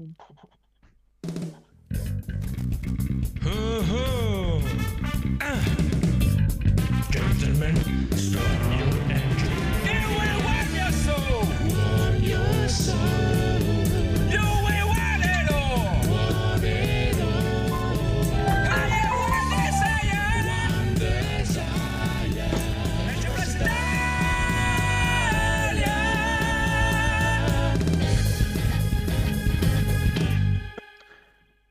Mm-hmm.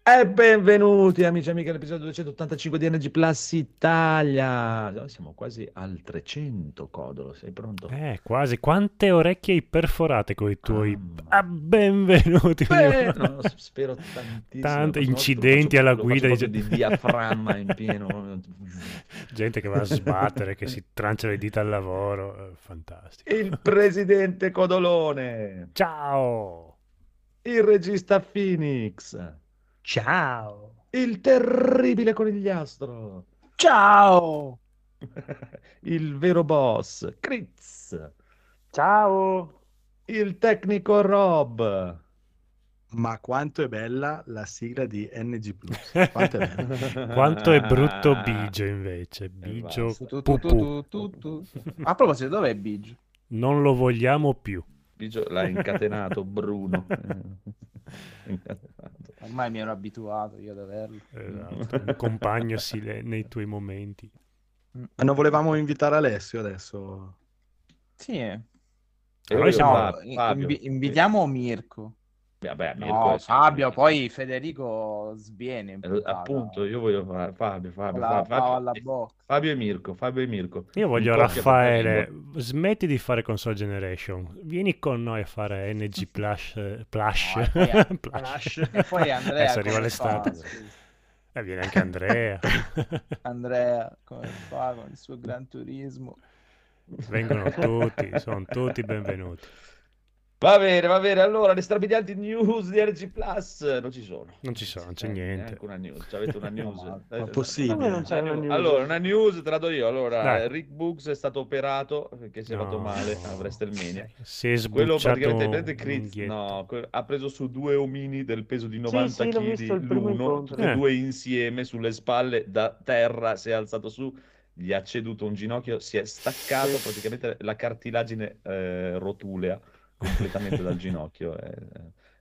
E benvenuti amici e amiche all'episodio 285 di NG Plus Italia. Siamo quasi al 300, Codolo, sei pronto? Eh, quasi. Quante orecchie hai perforate con i tuoi Mamma. ah, benvenuti? Beh, no, spero tantissimo. Tanti incidenti faccio- alla guida, dice- di diaframma in pieno. Gente che va a sbattere, che si trancia le dita al lavoro. eh, fantastico. Il presidente Codolone, Ciao! il regista Phoenix, Ciao. il terribile conigliastro, Ciao. il vero boss Critz, Ciao. il tecnico Rob. Ma quanto è bella la sigla di NG Plus. Quanto è bella. Quanto è brutto Bigio invece. Bigio tu, tu. A proposito, dov'è Big? Non lo vogliamo più. Bigio l'ha incatenato Bruno. Incatenato. Ormai mi ero abituato io ad averlo. Esatto, un compagno sile- nei tuoi momenti. Ma non volevamo invitare Alessio adesso. Sì. Noi noi siamo- No, Fabio, in- Fabio. invi- invitiamo Mirko. Vabbè, Mirko No, Fabio, poi Federico sviene. Eh. Appunto, io voglio fare Fabio, Fabio, la Fabio, Fabio, bocca. Fabio e Mirko, Fabio e Mirko. Io voglio coppia Raffaele, smetti di fare console generation, vieni con noi a fare NG Plush, eh, Plush, No, e poi- Plush. E poi Andrea Adesso arriva l'estate. fa? E viene anche Andrea. Andrea come fa con il suo gran turismo. Vengono tutti, sono tutti benvenuti. Va bene, va bene. Allora, le strabilianti news di RG Plus non ci sono. Non ci sono, non c'è Eh, niente. neanche una news. Cioè, avete una news? ma- Eh, ma possibile? non c'è una news? Allora, una news te la do io. Allora, Dai. Rick Books è stato operato perché si è fatto No. male a WrestleMania. Si è Quello praticamente Chris, no, que- ha preso su due omini del peso di 90 sì, l'ho visto il kg primo l'uno, tutti e Eh. due insieme sulle spalle da terra, si è alzato su, gli ha ceduto un ginocchio, si è staccato Sì. praticamente la cartilagine eh, rotulea completamente dal ginocchio. eh.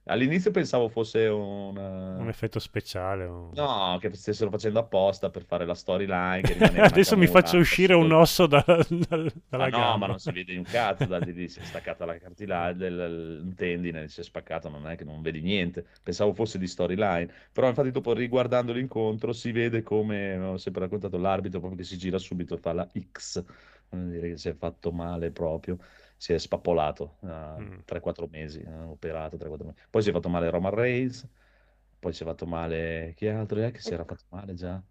All'inizio pensavo fosse una... Un effetto speciale. un- No, che stessero facendo apposta per fare la storyline. Adesso mi faccio uscire un osso da- dal- dalla no, gamba. ma non si vede un cazzo da lì, si è staccata la cartilagine, il, tendine, si è spaccato, non è che non vedi niente. Pensavo fosse di storyline, però infatti dopo riguardando l'incontro si vede come, ho sempre raccontato l'arbitro, proprio che si gira subito e fa la X, vuol dire che si è fatto male proprio, si è spappolato a Mm. 3-4 mesi, eh, operato 3-4 mesi. Poi si è fatto male Roman Reigns, poi si è fatto male, chi altro è che si era fatto male già?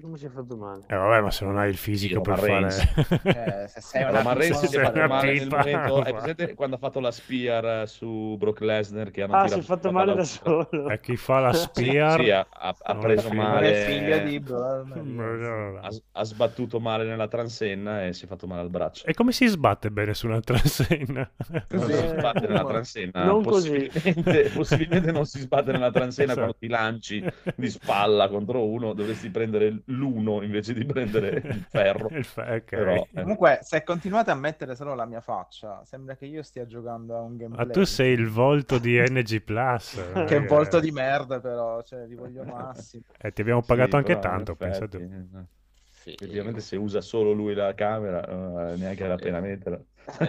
Come si è fatto male? Eh, vabbè, ma se non hai il fisico Roman per fare... Eh, se sei una pizza, si è fatto male nel momento. Hai guarda. presente quando ha fatto la spear eh, su Brock Lesnar? Che hanno Ah, si è fatto male da solo. E chi fa la Sì, spear... sì, ha, ha- ha preso male. è figlio di Bro- Ha, ha sbattuto male nella transenna e si è fatto male al braccio. E come si sbatte bene su una transenna? Non si Eh, sbatte nella transenna, non così. possibilmente, possibilmente non si sbatte nella transenna Esatto. quando ti lanci di spalla contro uno, dovresti prendere l'uno invece di prendere il ferro. Il fe- ok. Però, eh, Comunque, se continuate a mettere solo la mia faccia, sembra che io stia giocando a un gameplay. Ma tu sei il volto di NG Plus. non è Che volto di merda, però, cioè, li voglio massimo. Eh, ti abbiamo pagato sì, anche tanto, pensa tu. eh. Effettivamente se usa solo lui la camera, eh, neanche la pena metterla.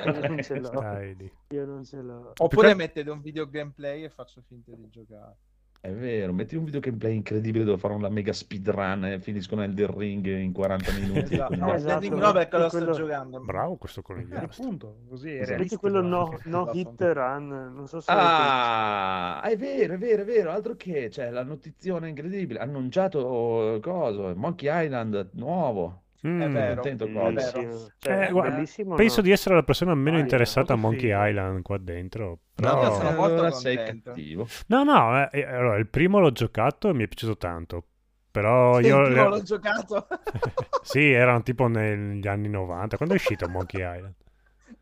Io non ce l'ho. Stai lì. Io non ce l'ho. Oppure che- mettete un video gameplay e faccio finta di giocare. È vero, metti un video gameplay incredibile dove fanno la mega speedrun e finiscono Elden Ring in 40 minuti. Esatto. No, No, esatto, no, perché lo quello- sto giocando. Bravo questo Eh, conigliastro. appunto, così è Esatto. Realistico. quello no, no Vaffanculo. hit run, non so se Ah, è vero, è vero, è vero, altro che, cioè, la notizione incredibile, annunciato coso, Monkey Island nuovo. Mm. È vero. Vero. Bellissimo. Cioè, Eh, guarda, bellissimo Penso no. di essere la persona meno Ah, interessata a Monkey figo. Island qua dentro. No, Però... io sono molto allora sei cattivo. No, no, eh, eh, allora, il primo l'ho giocato e mi è piaciuto tanto. Però Sì, io... il primo l'ho giocato. sì, erano tipo negli anni 90. Quando è uscito Monkey Island?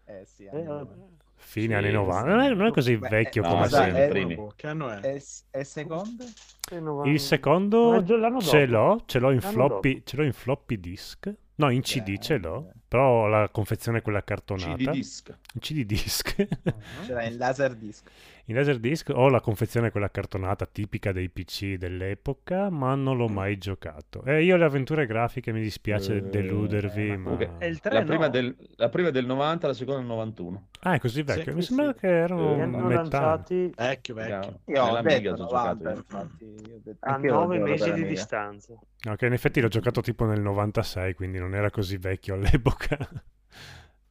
eh sì, Eh, anni. 90. Fine Sì, anni 90. sì. Non è, non è così Beh, vecchio eh, come no, i primi. Che anno è? E, e secondo? Il secondo ce l'ho, ce l'ho in L'anno floppy, dopo. ce l'ho in floppy disk. No, in CD ce l'ho, Grande. Però la confezione è quella CD cartonata. disc. In CD disc. Ce l'hai in laser disc. In Laserdisc ho la confezione quella cartonata tipica dei PC dell'epoca, ma non l'ho mai giocato. E io le avventure grafiche mi dispiace Eh, deludervi, ma ma... comunque- E il 3 La prima, no. del, la prima è del 90, la seconda del 91. Ah, è così vecchio? Sì, mi sì, sembra sì. che erano Eh, metà. lanciati Vecchio, vecchio. Io ho detto giocato 90, io. infatti. io ho detto- a anch'io ho nove giocato mesi per di distanza. Ok, in effetti l'ho giocato tipo nel 96, quindi non era così vecchio all'epoca.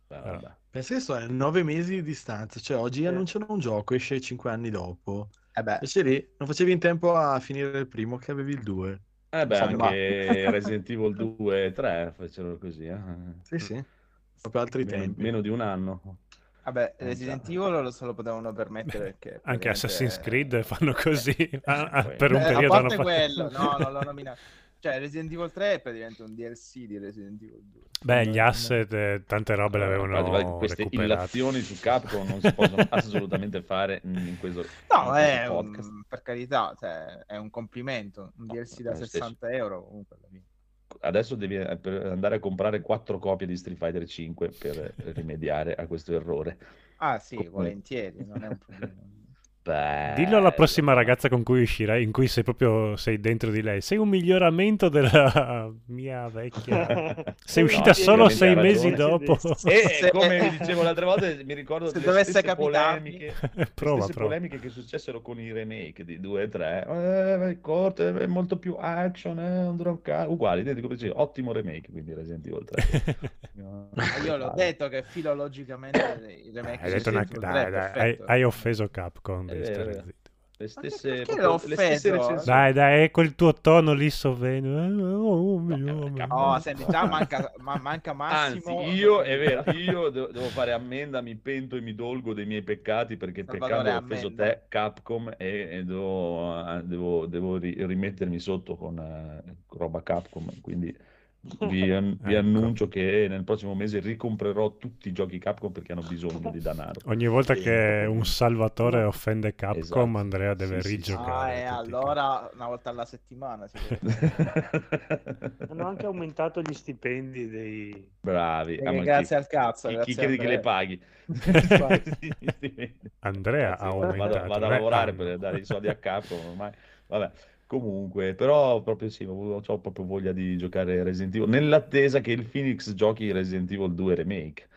Beh, Allora. vabbè. Pensa che a 9 mesi di distanza, cioè oggi Sì. annunciano un gioco, esce 5 anni dopo. Eh beh, Invece lì non facevi in tempo a finire il primo che avevi il 2. Eh beh, Insomma. anche Resident Evil 2 e 3 fecero così, eh. Sì, sì. Proprio altri Meno, tempi. meno di un anno. vabbè, Eh, Resident. Evil lo se lo potevano permettere perché Anche Assassin's Creed fanno così. Ah, ah, per un Eh, a periodo hanno parte fatto... quello, no, non l'ho nominato. Cioè, Resident Evil 3 è praticamente un DLC di Resident Evil 2. Beh, gli asset, eh, tante robe le avevano queste illazioni su Capcom non si possono assolutamente fare in questo, No, in è questo un- podcast. per carità, cioè, è un complimento. Un DLC da è lo 60 euro comunque alla fine. Adesso devi eh, andare a comprare quattro copie di Street Fighter 5 per rimediare a questo errore. Ah sì, Come- volentieri, non è un problema. Beh, Dillo alla prossima ragazza con cui uscirai, in cui sei proprio sei dentro di lei. Sei un miglioramento della mia vecchia. Sei No, uscita sì, solo sei mesi ragione. dopo. E Se- come vi dicevo l'altra volta, mi ricordo Se le dovesse stesse capitarmi- polemiche, prova, prova. polemiche che successero con i remake di 2 e 3. Eh, è corto, è molto più action, eh, non dura un ca- Uguali, identico ottimo remake, quindi Resident Evil 3. No, Ma io l'ho detto che filologicamente il remake Hai, detto una- Resident Evil 3 dai, è dai, hai, perfetto. hai offeso Capcom. Devi vero, stare zitto. Le stesse, proprio le stesse recensioni. Dai, dai, è quel tuo tono lì sovveno. Eh, oh, mio, No, mio. Capcom- Oh, senti, già manca, ma- manca Anzi, Massimo. io è vero, io devo, fare ammenda, mi pento e mi dolgo dei miei peccati perché Salvatore, peccando ho offeso te, Capcom, e, e devo, eh, devo- devo ri- rimettermi sotto con eh, roba Capcom. Quindi vi, an- vi Ecco. annuncio che nel prossimo mese ricomprerò tutti i giochi Capcom perché hanno bisogno di denaro. Ogni volta che un salvatore offende Capcom, Esatto. Andrea deve Sì, sì, sì. Ah, rigiocare. e i allora una volta alla settimana Hanno anche aumentato gli stipendi dei... Bravi. Eh, Ah, grazie chi- al cazzo, Chi, chi credi che le paghi? Andrea ha Ragazzi, vado, aumentato. vado a è lavorare anno. per dare i soldi a Capcom ormai. Vabbè, comunque, però proprio sì, ho, proprio voglia di giocare Resident Evil nell'attesa che il Phoenix giochi Resident Evil 2 Remake.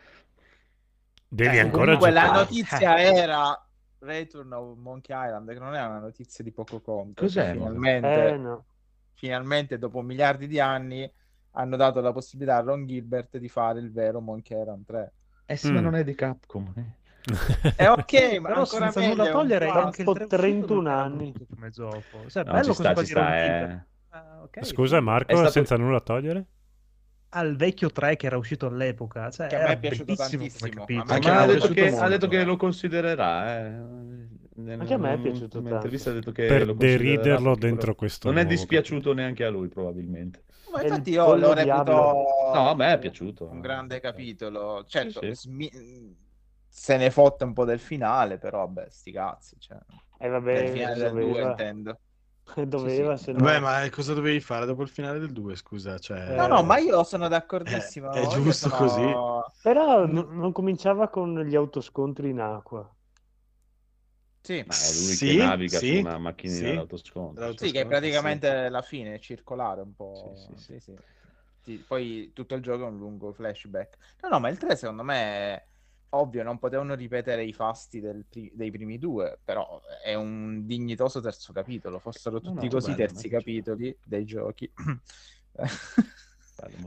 Devi Eh, ancora Comunque la giocare. notizia era Return of Monkey Island, che non è una notizia di poco conto. Cos'è? Finalmente, Eh no. finalmente, dopo miliardi di anni, hanno dato la possibilità a Ron Gilbert di fare il vero Monkey Island 3. Eh sì, Mm. ma non è di Capcom. eh. È ok, ma Però ancora senza meglio. nulla è togliere anche il Dopo 3 è uscito, 31 non era anni. come gioco. Cioè, No, bello sta, sta, Ron eh. Ah, ok. Scusa Marco, È stato- senza nulla togliere? Al vecchio 3 che era uscito all'epoca. Cioè, Che a me è piaciuto tantissimo. capitolo. A me Anche è ha, detto che, molto. ha detto che lo considererà. Eh. Nel- Anche a me è piaciuto tanto. un'intervista ha detto che Per deriderlo dentro questo Non è dispiaciuto neanche a lui, probabilmente. Ma È infatti io lo diavolo. reputo No, a me è piaciuto. un grande capitolo. Certo, Sì, sì. smi- se ne fotte un po' del finale, però vabbè, sti cazzi. Cioè, E vabbè, del finale del 2 doveva, intendo. doveva Sì, se no... Beh, ma cosa dovevi fare dopo il finale del 2, scusa? Cioè... No, no, ma io sono d'accordissimo. Eh, è giusto sono- così. Però n- non cominciava con gli autoscontri in acqua. Sì, Ma è lui Sì, che naviga sì, su una macchinina sì. d'autoscontro. L'autoscontro, sì, che è praticamente la fine, circolare un po'. Sì, sì, Sì, sì. Sì, poi tutto il gioco è un lungo flashback. No, no, ma il 3 secondo me è ovvio, non potevano ripetere i fasti del pri- dei primi due, però è un dignitoso terzo capitolo. Fossero tutti no, così bello, terzi capitoli dei giochi.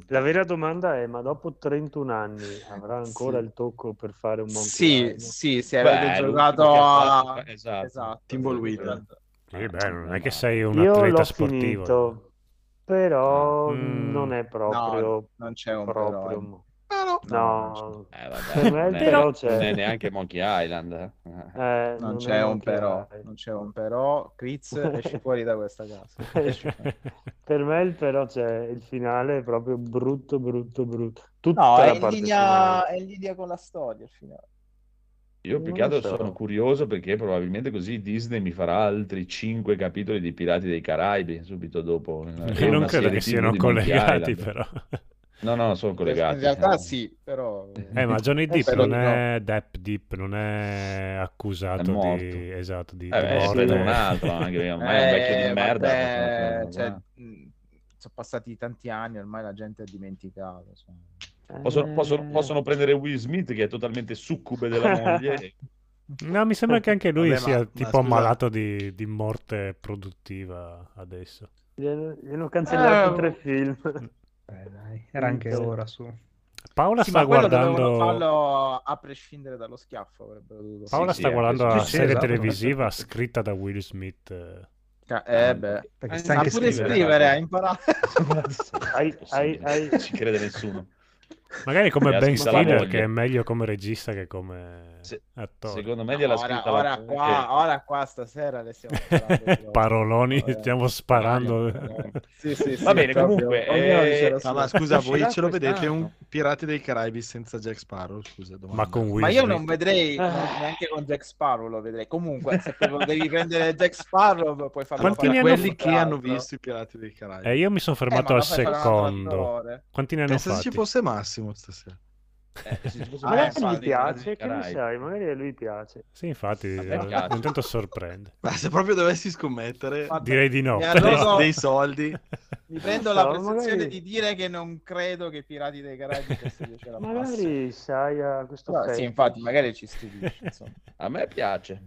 La vera domanda è, ma dopo 31 anni avrà ancora Sì. il tocco per fare un Monkey sì, Island? sì, se Beh, avete l'ultimo giocato a... fatto- esatto. Esatto, Timbleweed. sì, esatto. Sì, beh, non è che sei un Io atleta l'ho sportivo. finito, però Mm. non è proprio... No, non c'è un però. proprio... eh. No, No, Eh, vabbè, Per me non, il è, però non c'è. è neanche Monkey Island. eh. eh, Non è c'è un Monkey però, Island. non c'è un però. Chris, esci fuori da questa casa. Per me il però c'è il finale è proprio brutto, brutto, brutto. Tutta No, la è in, parte linea, è in linea con la storia il finale. Io più che Non altro so. sono curioso perché probabilmente così Disney mi farà altri 5 capitoli di Pirati dei Caraibi subito dopo. Io E non una credo che siano collegati, però. No, no, sono collegati. In realtà eh. sì, però... Eh, ma Johnny Depp spero non di no. è Depp Deep, non è accusato È di esatto di, Eh, di beh, morte. un altro, anche ormai è un vecchio Eh, di merda. vabbè, possono- cioè, mh, sono passati tanti anni, ormai la gente ha dimenticato. cioè. Possono, possono- Eh, possono prendere Will Smith che è totalmente succube della moglie. No, mi sembra che anche lui Vabbè, ma- sia ma tipo scusa- ammalato di, di morte produttiva adesso. Gli hanno, gli hanno cancellato Eh, tre film. Eh, dai, era anche Sì. ora su. Paola Sì, sta ma quello dovevano guardando farlo a prescindere dallo schiaffo. Paola Sì, sta sì, guardando la serie esatto. televisiva scritta da Will Smith. eh. Eh, beh. Perché Eh, sa anche pure scrivere. scrivere, ha imparato. Hai- hai- Non ci crede nessuno. Magari come Ben Stiller, che è meglio come regista che come Se- attore. Secondo me gliela ora, scritta ora la moglie. qua, ora qua stasera le stiamo. Paroloni, Eh, stiamo sparando. Sì, sì, sì, Va bene, comunque, eh, No, ma scusa, voi ce lo vedete un Pirati dei Caraibi senza Jack Sparrow? Scusa, domanda. Ma con Will Ma io non vedrei neanche con Jack Sparrow lo vedrei. Comunque, se devi prendere Jack Sparrow, puoi farlo Quanti fare ne a hanno quelli che hanno visto i Pirati dei Caraibi. E io mi sono Eh, ma fermato lo al secondo. Quanti ne hanno Pensa se fatti? ci fosse Massimo stasera. Eh, se Magari gli piace, che ne sai, magari a lui piace. Sì, infatti, eh, intanto sorprende. Ma se proprio dovessi scommettere Guarda, Direi di no. però- dei soldi, Mi prendo Non la so, presunzione magari- di dire che non credo che i Pirati dei Caraibi possa piacere a Massimo. Magari sai a questo Però, sì, infatti, magari ci stupisce. A me piace.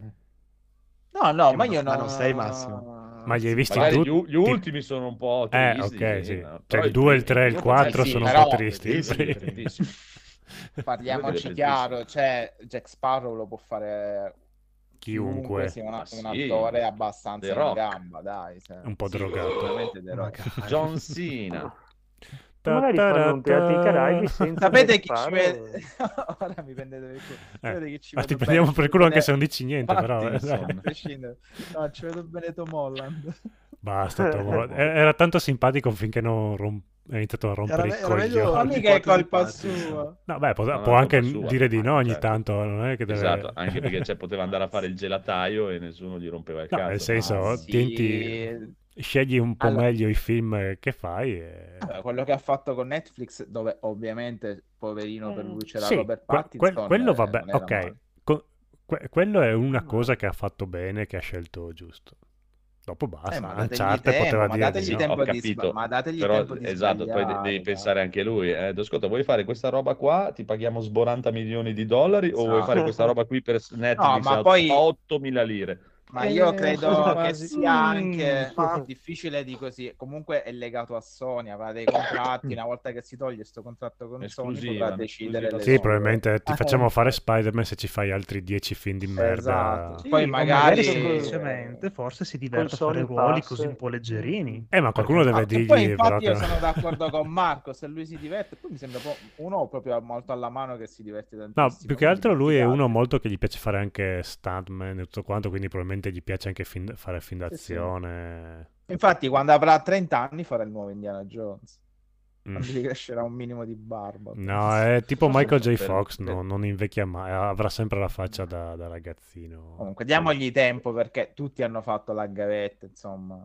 No, no, Eh, ma ma- io ma non... non sei Massimo. Ma li hai visti Magari gli, tutti? u- gli ultimi sono un po' Eh, tristi. ok, sì. no? Cioè il i 2, il primi- 3 e il io 4 Eh sì, sono un po' tristi. Parliamoci chiaro, cioè Jack Sparrow lo può fare Chiunque. sia una- un sì. attore abbastanza in gamba, dai. cioè. Un po' Sì, drogato. John Cena. Magari fanno un Pirati dei Caraibi senza Sapete chi ci vede? Ora mi prendete per culo. Sapete chi ci Ma ti prendiamo bene? per culo anche Eh, se non dici niente, però. eh, Pattinson. dai. a prescindere. No, ci vedo bene Tom Holland. Basta, Tom Holland. Era tanto simpatico finché non rom- ha iniziato a rompere Era i me- era meglio- coglioni. Ma mica è colpa sua. No, beh, può, No, può è anche sua. dire di no ogni Certo. tanto, non è che deve... Esatto, anche perché cioè, poteva andare a fare il gelataio e nessuno gli rompeva il No, cazzo. nel senso, Ah, sì. Scegli un po' Allora- meglio i film che fai e... Vabbè, quello che ha fatto con Netflix, dove ovviamente, poverino, per lui c'era Sì, Robert Pattinson. que- quello eh, vabbè, non era ok. Co- que- quello è una cosa che ha fatto bene, che ha scelto giusto. Dopo basta, Eh, ma dategli Uncharted tempo, poteva ma dire dategli di no. di capito, sba- ma dategli Però, tempo di esatto, poi devi dai. pensare anche lui. Eh, ascolta, vuoi fare questa roba qua? Ti paghiamo sboranta milioni di dollari o vuoi Esatto. fare questa roba qui per Netflix No, ma a poi- 8.000 lire? Ma io Eh, credo sono che quasi- sia anche Mm. difficile di così. Comunque è legato a Sony, avrà dei contratti. Una volta che si toglie questo contratto con Sony, Esclusiva, potrà decidere. Sì, sue- probabilmente ti Ah, facciamo fare Spider-Man se ci fai altri 10 film di merda. Esatto. Sì, Poi magari- semplicemente forse si diverte a fare Sony ruoli così un po' leggerini. Eh, ma qualcuno deve Ah, dirgli poi però infatti io che- sono d'accordo con Marco se lui si diverte poi mi sembra uno proprio molto alla mano che si diverte tantissimo No, più che altro lui è uno molto che gli piace fare anche stuntman e tutto quanto, quindi probabilmente gli piace anche film- fare film Sì, sì. d'azione. infatti quando avrà 30 anni farà il nuovo Indiana Jones Mm. quando gli crescerà un minimo di barba No, è tipo Michael J. Fox, no, non invecchia mai, avrà sempre la faccia da, da ragazzino. comunque diamogli tempo perché tutti hanno fatto la gavetta insomma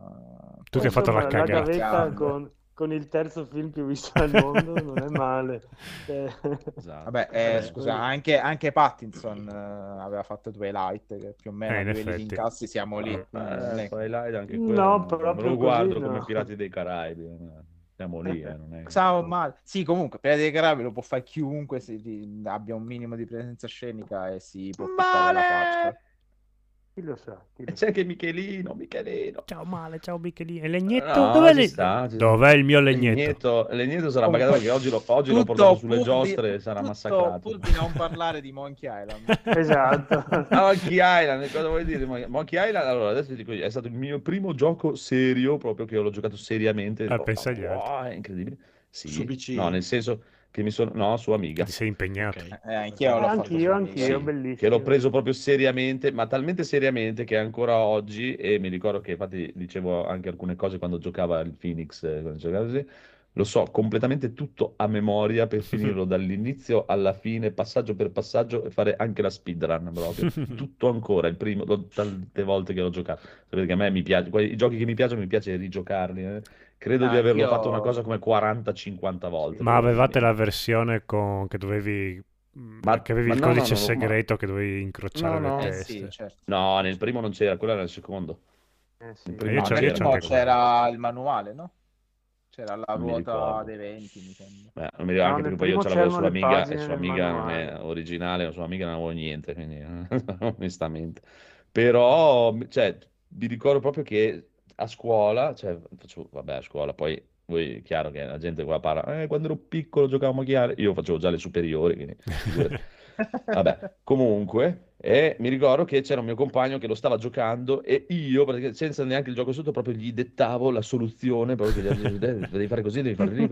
Tutti hanno fatto la cagata. con, con il terzo film più visto al mondo non è male. Eh, Esatto. Vabbè, eh, Eh, scusa, anche, anche Pattinson eh, aveva fatto Twilight, che più o meno Eh, in effetti. incassi siamo lì. Eh, non è- Twilight anche No, quello, non- non proprio lo guardo così, come no. Pirati dei Caraibi. eh. Siamo lì, eh, non è... Ciao, male. Sì, comunque, Pirati dei Caraibi lo può fare chiunque di- abbia un minimo di presenza scenica e si può buttare la faccia. Chi lo sa? chi lo c'è anche Michelino, Michelino. Ciao male, ciao Michelino. E legnetto? No, Dov'è, ci le- sta. Dov'è il mio legnetto? Legnetto, Legnetto sarà pagato perché oggi l'ho, oggi tutto portato sulle pur giostre e sarà tutto massacrato. Pur di non parlare di Monkey Island. Esatto. Ah, Monkey Island, cosa vuoi dire? Mon- Monkey Island, allora adesso ti dico io, è stato il mio primo gioco serio, proprio che l'ho giocato seriamente. Ah, Oh, pensa agli altri. è incredibile. Sì, Su PC? no, nel senso che mi sono, no, su Amiga, Ti sei impegnato. Ok. Eh, anch'io l'ho anch'io, anch'io. Sì, bellissimo. che l'ho preso proprio seriamente, ma talmente seriamente che ancora oggi, e mi ricordo che infatti dicevo anche alcune cose quando giocava il Phoenix, eh, quando giocava così, lo so completamente tutto a memoria per finirlo dall'inizio alla fine, passaggio per passaggio e fare anche la speedrun proprio. Tutto ancora, il primo, tante volte che l'ho giocato. Perché a me mi piace, i giochi che mi piacciono mi piace rigiocarli. eh. Credo Ah, di averlo io- fatto una cosa come 40-50 volte. Ma avevate la versione con... che dovevi... Ma- che avevi ma il no, codice no, no, ma- segreto che dovevi incrociare No, no. le Eh teste. sì, certo. No, nel primo non c'era, quello era nel secondo. Eh, sì. Il primo Io non io nel c'era. primo c'era il manuale, no? C'era la ruota dei 20, mi sembra. Beh, non mi ricordo, anche perché poi io ce l'avevo sulla Amiga e pagine su del Amiga non è originale, su Amiga non avevo niente, quindi onestamente. Però, cioè, mi ricordo proprio che a scuola, cioè, facevo, vabbè, a scuola, poi voi, chiaro che la gente qua parla, eh, quando ero piccolo giocavamo a chiare, io facevo già le superiori, quindi. Vabbè, comunque, e mi ricordo che c'era un mio compagno che lo stava giocando e io, senza neanche il gioco sotto, proprio gli dettavo la soluzione, proprio che gli- devi fare così, devi fare lì,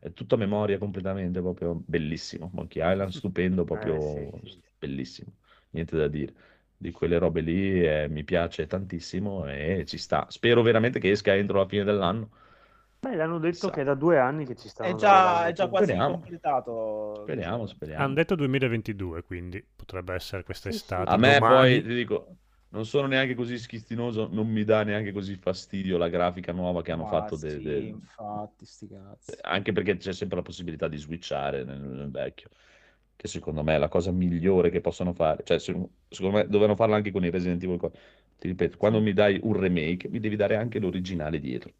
è tutta memoria completamente, proprio bellissimo. Monkey Island, stupendo, proprio Eh, sì, sì. bellissimo, niente da dire. Di quelle robe lì eh, mi piace tantissimo e ci sta. Spero veramente che esca entro la fine dell'anno. Beh, l'hanno detto Chissà. che è da due anni che ci stanno È già, è già quasi Speriamo. completato. Speriamo, Hanno speriamo. detto 2022, quindi potrebbe essere Sì, quest'estate. A me domani. poi, ti dico, non sono neanche così schistinoso, non mi dà neanche così fastidio la grafica nuova che hanno Ma fatto. de- sì, de- infatti, sti cazzi. Anche perché c'è sempre la possibilità di switchare nel, nel vecchio, che secondo me è la cosa migliore che possono fare. Cioè, se- secondo me dovevano farlo anche con i Resident Evil 4. Ti ripeto, quando mi dai un remake, mi devi dare anche l'originale dietro.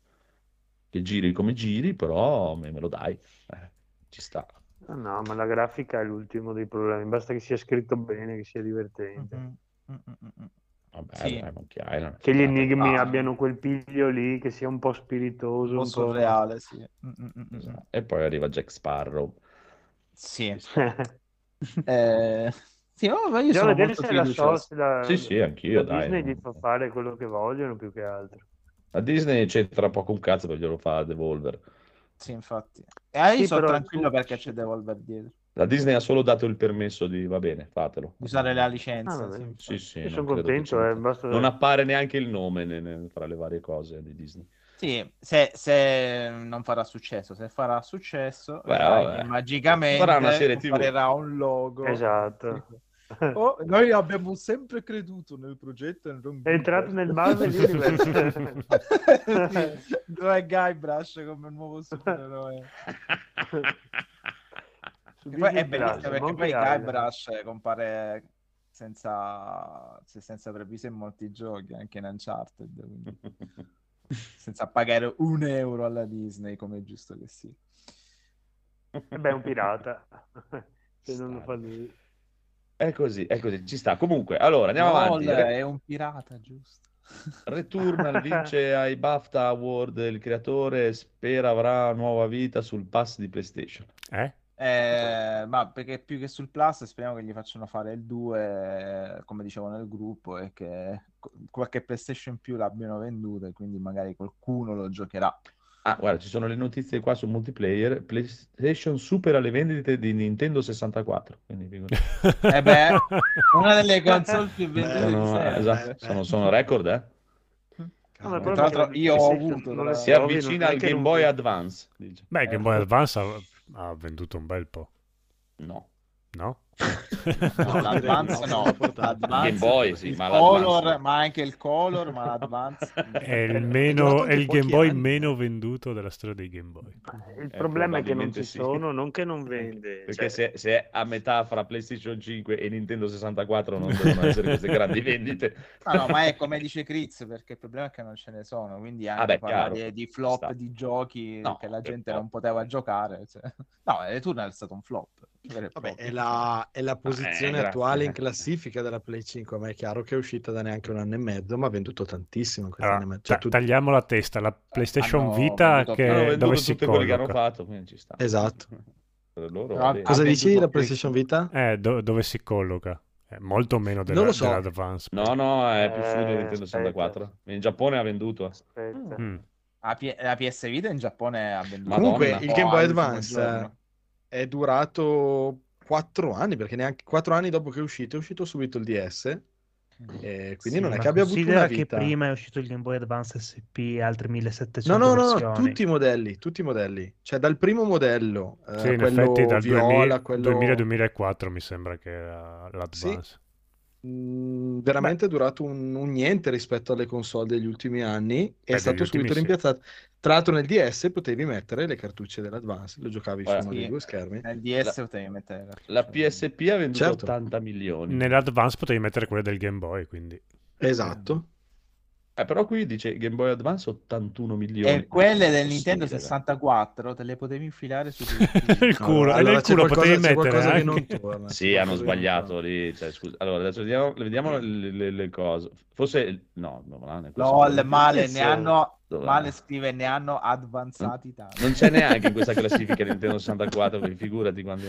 Che giri come giri, però me, me lo dai. Eh, ci sta. Ah, No, ma la grafica è l'ultimo dei problemi. Basta che sia scritto bene, che sia divertente. Mhm. Mm, mm, mm, mm. Vabbè, Sì. dai, Island. Che gli enigmi Ah. abbiano quel piglio lì, che sia un po' spiritoso, Un po' un po'... surreale, sì. Esatto. E poi arriva Jack Sparrow. Sì. Eh, sì, oh, ma io Bisogna sono vedere molto se la, fiducioso. so- la- Sì, sì, anch'io, la dai. Disney gli fa fare quello che vogliono più che altro. La Disney c'entra poco un cazzo perché glielo fa Devolver. Sì, infatti. E io Sì, sono tranquillo tu- perché c'è Devolver dietro. La Disney ha solo dato il permesso di, va bene, fatelo. Di usare la licenza. Ah, sì, Sì, sì, sono contento, eh, basta- Non appare neanche il nome ne- ne- fra le varie cose di Disney. Sì, se, se non farà successo, se farà successo, Beh, magicamente Farà una serie TV. un logo. Esatto. Oh, noi abbiamo sempre creduto nel progetto. non- È entrato nel Marvel Universe. Sì, Dove Guybrush come nuovo supereroe. Poi è bellissimo perché poi. Guybrush compare senza, se- senza previso in molti giochi, anche in Uncharted, quindi senza pagare un euro alla Disney, come è giusto che sia. Eh beh, è un pirata. Se non lo fa lui. È così, è così, ci sta. Comunque, allora, andiamo Lol, avanti. È un pirata, giusto? Returnal vince ai BAFTA Award il creatore, spera avrà nuova vita sul pass di PlayStation. Eh? Eh, ma perché più che sul Plus speriamo che gli facciano fare il 2 eh, come dicevo nel gruppo e che qualche PlayStation in più l'abbiano venduta e quindi magari qualcuno lo giocherà Ah, guarda, ci sono le notizie qua su multiplayer. PlayStation supera le vendite di Nintendo 64. Quindi. Eh beh, una delle console più vendute di sono, sempre. esatto, sono, sono record, eh? No, Tra l'altro io ho avuto non Si avvicina non al Game Boy. Advance. Dice. Beh, Eh, Game Boy Advance ha, ha venduto un bel po', No. no? No, l'Advance no, l'Advance, Game Boy, sì, ma Color, ma anche il Color, ma l'Advance È il, meno, è il Game Boy anni. meno venduto della storia dei Game Boy. Il Eh, problema è che non ci sì. sono, non che non vende. Perché cioè, se, se è a metà fra PlayStation 5 e Nintendo 64 non devono essere queste grandi vendite. Ah, no, ma è come dice Chris, perché il problema è che non ce ne sono, quindi anche Ah, beh, parlare chiaro. di, flop Sta. di giochi No, che la per gente non poteva giocare. cioè. No, Returnal è stato un flop. Vabbè, è la, è la posizione grazie. attuale in classifica della Play 5. A me è chiaro che è uscita da neanche un anno e mezzo, ma ha venduto tantissimo Allora. Cioè, ta- tu- tagliamo la testa, la PlayStation hanno Vita venduto che. Hanno dove si tutte quelle che hanno colloca? fatto, quindi ci sta. Esatto. Loro va bene. Cosa dici la PlayStation Vita? Eh, do- dove si colloca? È molto meno della, Non lo so. dell'Advance. No, no, è più su di Eh, Nintendo aspetta. 64. In Giappone ha venduto. aspetta. Mm. La, P- la PS Vita in Giappone ha venduto. Madonna. Comunque, il Oh, Game Boy all'ultimo Advance. È durato 4 anni, perché neanche 4 anni dopo che è uscito, è uscito subito il DS. E quindi Sì, non è che abbia avuto una che vita. prima è uscito il Game Boy Advance SP e altri No, 1700 no, no, no, tutti i modelli, tutti i modelli. Cioè dal primo modello, eh, Sì, in quello effetti dal viola, quello 2000-2004 mi sembra che era l'Advance. Mh, veramente è durato un, un niente rispetto alle console degli ultimi anni. È Eh, stato subito sì. rimpiazzato. Tra l'altro nel DS potevi mettere le cartucce dell'Advance, lo giocavi su Guarda, uno sì. dei due schermi. Nel DS potevi mettere La PSP ha venduto Certo. 80 milioni. Nell'Advance potevi mettere quelle del Game Boy, quindi... Esatto. Eh, però qui dice Game Boy Advance 81 milioni. E quelle del Nintendo ragazzi. 64 te le potevi infilare su il culo, Allora, nel c'è culo qualcosa- potevi mettere qualcosa che anche... non torna. c'è Sì, hanno sbagliato lì. cioè, scusa. Allora, adesso vediamo, vediamo le, le- le cose. Forse... No, no. LOL, male, Penso- ne hanno Dov'è? male scrive ne hanno avanzati tanti. Non c'è neanche in questa classifica Nintendo 64, quindi figurati quando...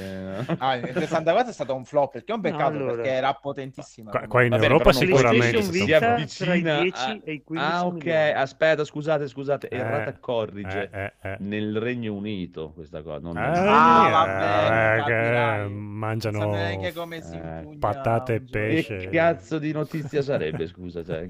Ah, il 64 è stato un flop perché è un peccato allora. perché era potentissima. Qua, qua in Va bene, Europa sicuramente si avvicina tra i 10 a- e i 15 Ah, ok, milioni. aspetta, scusate, scusate, Eh, errata corrige. Eh, eh, eh. Nel Regno Unito questa cosa, non Eh, Ah, eh, vabbè, eh, che capirai. mangiano Non so neanche come si eh, impugna patate e pesce. Che cazzo di notizia sarebbe, scusa? Cioè,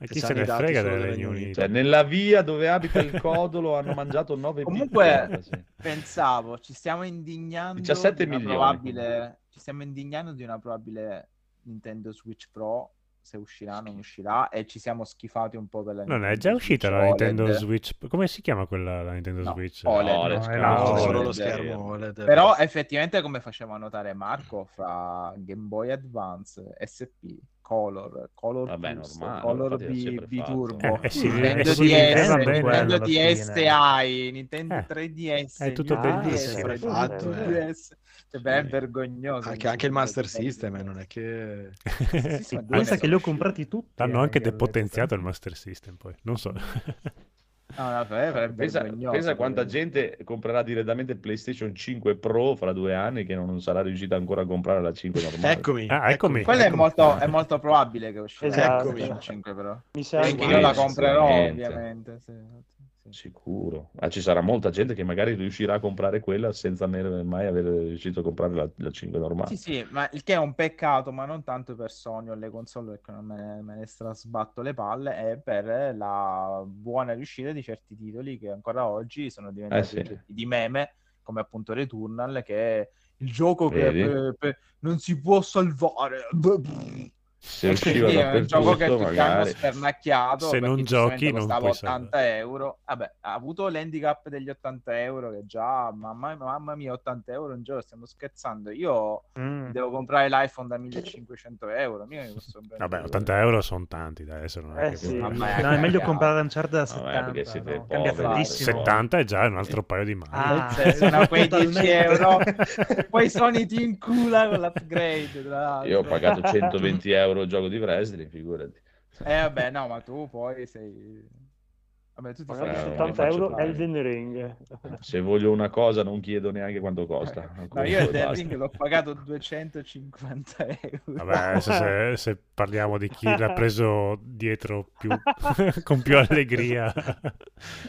E Che chi se ne frega del Regno Unito? cioè, nella via dove abita il codolo hanno mangiato 9 Comunque, pensavo, ci stiamo indignando 17 di una milioni. probabile ci stiamo indignando di una probabile Nintendo Switch Pro se uscirà non uscirà e ci siamo schifati un po' per la Non è Nintendo già uscita Switch la Nintendo OLED. Switch? Come si chiama quella la Nintendo No, Switch? OLED. OLED, No, è No, solo lo OLED. schermo OLED. Però effettivamente come faceva notare Marco fra Game Boy Advance, SP, Color, Color Vabbè, Plus, normale, Color B, B. Turbo, Eh, eh sì, Nintendo eh sì, DS, eh, Nintendo DS hai, Nintendo Eh, 3DS, è tutto bellissimo, DS, fatto, eh. DS. Cioè, beh, è vergognoso. Anche, anche il Master System, eh, non è che... Sì, sì, Pensa che li ho comprati tutti. L'hanno anche depotenziato il Master System poi, non so. No, no, è, è Pensa, pensa quanta gente comprerà direttamente il PlayStation 5 Pro fra due anni che non sarà riuscita ancora a comprare la 5 normale. Eccomi, Ah, eccomi. Quello è eccomi. molto, è molto probabile che uscirà Esatto. PlayStation 5 però. Mi sa Anche sì, io la comprerò ovviamente. sì. Sicuro. Ah, ci sarà molta gente che magari riuscirà a comprare quella senza mai aver riuscito a comprare la, la 5 normale. Sì, sì, ma il che è un peccato, ma non tanto per Sony o le console perché non me ne, me ne strasbatto le palle, è per la buona riuscita di certi titoli che ancora oggi sono diventati Eh, sì. di meme, come appunto Returnal, che è il gioco che Vedi? per- per- non si può salvare. Se usciva Sì, è un gioco che hanno magari. spernacchiato Se non giochi non costava puoi 80 euro vabbè ha avuto l'handicap degli 80 euro che già mamma, mamma mia 80 euro un giorno stiamo scherzando io Mm. devo comprare l'iPhone da 1500 euro mica mi posso Vabbè, 80 euro sono tanti, dai, adesso non è Eh che sì. Vabbè, No, è meglio comprare Uncharted da Vabbè, 70. perché siete no? Cambia poveri. tantissimo. 70 è già un altro paio di mani. Ah, Eh, sono quei 10 totalmente. euro poi Sony ti incula con l'upgrade. Io ho pagato 120 euro il gioco di wrestling, figurati. eh vabbè no ma tu poi sei vabbè tu ti Eh, fai mi 70 faccio euro fare. Elden Ring. Se voglio una cosa non chiedo neanche quanto costa. No, io il Basta. Dead Ring l'ho pagato 250 euro. Vabbè, adesso se, se parliamo di chi l'ha preso dietro più, con più allegria.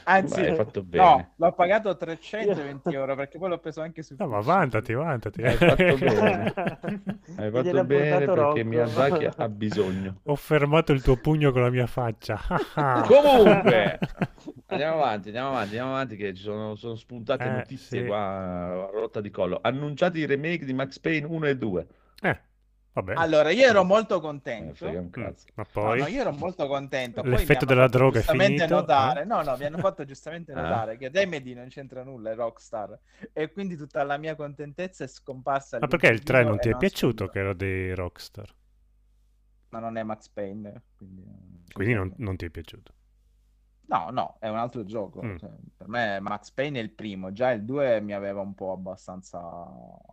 Anzi, Beh, hai fatto bene. no, l'ho pagato 320 euro perché poi l'ho preso anche su No, ma vantati, vantati. Hai fatto bene. Hai fatto bene perché. Miyazaki ha bisogno. Ho fermato il tuo pugno con la mia faccia. Comunque, andiamo avanti, andiamo avanti, andiamo avanti che ci sono, sono spuntate Eh, notizie sì. qua a rotta di collo. Annunciati i remake di Max Payne 1 e 2. Eh, vabbè. Allora, io ero molto Eh, contento. Mm. Ma No, poi... no, io ero molto contento. Poi L'effetto della droga è giustamente finito, notare. eh? No, no, mi hanno fatto giustamente Ah. notare che Remedy non c'entra nulla, è Rockstar. E quindi tutta la mia contentezza è scomparsa. Ma perché il 3 non ti è piaciuto che era dei Rockstar? Ma non è Max Payne. Quindi, Quindi non, non ti è piaciuto. No, no, è un altro gioco. Mm. Cioè, per me Max Payne è il primo, già il 2 mi aveva un po' abbastanza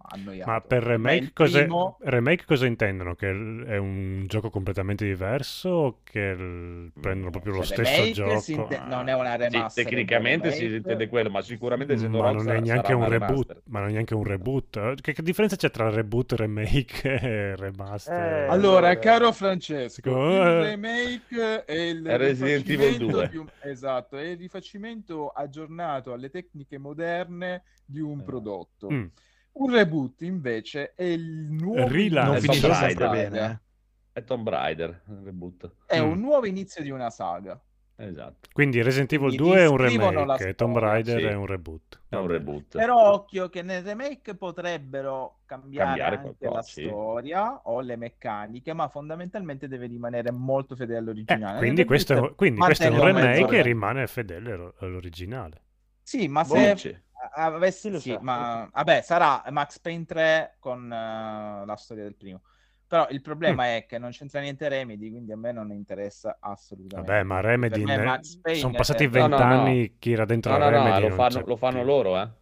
annoiato. Ma per remake, cosa, primo- remake cosa intendono? Che è un gioco completamente diverso o che prendono proprio lo Cioè, stesso gioco? si inte- non è una Sì, remaster. tecnicamente si intende quello, ma sicuramente essendo Ma non è neanche un reboot, ma non è neanche un reboot. Che, che differenza c'è tra reboot, remake e remaster? Eh, Allora, caro Francesco, Eh. il remake è il Resident Evil rifacimento 2. di un- esatto, è il rifacimento aggiornato alle tecniche moderne di un Eh. prodotto. Mm. Un reboot invece è il nuovo Rilancio. Non Eh, Tomb Raider. È Tomb Raider, reboot. È Mm. un nuovo inizio di una saga. Esatto. Quindi Resident Evil Quindi 2 è un remake, Tomb Raider sì. è un reboot. È un reboot. Però occhio che nel remake potrebbero cambiare, Cambiare anche qualcosa, la sì. storia o le meccaniche, ma fondamentalmente deve rimanere molto fedele Eh, all'originale. quindi, Nel questo è, quindi questo è un remake mezzo- e rimane fedele allo- all'originale. Sì, ma se avessi sì, ma vabbè, sarà Max Payne 3 con eh, la storia del primo. Però il problema Mm. è che non c'entra niente Remedy, quindi a me non interessa assolutamente. Vabbè, ma Remedy me sono passati è- No, no, no. vent'anni, chi era dentro No, la no, no, Remedy lo fanno, lo fanno loro, eh. Lo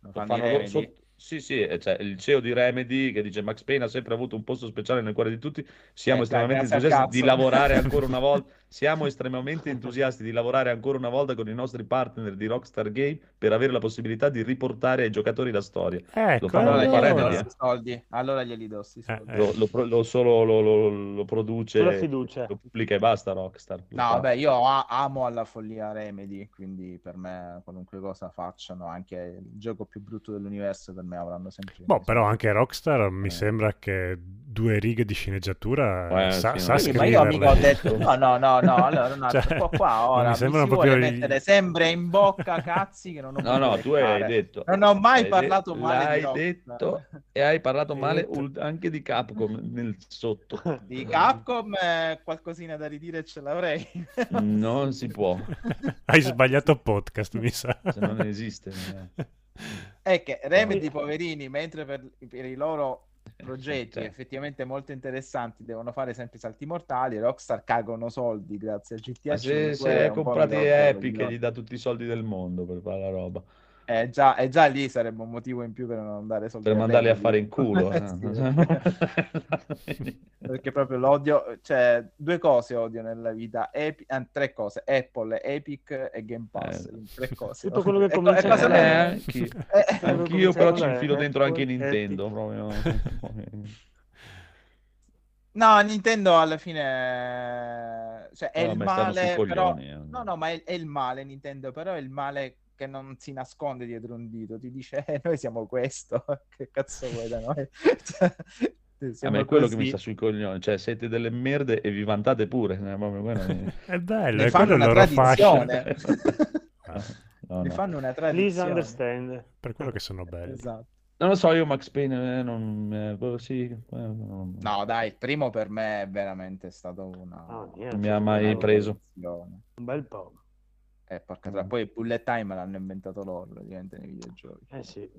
Lo fanno loro sotto- Sì, sì, cioè, il CEO di Remedy che dice Max Payne ha sempre avuto un posto speciale nel cuore di tutti. Siamo Eh, estremamente entusiasti di lavorare ancora una volta. Siamo estremamente entusiasti di lavorare ancora una volta con i nostri partner di Rockstar Game per avere la possibilità di riportare ai giocatori la storia. Ecco, Lo fanno Allora le allora- glieli do Remedy, sti eh. soldi. Allora glieli do Eh, soldi. eh. Lo, lo lo solo lo, lo- lo produce, lo pubblica e basta Rockstar. No, fa. vabbè, io a- amo alla follia Remedy, quindi per me qualunque cosa facciano, anche il gioco più brutto dell'universo, per me avranno sempre... Boh, però anche Rockstar mi Eh. sembra che due righe di sceneggiatura Eh, sa, sì, sa. Sì, ma io mica ho detto no, no, no, no, allora un attimo, Cioè, qua, ora mi mi sembrano si vuole proprio gli- mettere sempre in bocca cazzi che non ho No, no, tu hai detto. Non ho mai hai parlato de- male L'hai di Rockstar. detto e hai parlato Hai male detto. anche di Capcom nel sotto. Di Capcom eh, qualcosina da ridire ce l'avrei. Non si può, Hai sbagliato podcast, mi sa. se non esiste. eh. È che Remedy, poverini, mentre per, per i loro progetti Cioè. effettivamente molto interessanti devono fare sempre salti mortali, Rockstar cagano soldi grazie a GTA Ma 5. se, se comprati Epic gli dà tutti i soldi del mondo per fare la roba, Eh, già, eh, già lì sarebbe un motivo in più per non dare soldi per a mandarli a fare in culo. Sì. Perché proprio l'odio, cioè due cose odio nella vita, Epi- ah, tre cose, Apple, Epic e Game Pass, Eh. tre cose. Tutto quello che co- comincia e cosa Eh, anch'io. Eh, Anch'io però ci infilo dentro anche Nintendo. Epic. proprio. No, Nintendo alla fine cioè, è No, il male, però... coglioni, eh. No, no, ma è, è il male Nintendo, però è il male che non si nasconde dietro un dito, ti dice eh, noi siamo questo, che cazzo vuoi da noi? Cioè, A siamo me è quello che mi così. sta sui coglioni, cioè siete delle merde e vi vantate pure. eh, mi- È bello, Ne è quello una loro tradizione. Ah, No, Ne no. fanno una Please tradizione. understand. per quello che sono belli. Esatto. Non lo so, io Max Payne eh, non... eh, sì, eh, non- No, dai, il primo per me è veramente stato una... Ah, niente, non mi ha mai preso. Un bel po'. Eh, porca tra... Poi Bullet Time l'hanno inventato loro, praticamente, nei videogiochi. Eh sì.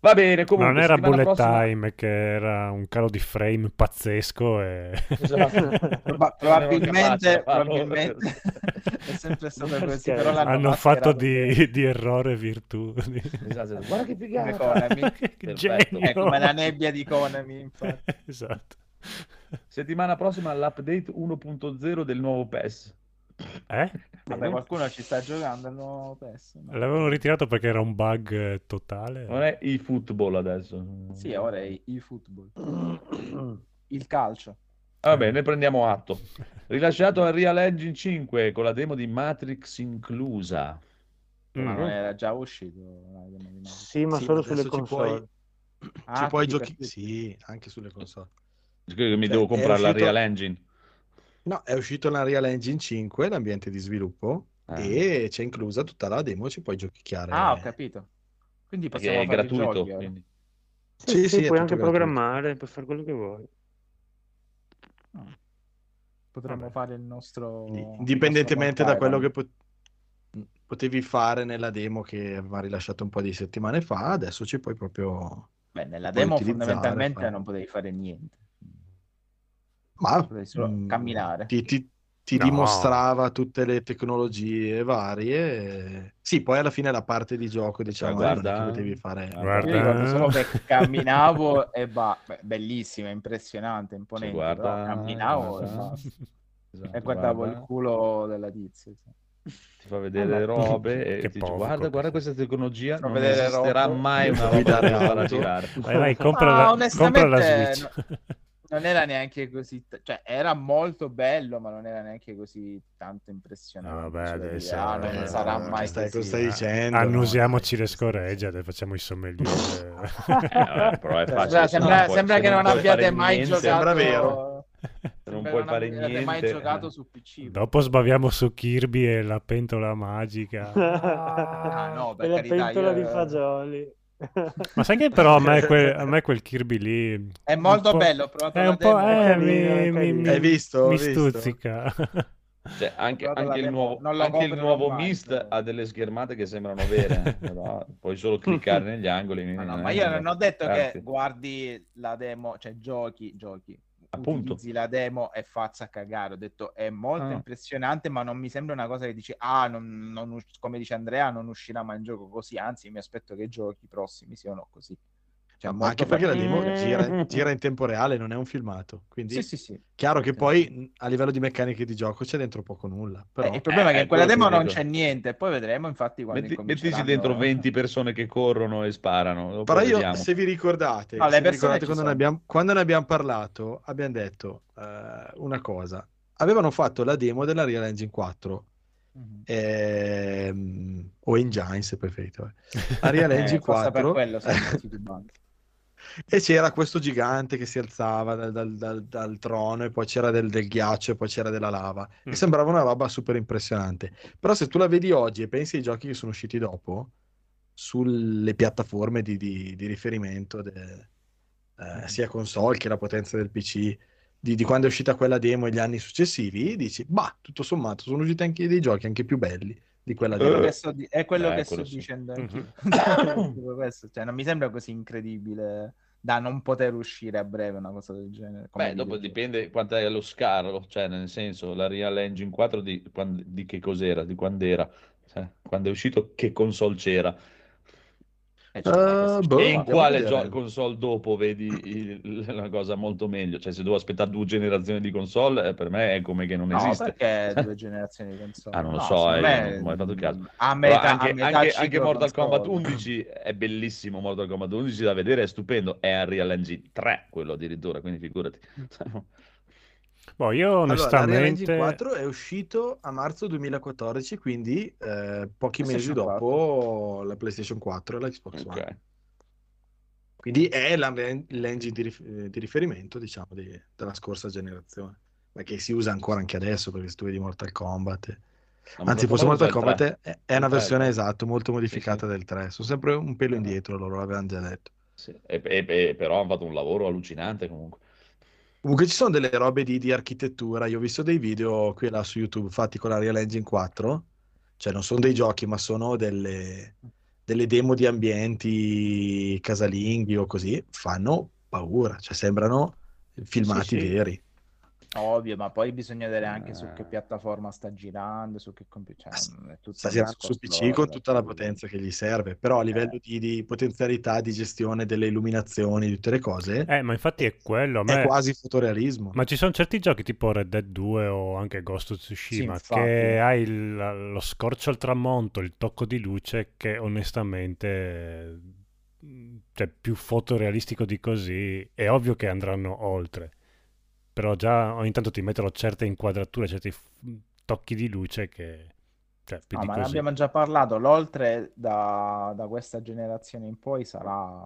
Va bene, comunque... non era bullet prossima- time, che era un calo di frame pazzesco e... Esatto. Capace probabilmente, probabilmente è sempre stato così, però l'hanno Hanno fatto di, di errore virtù. Esatto, Guarda che come figata! È come la nebbia di Konami, infatti. esatto. Settimana prossima l'update 1.0 del nuovo PES. Eh? Vabbè, qualcuno ci sta giocando nuovo PES. no? L'avevano ritirato perché era un bug eh, totale. Non è eFootball adesso. Sì, ora è e-football. Il calcio. Vabbè, ne prendiamo atto. Rilasciato Unreal Engine 5 con la demo di Matrix inclusa. Ma Mm. non era già uscito? Sì, ma Sì, solo sulle ci console. puoi- Ah, ci puoi giochi... Sì, anche sulle console. Mi Cioè, devo comprare la uscito- Real Engine. No, è uscito la Real Engine 5, l'ambiente di sviluppo, Ah. e c'è inclusa tutta la demo, ci puoi giochicchiare. Ah, ho capito. Quindi possiamo è fare i gratuito. giochi quindi. Sì, Sì, sì, sì, puoi anche gratuito. programmare, puoi fare quello che vuoi. Potremmo Vabbè. fare il nostro... Quindi, il Indipendentemente nostro da quello che pot- potevi fare nella demo che aveva rilasciato un po' di settimane fa, adesso ci puoi proprio... Beh, nella demo fondamentalmente fare. non potevi fare niente. Ma solo mm, camminare. ti, ti- ti No. dimostrava tutte le tecnologie varie. e- Sì, poi alla fine la parte di gioco, diciamo, Cioè, non è guarda- che potevi fare... Guarda. Io ricordo solo che camminavo e va, bellissima, impressionante, imponente, Cioè, guarda, però camminavo e, guarda. basta. Esatto, e guardavo guarda, il culo della tizia. sì. Ti fa vedere le robe e dice poco, guarda, guarda questa tecnologia, non vedere esisterà robe. mai una roba da girare. Vai, vai, compra, Ah, la, compra la Switch. Non era neanche così, t- cioè era molto bello, ma non era neanche così tanto impressionante. Ah, vabbè, Cioè, adesso- ah, non eh, sarà no, mai stai, così. stai Ah, dicendo? Annusiamoci No, le adesso facciamo i sommelier. Eh, vabbè, però è Cioè, facile, sembra, puoi- sembra se che non, abbiate mai niente, giocato. sembra vero. Non puoi fare abbiate mai niente. giocato su PC. Dopo sbaviamo su Kirby e la pentola magica. Ah, no, per e la carità, pentola io- di fagioli. Ma sai che però a me, quel, a me quel Kirby lì... È molto un po'- bello, provato È un po'... Eh, mi, mi, mi- Hai visto? mi visto? stuzzica. Cioè, anche, anche il nuovo, anche il nuovo Mist ha delle schermate che sembrano vere, eh, però puoi solo cliccare negli angoli. Ma, no, ma io non ho detto Anzi, che guardi la demo, cioè giochi, giochi. Appunto. Utilizzi la demo e faccia cagare. Ho detto è molto Ah. impressionante, ma non mi sembra una cosa che dici, ah, non, non come dice Andrea, non uscirà mai in gioco così. Anzi, mi aspetto che i giochi prossimi siano così. Cioè, Ma anche perché la bello. demo gira, gira in tempo reale, non è un filmato. Quindi Sì, sì, sì. chiaro che Sì. poi a livello di meccaniche di gioco c'è dentro poco nulla. Però Eh, il problema è che eh, in quella demo non c'è niente. Poi vedremo, infatti, quando Metti, mettici dentro 20 persone che corrono e sparano. dopo Però io, vediamo. se vi ricordate, No, se vi ricordate quando, ne abbiamo, quando ne abbiamo parlato, abbiamo detto eh, una cosa. Avevano fatto la demo della Real Engine 4 Mhm. ehm, o Engine se preferite. La Eh, Engine per 4 quello. e c'era questo gigante che si alzava dal, dal- dal- dal trono e poi c'era del, del ghiaccio e poi c'era della lava Mm. e sembrava una roba super impressionante. Però se tu la vedi oggi e pensi ai giochi che sono usciti dopo, sulle piattaforme di, di- di riferimento, de- eh, sia console che la potenza del PC, di, di quando è uscita quella demo e gli anni successivi, dici, bah, tutto sommato, sono usciti anche dei giochi anche più belli di quella demo. di- è quello Eh, che quello sto sì. dicendo anch'io. Questo, cioè, non mi sembra così incredibile da non poter uscire a breve una cosa del genere. come Beh, dopo dipende quanto è lo scarro, cioè nel senso la Real Engine 4 di, di che cos'era, di quando era, cioè, quando è uscito che console c'era Eh, cioè, si- boh, e in quale gio- console dopo vedi il- la cosa molto meglio, cioè se devo aspettare due generazioni di console eh, per me è come che non No, esiste. perché due generazioni di console? Ah, non lo No, so, eh, me, non ho mai fatto caso. A Però metà, anche, a metà anche- anche Mortal. Kombat 11 è bellissimo Mortal Kombat 11 da vedere, è stupendo, è Unreal Engine 3 quello addirittura, quindi figurati. Boh, io Allora, onestamente... Engine 4 è uscito a marzo 2014, quindi eh, pochi mesi dopo la PlayStation 4 e la Xbox One. Ok. Quindi è la- l'engine di, rif- eh, di riferimento, diciamo, di- della scorsa generazione, ma che si usa ancora anche adesso, perché se tu vedi Mortal Kombat. No, Anzi, forse Mortal Kombat 3. è, è una Il 3, versione sì. esatto, molto modificata del 3. Sono sempre un pelo Eh. indietro, loro l'avevano già detto. Sì, e- e- e- però hanno fatto un lavoro allucinante comunque. Comunque ci sono delle robe di, di architettura. Io ho visto dei video qui e là su YouTube fatti con la Real Engine 4. Cioè, non sono dei giochi, ma sono delle, delle demo di ambienti casalinghi o così. Fanno paura, cioè sembrano filmati Sì, sì. veri. Ovvio, ma poi bisogna vedere anche su Eh. che piattaforma sta girando, su che computer. Cioè, Sta girando su PC con tutta la potenza che gli serve, però a livello Eh. di, di potenzialità di gestione delle illuminazioni, di tutte le cose, Eh, ma infatti è quello. A è me... quasi fotorealismo. Ma ci sono certi giochi tipo Red Dead 2 o anche Ghost of Tsushima Sì, che hai il- lo scorcio al tramonto, il tocco di luce che onestamente eh, cioè più fotorealistico di così è ovvio che andranno oltre. Però già ogni tanto ti mettono certe inquadrature, certi tocchi di luce che cioè più di ma ne così. abbiamo già parlato. L'oltre da, da questa generazione in poi sarà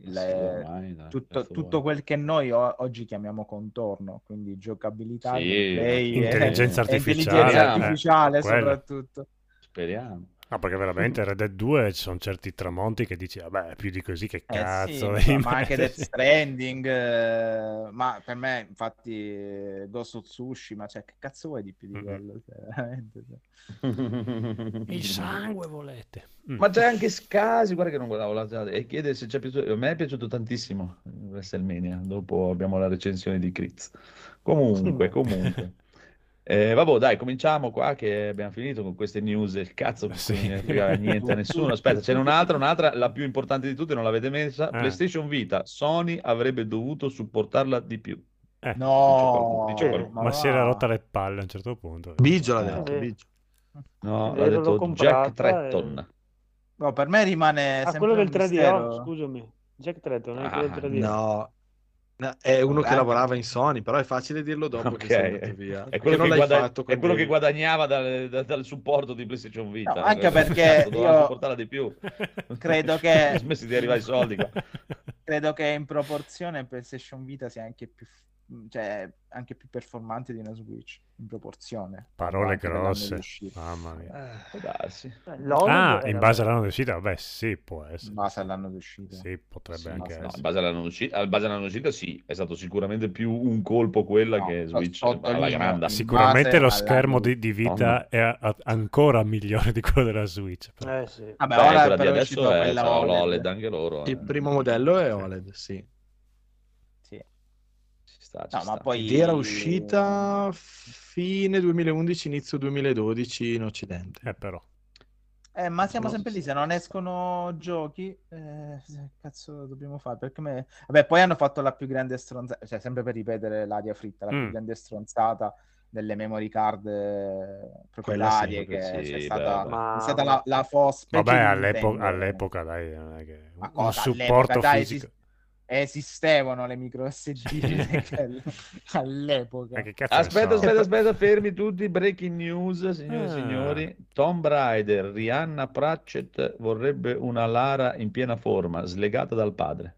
il- Sì, ormai, dai, tutto, tutto quel che noi o- oggi chiamiamo contorno, quindi giocabilità, Sì, e- Intelligenza e artificiale, intelligenza eh, artificiale quello. soprattutto. Speriamo. Ah, perché veramente Red Dead 2 ci sono certi tramonti che dici, vabbè, più di così che Eh cazzo. sì, devi ma anche Death metterci?" Stranding, eh, ma per me infatti eh, Ghost of Tsushima, cioè che cazzo vuoi di più di quello? Veramente, cioè. Il sangue volete. Mm. Ma c'è anche Scasi, guarda che non guardavo la chat, e chiede se ci è piaciuto. A me è piaciuto tantissimo WrestleMania. Dopo abbiamo la recensione di Critz. Comunque, comunque. Eh, vabbè, dai, cominciamo qua che abbiamo finito con queste news. Il cazzo, Sì. non ne frega niente a nessuno. Aspetta, c'è un'altra, un'altra, la più importante di tutte, non l'avete messa. Ah. PlayStation Vita, Sony avrebbe dovuto supportarla di più. Eh, No, Dice qualcuno. ma si era rotta le palle a un certo punto. Biggio l'ha Eh, detto, sì. Biggio. No, È l'ha detto comprata Jack Tretton. No, per me rimane Ah, quello del un 3DO, mistero. scusami. Jack Tretton, è Ah, quello del 3DO. No, No, È uno che lavorava in Sony, però è facile dirlo dopo che Ok. sei andato via. È quello, che, guada- fatto è quello che guadagnava dal, da- dal supporto di PlayStation Vita. No, anche perché Dovevano io supportarla di più. credo che- Ha smesso di arrivare i soldi qua. credo che in proporzione PlayStation Vita sia anche più, cioè, anche più performante di una Switch. In proporzione. Parole di grosse. Mamma mia. Eh, Può darsi. Ah, in base all'anno di uscita, vabbè, sì, può essere. In base all'anno di uscita. Sì, potrebbe Sì, anche no, in essere. base all'anno uscita, in base all'anno uscita, sì, è stato sicuramente più un colpo quella No, che Switch alla grande. Sicuramente lo schermo di, di vita è a- a- ancora migliore di quello della Switch. però. Eh sì. Vabbè, Beh, ora di però è adesso è c'ha OLED. l'OLED anche loro. Il eh. primo modello è OLED, sì. Sì. Sta, ci No, sta. ma poi... Ed era uscita fine 2011, inizio 2012 in Occidente. Eh, però. Eh, ma siamo No, sempre lì, se non escono giochi, eh, cazzo dobbiamo fare? Perché me... Vabbè, poi hanno fatto la più grande stronzata, cioè sempre per ripetere l'aria fritta, la Mm. più grande stronzata delle memory card eh, l'aria, che sì, c'è stata, beh. Ma- è stata la, la FOS Vabbè, di all'epoca, dai, non è che... Ma un cosa, supporto all'epoca, dai, fisico. Esist- esistevano le micro SD all'epoca. Aspetta, aspetta, aspetta, fermi tutti. Breaking news, signore e Ah. signori. Tomb Raider, Rihanna Pratchett vorrebbe una Lara in piena forma, slegata dal padre.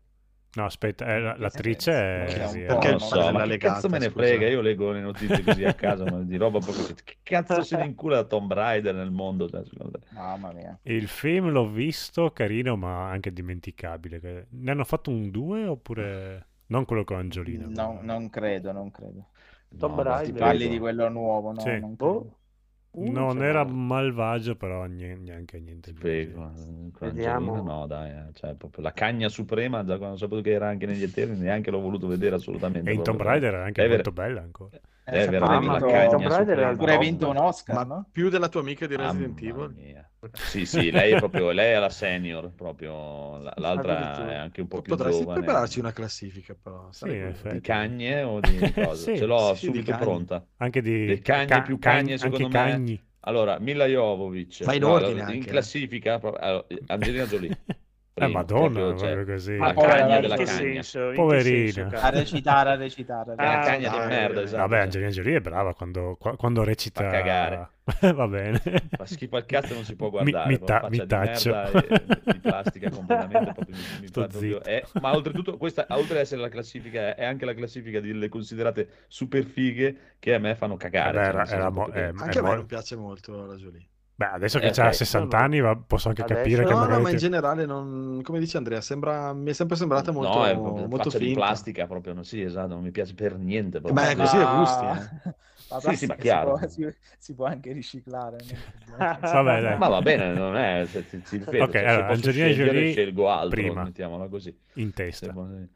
No, aspetta, eh, la- l'attrice Perché è... Perché non il so, ma legata, cazzo me ne scusa. frega? Io leggo le notizie così a caso, ma di roba proprio che che cazzo se ne incula Tomb Raider nel mondo? cioè? Mamma mia. Il film l'ho visto, carino, ma anche dimenticabile. Ne hanno fatto un 2 oppure... Non quello con Angiolina. No, quello- non credo, non credo. Tomb No, Raider. parli di quello nuovo, no? Sì. Non credo. Uh, Non era malvagio, però neanche niente. Eh, con Vediamo. No, dai, eh, cioè, proprio la cagna suprema, da quando ho saputo che era anche negli Eterni, neanche l'ho voluto vedere assolutamente. E in Tomb. Raider era anche Deve- molto bella ancora. È sempre veramente Mamma la cagna Tomb Raider suprema. Ha pure vinto un Oscar, Ma no? più della tua amica di Resident Mamma Evil. mia. Sì, sì, lei è proprio lei è la senior, proprio la- l'altra è anche un po' più Potresti giovane. prepararci una classifica, però. Sì. Di cagne o di cosa? Sì, Ce l'ho sì, subito pronta. Anche di... Le cagne più cagne, secondo anche me. cagni. Allora, Mila Jovovic, Ma in no, ordine in classifica, allora, Angelina Jolie. Eh, prima, madonna, proprio, cioè, così. la Ma cagna della cagna. senso? Poverina. senso, A recitare, a recitare. È Ah, cagna di dai, merda, esatto. Vabbè, cioè. Angelina Jolie è brava quando, qua- quando recita... Fa cagare. Va bene. Fa schifo al cazzo non si può Mi- guardare, mi proprio ta- faccia mi di taccio. merda e- di plastica completamente proprio, mi- mi proprio- è- ma oltretutto questa oltre ad essere la classifica è, è anche la classifica delle considerate super fighe che a me fanno cagare Eh beh, cioè, era- era mo- che- eh, Anche a me mo- non piace molto la Jolie. Beh, adesso che Eh, c'ha ok. 60 No, no. anni va- posso anche Adesso- capire che No, no, magari... ma in ti- generale, non... come dice Andrea, sembra... mi è sempre sembrata molto, no, è molto faccia di finta. plastica proprio non sì esatto non mi piace per niente proprio. Ma è così a gusti, eh. Sì, sì, ma plastica si chiaro. può- Si, si può anche riciclare. è. Vabbè, dai. ma va bene non è se, se, si ripeto, Ok, cioè, se allora, posso Angelina scegliere, Jolie scelgo altro prima. mettiamola così in Se testa. posso-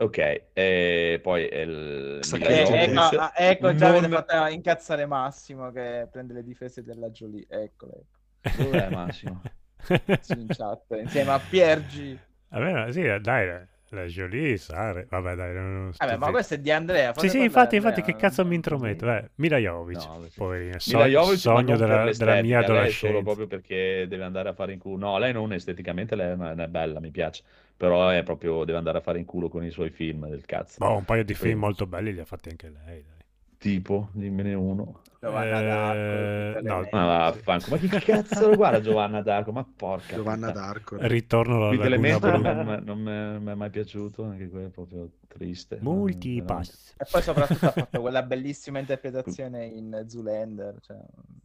ok e poi è il Eh, ecco, ah, ecco, già avete Non- fatto incazzare Massimo che prende le difese della Jolie. Eccolo, ecco. Dov'è Massimo? In chat, insieme a Piergi. Vabbè, sì, dai, la- Jolie, Sare... Vabbè, dai, non, Vabbè, ma questo è di Andrea. Sì, sì, infatti, infatti, che cazzo mi intrometto? Beh, Mila Jovovic, No, poverina, so- ma sogno della, della mia è solo adolescenza. proprio perché deve andare a fare in culo. No, lei non esteticamente, lei è, una- è bella, mi piace. Però è proprio, deve andare a fare in culo con i suoi film del cazzo. Boh, un paio di Sì. film molto belli li ha fatti anche lei, dai. Tipo, dimmene uno. Giovanna Eh, d'Arco, le no. Ma vaffanculo, ma chi cazzo lo guarda Giovanna d'Arco? Ma porca Giovanna d'Arco. Ritorno alla Qui Laguna Blu. mi- non mi è mai piaciuto, anche quello è proprio triste. Multipass. E poi soprattutto ha fatto quella bellissima interpretazione in Zoolander. Cioè,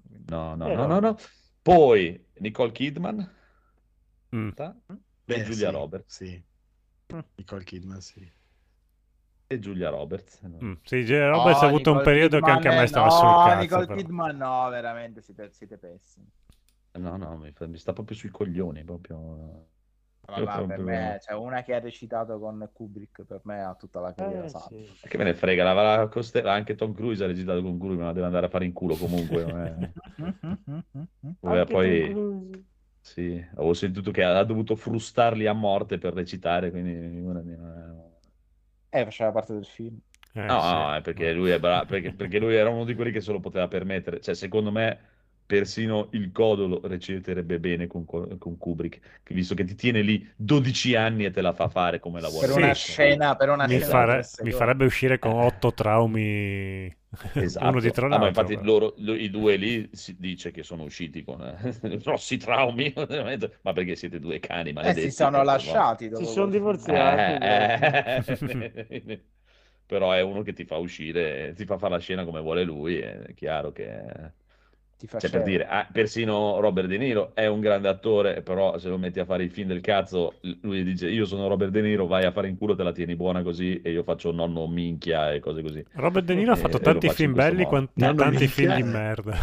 quindi- No, no, Eh, no, no. no, no. Poi Nicole Kidman Mm. Beh, e Giulia sì, Roberts. Sì. Nicole Kidman, sì. E Giulia Roberts. Mm. Sì, Julia Roberts No, ha avuto un Nicole periodo che anche a me Kidman, stava no, sul cazzo. Nicole però. Kidman, no, veramente siete, siete pessimi. No, no, mi, fa- mi sta proprio sui coglioni, proprio. Ma Io va, per me, cioè, una che ha recitato con Kubrick, per me ha tutta la carriera Eh, sì. Che me ne frega, la, la anche Tom Cruise ha recitato con Cruise, ma la deve andare a fare in culo comunque. è- Vabbè, Anche poi Tom Cruise. Sì, ho sentito che ha dovuto frustarli a morte per recitare, quindi Eh, faceva parte del film. Eh, No, sì. no, è perché lui è bravo, perché, perché lui era uno di quelli che se lo poteva permettere. Cioè, secondo me, persino il codolo reciterebbe bene con, con Kubrick, che visto che ti tiene lì 12 anni e te la fa fare come la vuole. Per Sì. una scena, per una Mi, scena fare- di tre mi secondi. farebbe uscire con otto traumi Esatto. uno dietro Ah, ma l'altro. infatti loro, lo- i due lì si dice che sono usciti con eh, grossi traumi, ma perché siete due cani Eh, maledetti. si sono lasciati dopo Si sono quel film. divorziati. Eh, però è uno che ti fa uscire, ti fa fare la scena come vuole lui, è chiaro che... Ti fa Cioè, per dire, ah, persino Robert De Niro è un grande attore, però se lo metti a fare il film del cazzo, lui dice io sono Robert De Niro, vai a fare in culo, te la tieni buona così e io faccio nonno minchia e cose così. Robert De Niro ha E- fatto e lo tanti faccio film belli quanti tanti minchia, film di merda.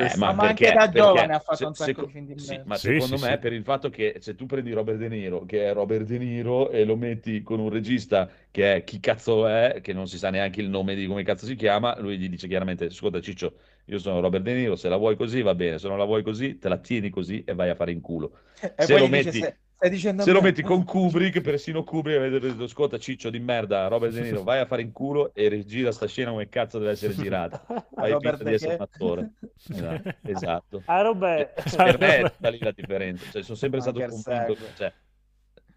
Eh, Interessante. ma anche da giovane ha fatto se- un sacco di film di sì, merda. ma Sì, secondo sì, me sì. per il fatto che se tu prendi Robert De Niro, che è Robert De Niro, e lo metti con un regista che è chi cazzo è, che non si sa neanche il nome di come cazzo si chiama, lui gli dice chiaramente, ascolta Ciccio, io sono Robert De Niro, se la vuoi così va bene, se non la vuoi così te la tieni così e vai a fare in culo. E se poi lo metti- "Se- Se lo me?" metti con Kubrick, persino Kubrick avete detto, ascolta Ciccio di merda, Robert De Niro, vai a fare in culo e rigira sta scena come cazzo deve essere girata. Fai Robert finta di essere un che? attore. Esatto, Esatto. Ah, Robè. Per me è da lì la differenza. Cioè, sono sempre stato convinto cioè,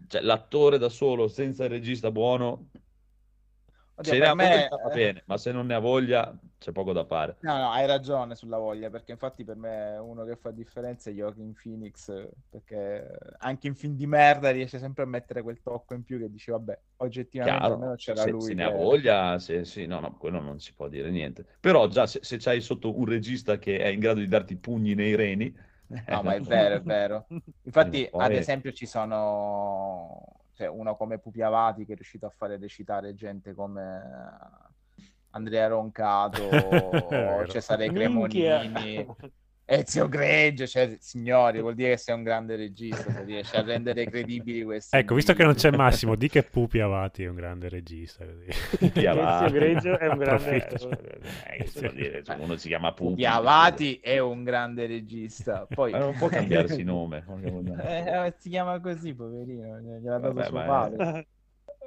cioè, l'attore da solo, senza il regista buono, Oddio, se ne ha me- voglia va bene, ma se non ne ha voglia c'è poco da fare. No, no, hai ragione sulla voglia, perché infatti per me uno che fa differenza è Joaquin Phoenix, perché anche in film di merda riesce sempre a mettere quel tocco in più che dici, vabbè, oggettivamente Chiaro, almeno c'era se, lui. se ne che- ha voglia, se, sì, no, no, quello non si può dire niente. Però già se, se c'hai sotto un regista che è in grado di darti pugni nei reni, No, ma è vero, è vero. Infatti, Poi- ad esempio, ci sono cioè, uno come Pupi Avati che è riuscito a fare recitare gente come Andrea Roncato. Cesare. Cremonini. Ezio Greggio, cioè, signori, vuol dire che sei un grande regista, se riesci a rendere credibili questi. Ecco, visto che non c'è Massimo, di che Pupi Avati è un grande regista. Pupi Avati. Ezio Greggio è un grande... Eh, dire, cioè, uno si chiama Pupi. Pupi Avati è un grande regista. Poi Ma non può cambiarsi nome. Eh, si chiama così, poverino, gliel'ha dato Vabbè, suo padre.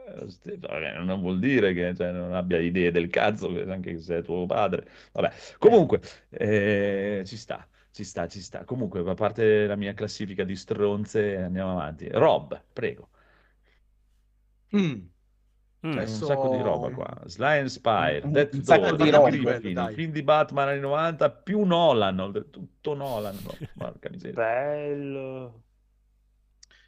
Eh, vabbè, non vuol dire che cioè, non abbia idee del cazzo, anche se è tuo padre. Vabbè, comunque, eh, ci sta, ci sta, ci sta. Comunque, a parte la mia classifica di stronze, andiamo avanti. Rob, prego. Mm. Mm. C'è Adesso- un sacco di roba qua. Sly and Spire, Un- Death un sacco Door, di roba. Griffin, film di Batman anni 90, più Nolan, oltretutto Nolan. no, porca miseria. Bello.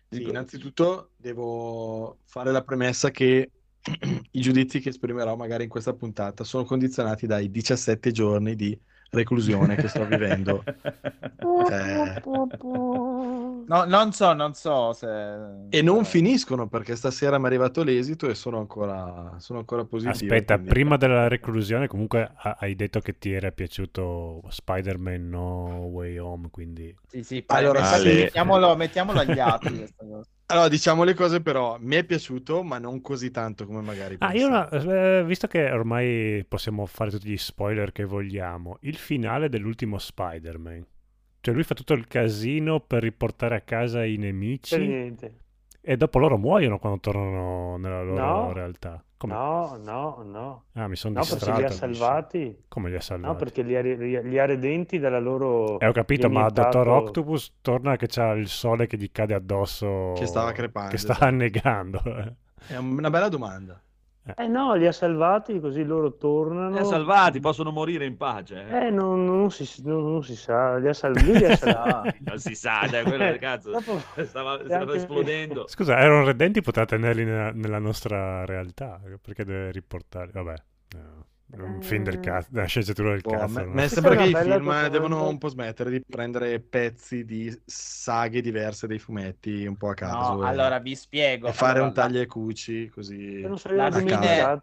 Sì, innanzitutto devo fare la premessa che i giudizi che esprimerò magari in questa puntata sono condizionati dai 17 giorni di reclusione che sto vivendo. Eh, No, non so, non so se... e non eh, finiscono perché stasera mi è arrivato l'esito e sono ancora, sono ancora positivo. Aspetta, quindi- prima della reclusione comunque ha- hai detto che ti era piaciuto Spider-Man No Way Home, quindi... Sì, sì, Allora, infatti sì. mettiamolo, mettiamolo agli atti questa cosa. Allora, diciamo le cose però, mi è piaciuto, ma non così tanto come magari Ah, io no, eh, visto che ormai possiamo fare tutti gli spoiler che vogliamo, il finale dell'ultimo Spider-Man. Cioè lui fa tutto il casino per riportare a casa i Per nemici niente. e dopo loro muoiono quando tornano nella loro No. realtà. Come? No, no, no. Ah, mi sono No, perché distratto. li ha salvati. Come li ha salvati? No, perché li ha, li ha- redenti dalla loro... Eh, ho capito, ma iniettato- Dottor Octopus torna che c'ha il sole che gli cade addosso. Che stava crepando, Che sta esatto. annegando. È una bella domanda. Eh no, li ha salvati così loro tornano. Li ha salvati, possono morire in pace. eh. Eh, non, non si, non, non si sa, li ha salvati. Li ha salvati. Non si sa, cioè, quello del cazzo. Dopo- Stava, stava anche- esplodendo. Scusa, erano redenti, poteva tenerli nella, nella nostra realtà. Perché deve riportare? Vabbè, eh, è un film del cazzo, una sceneggiatura del Boh, cazzo. a me, no? sembra che i film devono un po' smettere di prendere pezzi di saghe diverse dei fumetti un po' a caso No, e- allora vi spiego. e fare Allora, un taglia e cuci così La io fine-.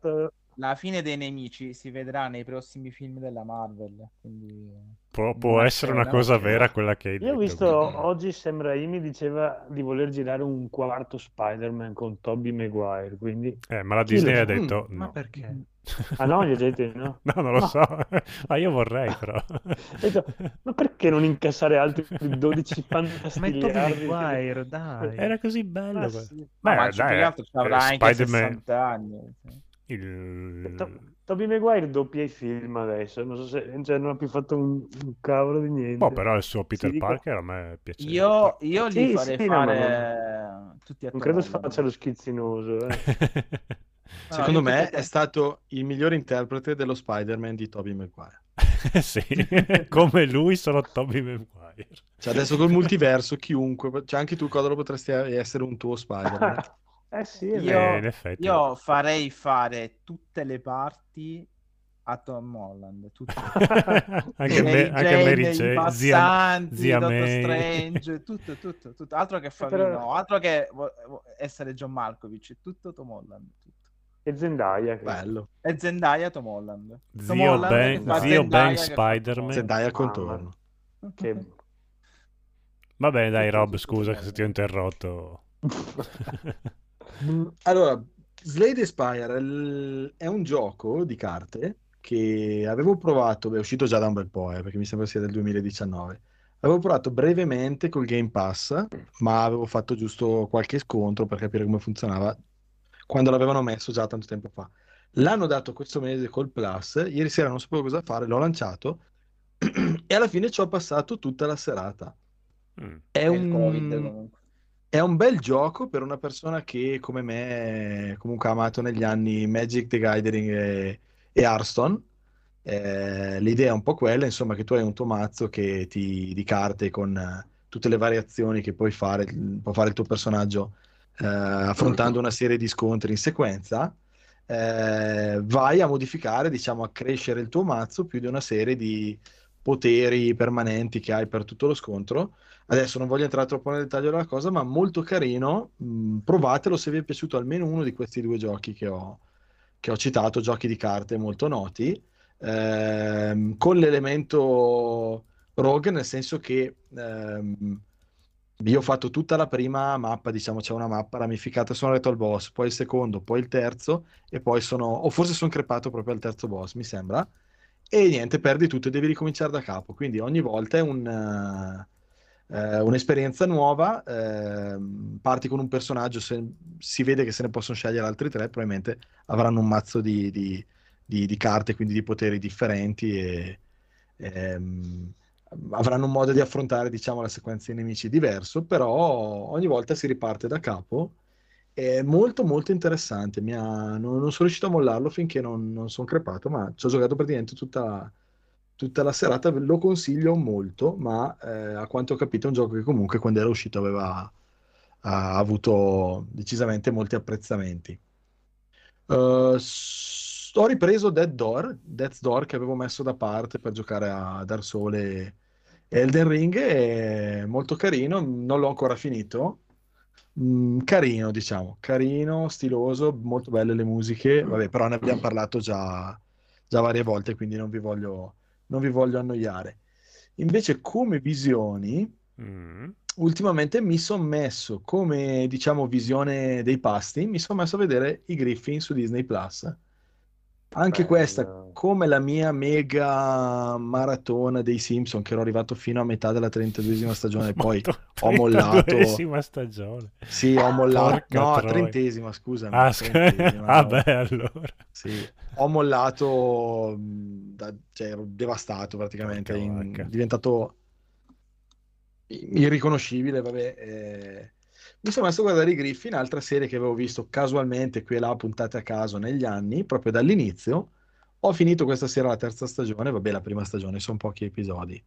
La fine dei nemici si vedrà nei prossimi film della Marvel. Quindi... Può, può essere una cosa vera quella che hai Io ho detto, visto quindi- oggi Sam Raimi diceva di voler girare un quarto Spider-Man con Tobey Maguire, quindi... Eh, ma la Disney ha detto Mm, ma no. perché? Ah no, gli agenti no. No, non lo No. so. Ma io vorrei, però. Detto, ma perché non incassare altri 12 Ma è? Maguire, dai. Era così bello. Ma quello. sì. Beh, ma più dai, che altro ci eh, avrà anche Spider-Man- 60 anni. Il... To- Tobey Maguire doppia i film adesso, non so se cioè, non ha più fatto un, un cavolo di niente. Boh, però il suo Peter dico- Parker a me piace. Io, io li Sì, farei sì, no, ma fare tutti a Non credo faccia lo schizzinoso. eh. No, Secondo me è stato il miglior interprete dello Spider-Man di Tobey Maguire. sì, come lui sono Tobey Maguire. Cioè adesso col multiverso chiunque, cioè anche tu Codolo potresti essere un tuo Spider-Man. eh sì, Io-. Eh, in effetti. Io farei fare tutte le parti a Tom Holland. Tutte. anche, me, anche Jane, Mary Jane, zia, passanti, zia May. Strange, tutto, tutto, tutto. Altro che Però- Favino, altro che essere John Malkovich, tutto Tom Holland. tutto. E Zendaya. credo. Bello. E Zendaya Tom Holland. Tom Zio Holland Ben, zio Zendaya Ben Spider-Man. Zendaya contorno. Che... Va bene, dai, Rob, scusa se ti ho interrotto. Allora, Slade Spire è un gioco di carte che avevo provato, beh, è uscito già da un bel po', eh, perché mi sembra sia del 2019. Avevo provato brevemente col Game Pass, ma avevo fatto giusto qualche scontro per capire come funzionava quando l'avevano messo già tanto tempo fa. L'hanno dato questo mese col Plus, ieri sera non sapevo cosa fare, l'ho lanciato e alla fine ci ho passato tutta la serata. Mm. È Covid un... È un bel gioco per una persona che, come me, comunque ha amato negli anni Magic the Gathering e, e Hearthstone. Eh, l'idea è un po' quella, insomma, che tu hai un tuo mazzo che ti, di carte con eh, tutte le variazioni che puoi fare, può fare il tuo personaggio eh, affrontando una serie di scontri in sequenza. Eh, vai a modificare, diciamo, a crescere il tuo mazzo più di una serie di poteri permanenti che hai per tutto lo scontro. Adesso non voglio entrare troppo nel dettaglio della cosa, ma molto carino. Mm, provatelo se vi è piaciuto almeno uno di questi due giochi che ho, che ho citato, giochi di carte molto noti, ehm, con l'elemento rogue, nel senso che ehm, io ho fatto tutta la prima mappa, diciamo, c'è una mappa ramificata, sono arrivato al boss, poi il secondo, poi il terzo, e poi sono, o forse sono crepato proprio al terzo boss, mi sembra. E niente, perdi tutto e devi ricominciare da capo. Quindi ogni volta è un, eh, eh, un'esperienza nuova. ehm, parti con un personaggio, se- si vede che se ne possono scegliere altri tre, probabilmente avranno un mazzo di, di- di- di carte, quindi di poteri differenti e ehm, avranno un modo di affrontare, diciamo, la sequenza di nemici diverso, però ogni volta si riparte da capo. È molto molto interessante, ha- non, non sono riuscito a mollarlo finché non, non sono crepato, ma ci ho giocato praticamente tutta, tutta la serata, lo consiglio molto, ma eh, a quanto ho capito è un gioco che comunque quando era uscito aveva ha avuto decisamente molti apprezzamenti. S- ho ripreso Dead Door, Death's Door che avevo messo da parte per giocare a Dark Souls e Elden Ring, è molto carino, non l'ho ancora finito. Mm, carino, diciamo, carino, stiloso, molto belle le musiche, vabbè, però ne abbiamo parlato già, già varie volte, quindi non vi voglio, non vi voglio annoiare. Invece, come visioni, Mm. ultimamente mi sono messo, come diciamo visione dei pasti, mi sono messo a vedere i Griffin su Disney Plus. Anche Bello. questa, come la mia mega maratona dei Simpson, che ero arrivato fino a metà della 32esima stagione, e poi ho mollato. 32esima stagione. Sì, ho mollato. Porca No, troia. trentesima, scusami. Ah, trentesima, ah, no. beh, allora. Sì, ho mollato, mh, da- cioè ero devastato praticamente, in- diventato irriconoscibile, vabbè. eh. Mi sono messo a guardare i Griffin, altra serie che avevo visto casualmente qui e là, puntate a caso negli anni, proprio dall'inizio. Ho finito questa sera la terza stagione, vabbè, la prima stagione, sono pochi episodi.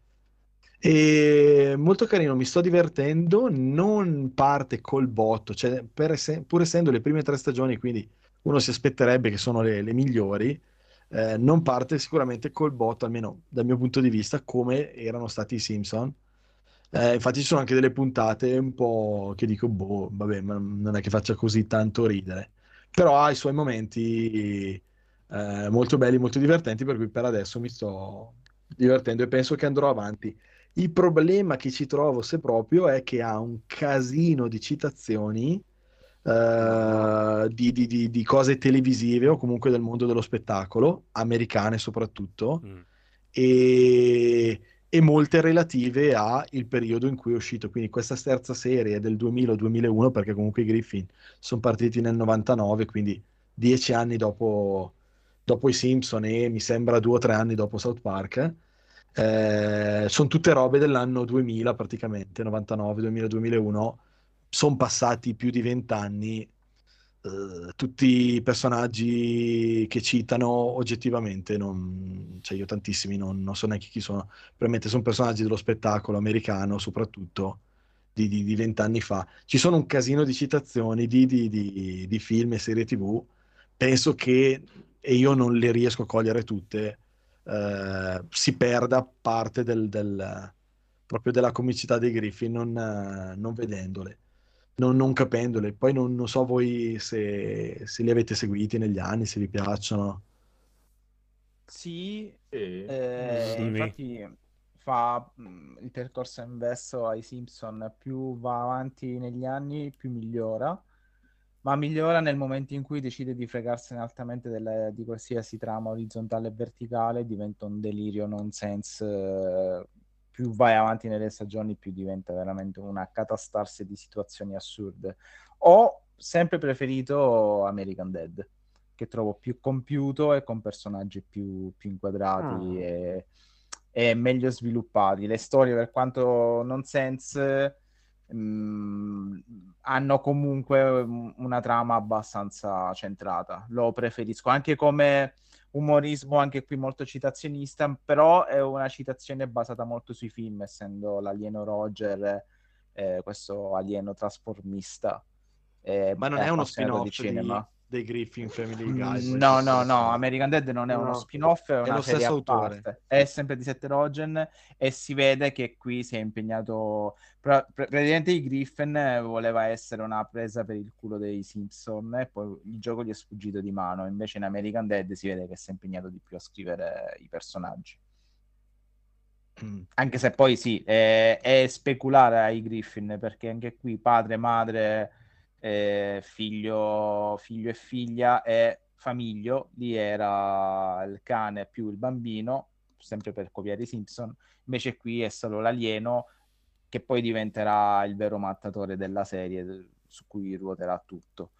E molto carino, mi sto divertendo, non parte col botto, cioè esse- pur essendo le prime tre stagioni, quindi uno si aspetterebbe che sono le, le migliori, eh, non parte sicuramente col botto, almeno dal mio punto di vista, come erano stati i Simpson. Eh, infatti ci sono anche delle puntate un po' che dico, boh, vabbè, ma non è che faccia così tanto ridere. Però ha i suoi momenti eh, molto belli, molto divertenti, per cui per adesso mi sto divertendo e penso che andrò avanti. Il problema che ci trovo, se proprio, è che ha un casino di citazioni eh, di, di- di- di cose televisive o comunque del mondo dello spettacolo, americane soprattutto, Mm. e, e molte relative al periodo in cui è uscito. Quindi questa terza serie del 2000-2001, perché comunque i Griffin sono partiti nel 99, quindi dieci anni dopo, dopo i Simpson e mi sembra due o tre anni dopo South Park. Eh, sono tutte robe dell'anno 2000 praticamente, 99, 2000, 2001. Sono passati più di vent'anni. Eh, tutti i personaggi che citano oggettivamente, non, cioè io tantissimi non, non so neanche chi sono, probabilmente sono personaggi dello spettacolo americano soprattutto di, vent'anni fa. Ci sono un casino di citazioni di, di, di- di film e serie TV. Penso che, e io non le riesco a cogliere tutte, eh, si perda parte del, del- proprio della comicità dei Griffin non, non vedendole, non, non capendole. Poi non, non so voi se, se li avete seguiti negli anni, se vi piacciono. Sì, Sì. eh, Sì. infatti fa mh, il percorso inverso ai Simpson, più va avanti negli anni, più migliora, ma migliora nel momento in cui decide di fregarsene altamente della- di qualsiasi trama orizzontale e verticale, diventa un delirio nonsense. Più vai avanti nelle stagioni, più diventa veramente una catastarsi di situazioni assurde. Ho sempre preferito American Dead che trovo più compiuto e con personaggi più, più inquadrati Ah. e, e meglio sviluppati. Le storie, per quanto nonsense, mh, hanno comunque un- una trama abbastanza centrata. Lo preferisco anche come umorismo, anche qui molto citazionista, però è una citazione basata molto sui film, essendo l'alieno Roger, eh, questo alieno trasformista. eh, Ma non è uno appassionato di spin-off di- cinema. Dei Griffin Family Mm, Guy. No, no, no, American Dead non è uno No. spin-off, è una lo stesso autore. parte. È sempre di Seth Rogen e si vede che qui si è impegnato... pra- pra- praticamente i Griffin eh, voleva essere una presa per il culo dei Simpson e poi il gioco gli è sfuggito di mano. Invece in American Dead si vede che si è impegnato di più a scrivere i personaggi. Mm. Anche se poi sì, è, è speculare ai Griffin, perché anche qui padre, madre, eh, figlio, figlio e figlia e famiglio, lì era il cane più il bambino, sempre per copiare i Simpson, invece qui è solo l'alieno che poi diventerà il vero mattatore della serie su cui ruoterà tutto.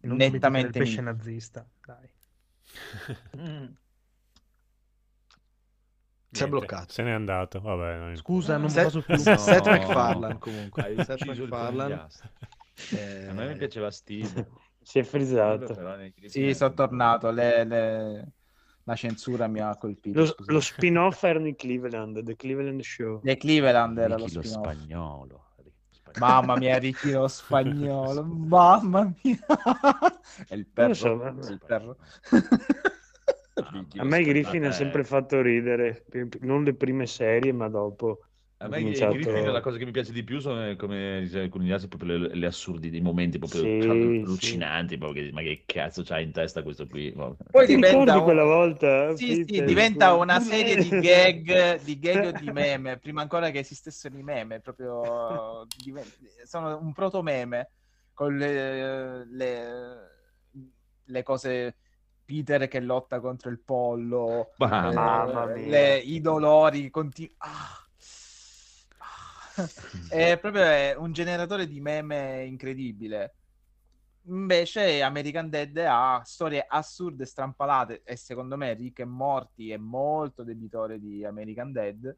Non Nettamente il pesce mi- nazista, dai. Mm. Si è bloccato. Se n'è andato, vabbè. non Scusa, non Seth- posso più. Seth No. MacFarlane comunque. Hai Seth MacFarlane. Eh, A me mi piaceva Steve. Si è frizzato. Sì, è sono tornato, le- le- la censura mi ha colpito. Lo, lo spin-off era di Cleveland, The Cleveland Show. The Cleveland era lo Ricky lo spin-off. spagnolo. Ricky lo spagnolo. Mamma mia, Ricky lo spagnolo. Mamma mia. È il perro. So, ma- il perro. A me i. Griffin ha Eh, sempre fatto ridere, non le prime serie, ma dopo. A me i cominciato- Griffin la cosa che mi piace di più sono eh, come dice alcuni altri proprio le, le assurdi dei momenti proprio Sì, allucinanti proprio che- ma che cazzo c'ha in testa questo qui Boh. Poi Ti diventa un- quella volta? Sì, sì, diventa una serie di gag, di gag o di meme, prima ancora che esistessero i meme, proprio sono un proto meme con le, le, le cose Peter che lotta contro il pollo, Mamma eh, Mamma mia. le- i dolori continui. Ah. È proprio è un generatore di meme incredibile. Invece American Dead ha storie assurde, strampalate e secondo me Rick e Morty è molto debitore di American Dead,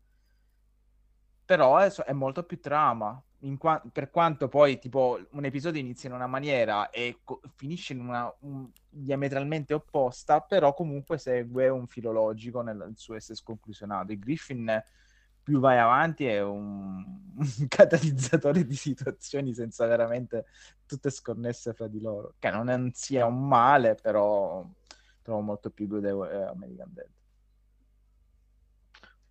però è, è molto più trama. Qua- per quanto poi tipo un episodio inizia in una maniera e co- finisce in una un- diametralmente opposta, però comunque segue un filologico nel, nel suo essere sconclusionato. Il Griffin più vai avanti è un, un catalizzatore di situazioni senza veramente tutte sconnesse fra di loro. Che non, è- sia un male, però trovo molto più godevole eh, American Dead.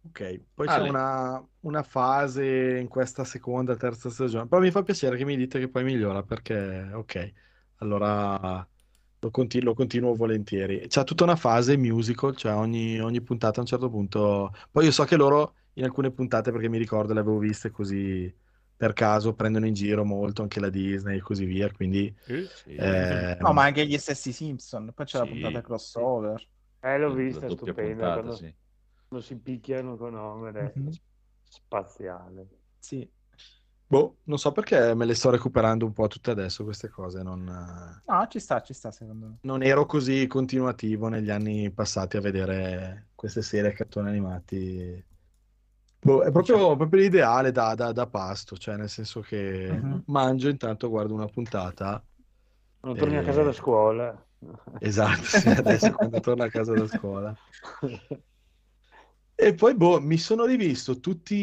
Ok, poi Ale. c'è una, una fase in questa seconda, terza stagione, però mi fa piacere che mi dite che poi migliora perché, ok, allora lo, conti- lo continuo volentieri. C'è tutta una fase musical, cioè ogni, ogni puntata a un certo punto... Poi io so che loro in alcune puntate, perché mi ricordo le avevo viste così per caso, prendono in giro molto anche la Disney e così via, quindi... Sì. Sì. eh, No, ma anche gli stessi Simpson. Poi c'è la Sì. puntata crossover. Eh, l'ho La vista, stupenda, puntata, quando, sì. quando si picchiano con Homer, è Mhm. spaziale. Sì. Boh, non so perché me le sto recuperando un po' tutte adesso queste cose, non, No, ci sta, ci sta secondo me. non ero così continuativo negli anni passati a vedere queste serie a cartoni animati. Boh, è proprio, proprio l'ideale da, da- da pasto, cioè nel senso che Mhm. mangio, intanto guardo una puntata. Non torni a casa da scuola. Esatto, sì, adesso quando torno a casa da scuola. E poi, boh, mi sono rivisto tutti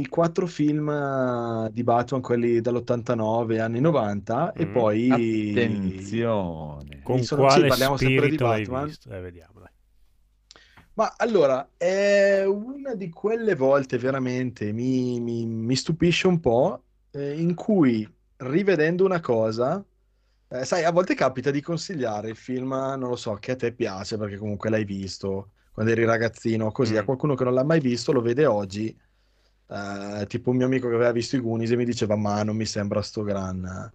i quattro film eh, di Batman, quelli dall'89, anni 90, e Mm. poi... Attenzione. Con sono- quale sì, parliamo sempre di Batman. visto? Eh, vediamo. Ma allora, è una di quelle volte veramente mi, mi- mi stupisce un po', eh, in cui rivedendo una cosa, eh, sai, a volte capita di consigliare il film, non lo so, che a te piace perché comunque l'hai visto quando eri ragazzino, così a Mm. qualcuno che non l'ha mai visto lo vede oggi, eh, tipo un mio amico che aveva visto i Goonies e mi diceva, ma non mi sembra sto gran...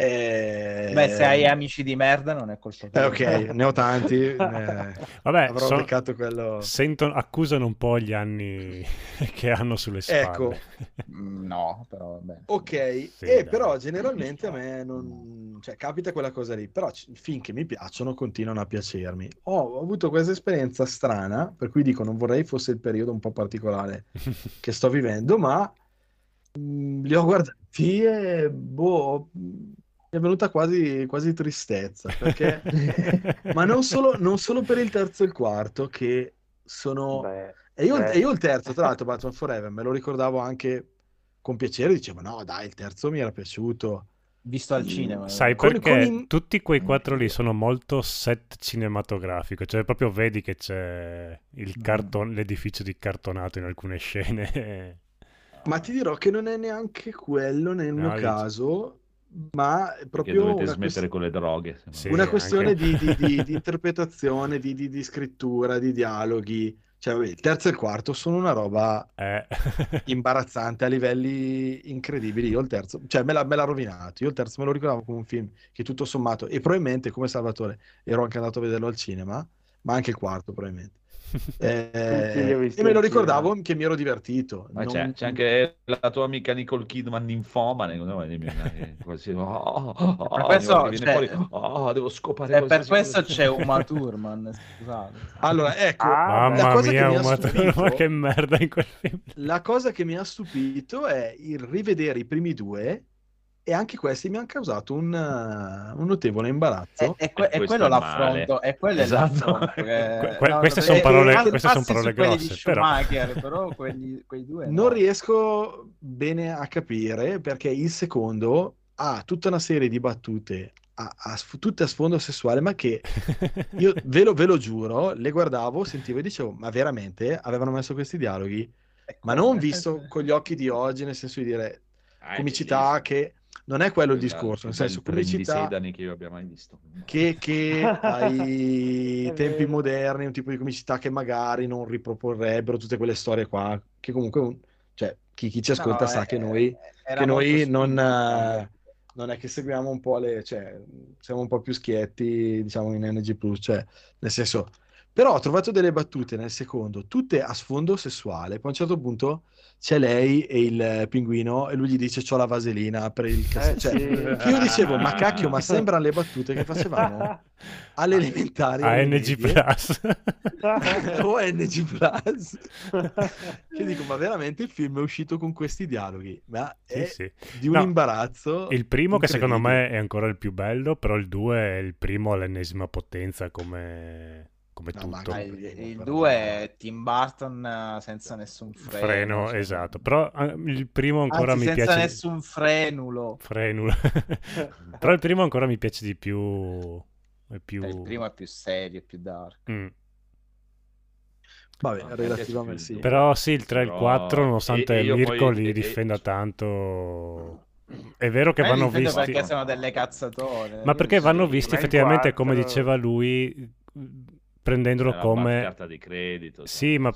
Eh, Beh, se hai amici di merda non è colpa eh, tua. ok, ne ho tanti, eh, Vabbè, avrò so- beccato quello... sentono- accusano un po' gli anni che hanno sulle spalle. Ecco. Mm, No, però va bene. Ok, Sì, e dai. però generalmente a me non... cioè, capita quella cosa lì, però c- finché mi piacciono continuano a piacermi. Ho avuto questa esperienza strana, per cui dico non vorrei fosse il periodo un po' particolare che sto vivendo, ma mh, li ho guardati e boh, è venuta quasi, quasi tristezza, perché... ma non solo, non solo per il terzo e il quarto, che sono... Beh, E io, eh. e io il terzo, tra l'altro, Batman Forever, me lo ricordavo anche con piacere, dicevo no dai, il terzo mi era piaciuto. Visto al cinema. Sai Con- perché con in- tutti quei quattro lì sono molto set cinematografico, cioè proprio vedi che c'è il Mm. carton- l'edificio di cartonato in alcune scene. Ma ti dirò che non è neanche quello nel No, mio caso, ma è Perché proprio dovete una, smettere quest- con le droghe. Sì, una questione anche. di, di- di- interpretazione, di, di- di scrittura, di dialoghi. Cioè, vabbè, il terzo e il quarto sono una roba Eh. imbarazzante a livelli incredibili. Io il terzo, cioè me l'ha, me l'ha rovinato. Io il terzo me lo ricordavo come un film che tutto sommato, e probabilmente come Salvatore ero anche andato a vederlo al cinema, ma anche il quarto probabilmente. Eh, e me lo ricordavo che mi ero divertito. Ma Non- c'è, c'è anche la tua amica Nicole Kidman ninfomane, no? Eh, oh, oh, oh, Per questo, che viene cioè, fuori, oh, devo scopare E per questo c'è Uma Thurman, scusate. Allora, ecco, Ah, la Mamma cosa che mia, mi ha Uma Thurman, stupito- che merda in quel film. La cosa che mi ha stupito è il rivedere i primi due e anche questi mi hanno causato un, uh, un notevole È, imbarazzo. è que- E è quello è l'affronto, è quello è Esatto. l'affronto che- Que- que- no, queste no, son perché parole- queste su parole grosse, però. Però quelli- quei due no. Non riesco bene a capire perché il secondo ha tutta una serie di battute, a- a tutte a sfondo sessuale, ma che io ve lo, ve lo giuro, le guardavo, sentivo e dicevo, ma veramente avevano messo questi dialoghi? È Ma non visto con gli occhi di oggi, nel senso di dire Ah, è comicità che non è quello il Quella- discorso, nel senso comicità sedani che io abbia mai visto. che, che ai tempi vero. moderni, un tipo di comicità che magari non riproporrebbero tutte quelle storie qua, che comunque un- cioè, chi, chi ci ascolta No, sa è- che noi, era che noi non, eh, non è che seguiamo un po' le, cioè, siamo un po' più schietti, diciamo, in NG+, cioè, nel senso, però ho trovato delle battute nel secondo, tutte a sfondo sessuale, poi a un certo punto c'è lei e il pinguino e lui gli dice c'ho la vaselina per il cassetto, Eh, cioè, sì. io dicevo, ma cacchio, ma sembrano le battute che facevamo alle elementari a NG Plus. o NG Plus che dico ma veramente il film è uscito con questi dialoghi ma Sì, è sì. di un No, imbarazzo Il primo, che secondo me è ancora il più bello, però il 2 è il primo all'ennesima potenza come, come No, ma tutto. Ah, il il, primo, il però. 2 è Tim Burton eh, senza nessun freno. Freno, cioè- esatto. Però eh, il primo ancora Anzi, mi senza piace. nessun frenulo. Frenulo. però il primo ancora mi piace di più. È più... Eh, Il primo è più serio, più dark. Mm. vabbè No, relativamente sì Però sì, il 3 e il Però- 4, nonostante e- e Mirko poi- li e- difenda tanto, è vero che vanno visti. perché sono delle cazzatone. Ma perché vanno visti ma effettivamente, come 4 diceva lui, prendendolo Era come... carta di credito. Sì, cioè, ma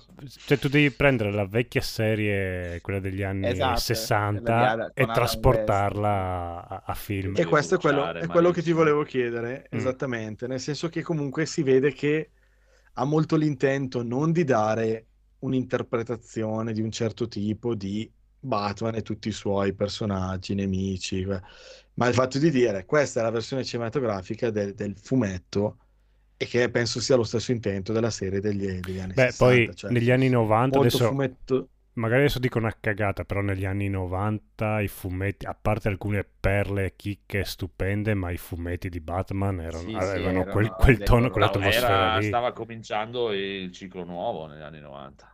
cioè, tu devi prendere la vecchia serie, quella degli anni Esatto, 60, quella di Adam- e trasportarla a, a film. e questo è quello, è quello che ti volevo chiedere Mm. esattamente nel senso che comunque si vede che ha molto l'intento non di dare un'interpretazione di un certo tipo di Batman e tutti i suoi personaggi, nemici, ma il fatto di dire questa è la versione cinematografica del, del fumetto e che penso sia lo stesso intento della serie degli, degli anni Beh, 60, poi cioè negli anni 90, molto adesso fumetto. magari adesso dico una cagata, però negli anni 90 i fumetti, a parte alcune perle chicche stupende, ma i fumetti di Batman erano, Sì, sì, avevano erano quel, quel dei tono, quell'atmosfera Era- lì. stava cominciando il ciclo nuovo negli anni 90.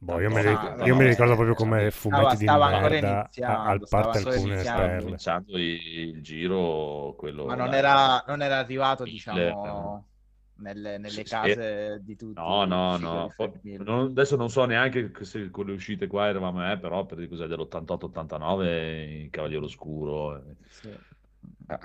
Boh, io, li, no, io no, ricordo proprio come stava- fumetti di stava ancora merda, al stava parte alcune. Stava perle. cominciando il, il giro, quello Ma non là- era, non era arrivato, diciamo, nelle, nelle Sì, sì. case di tutti. No, no, no. Non- adesso non so neanche se con le uscite qua eravamo, eh, però per dire cos'è dell'88-89, il Cavaliere Oscuro. eh. Sì. Ah,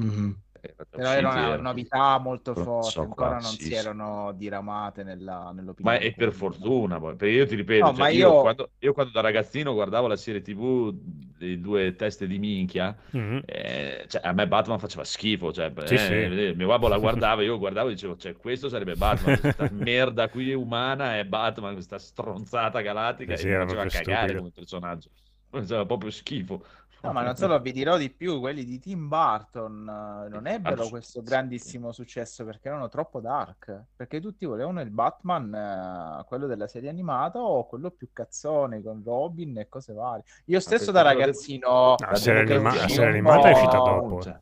Mhm. Però era una novità molto forte, so ancora non sì, si erano diramate nella, Ma nell'opinione è per fortuna, poi, perché io ti ripeto, No, cioè, ma io, io- quando, io quando da ragazzino guardavo la serie TV dei due teste di minchia, Mhm. eh, cioè, a me Batman faceva schifo, cioè, Sì, eh, sì. mio babbo la guardava, io guardavo e dicevo, cioè, questo sarebbe Batman, questa merda qui umana è Batman, questa stronzata galattica, Sì, sì, e mi faceva cagare stupido. come personaggio, faceva proprio schifo. No, ma non solo, vi dirò di più, quelli di Tim Burton eh, non ebbero Ass- questo grandissimo successo perché erano troppo dark, perché tutti volevano il Batman, eh, quello della serie animata o quello più cazzone con Robin e cose varie. Io stesso da ragazzino... Ah, la serie anima- la serie animata è uscita dopo. Cioè,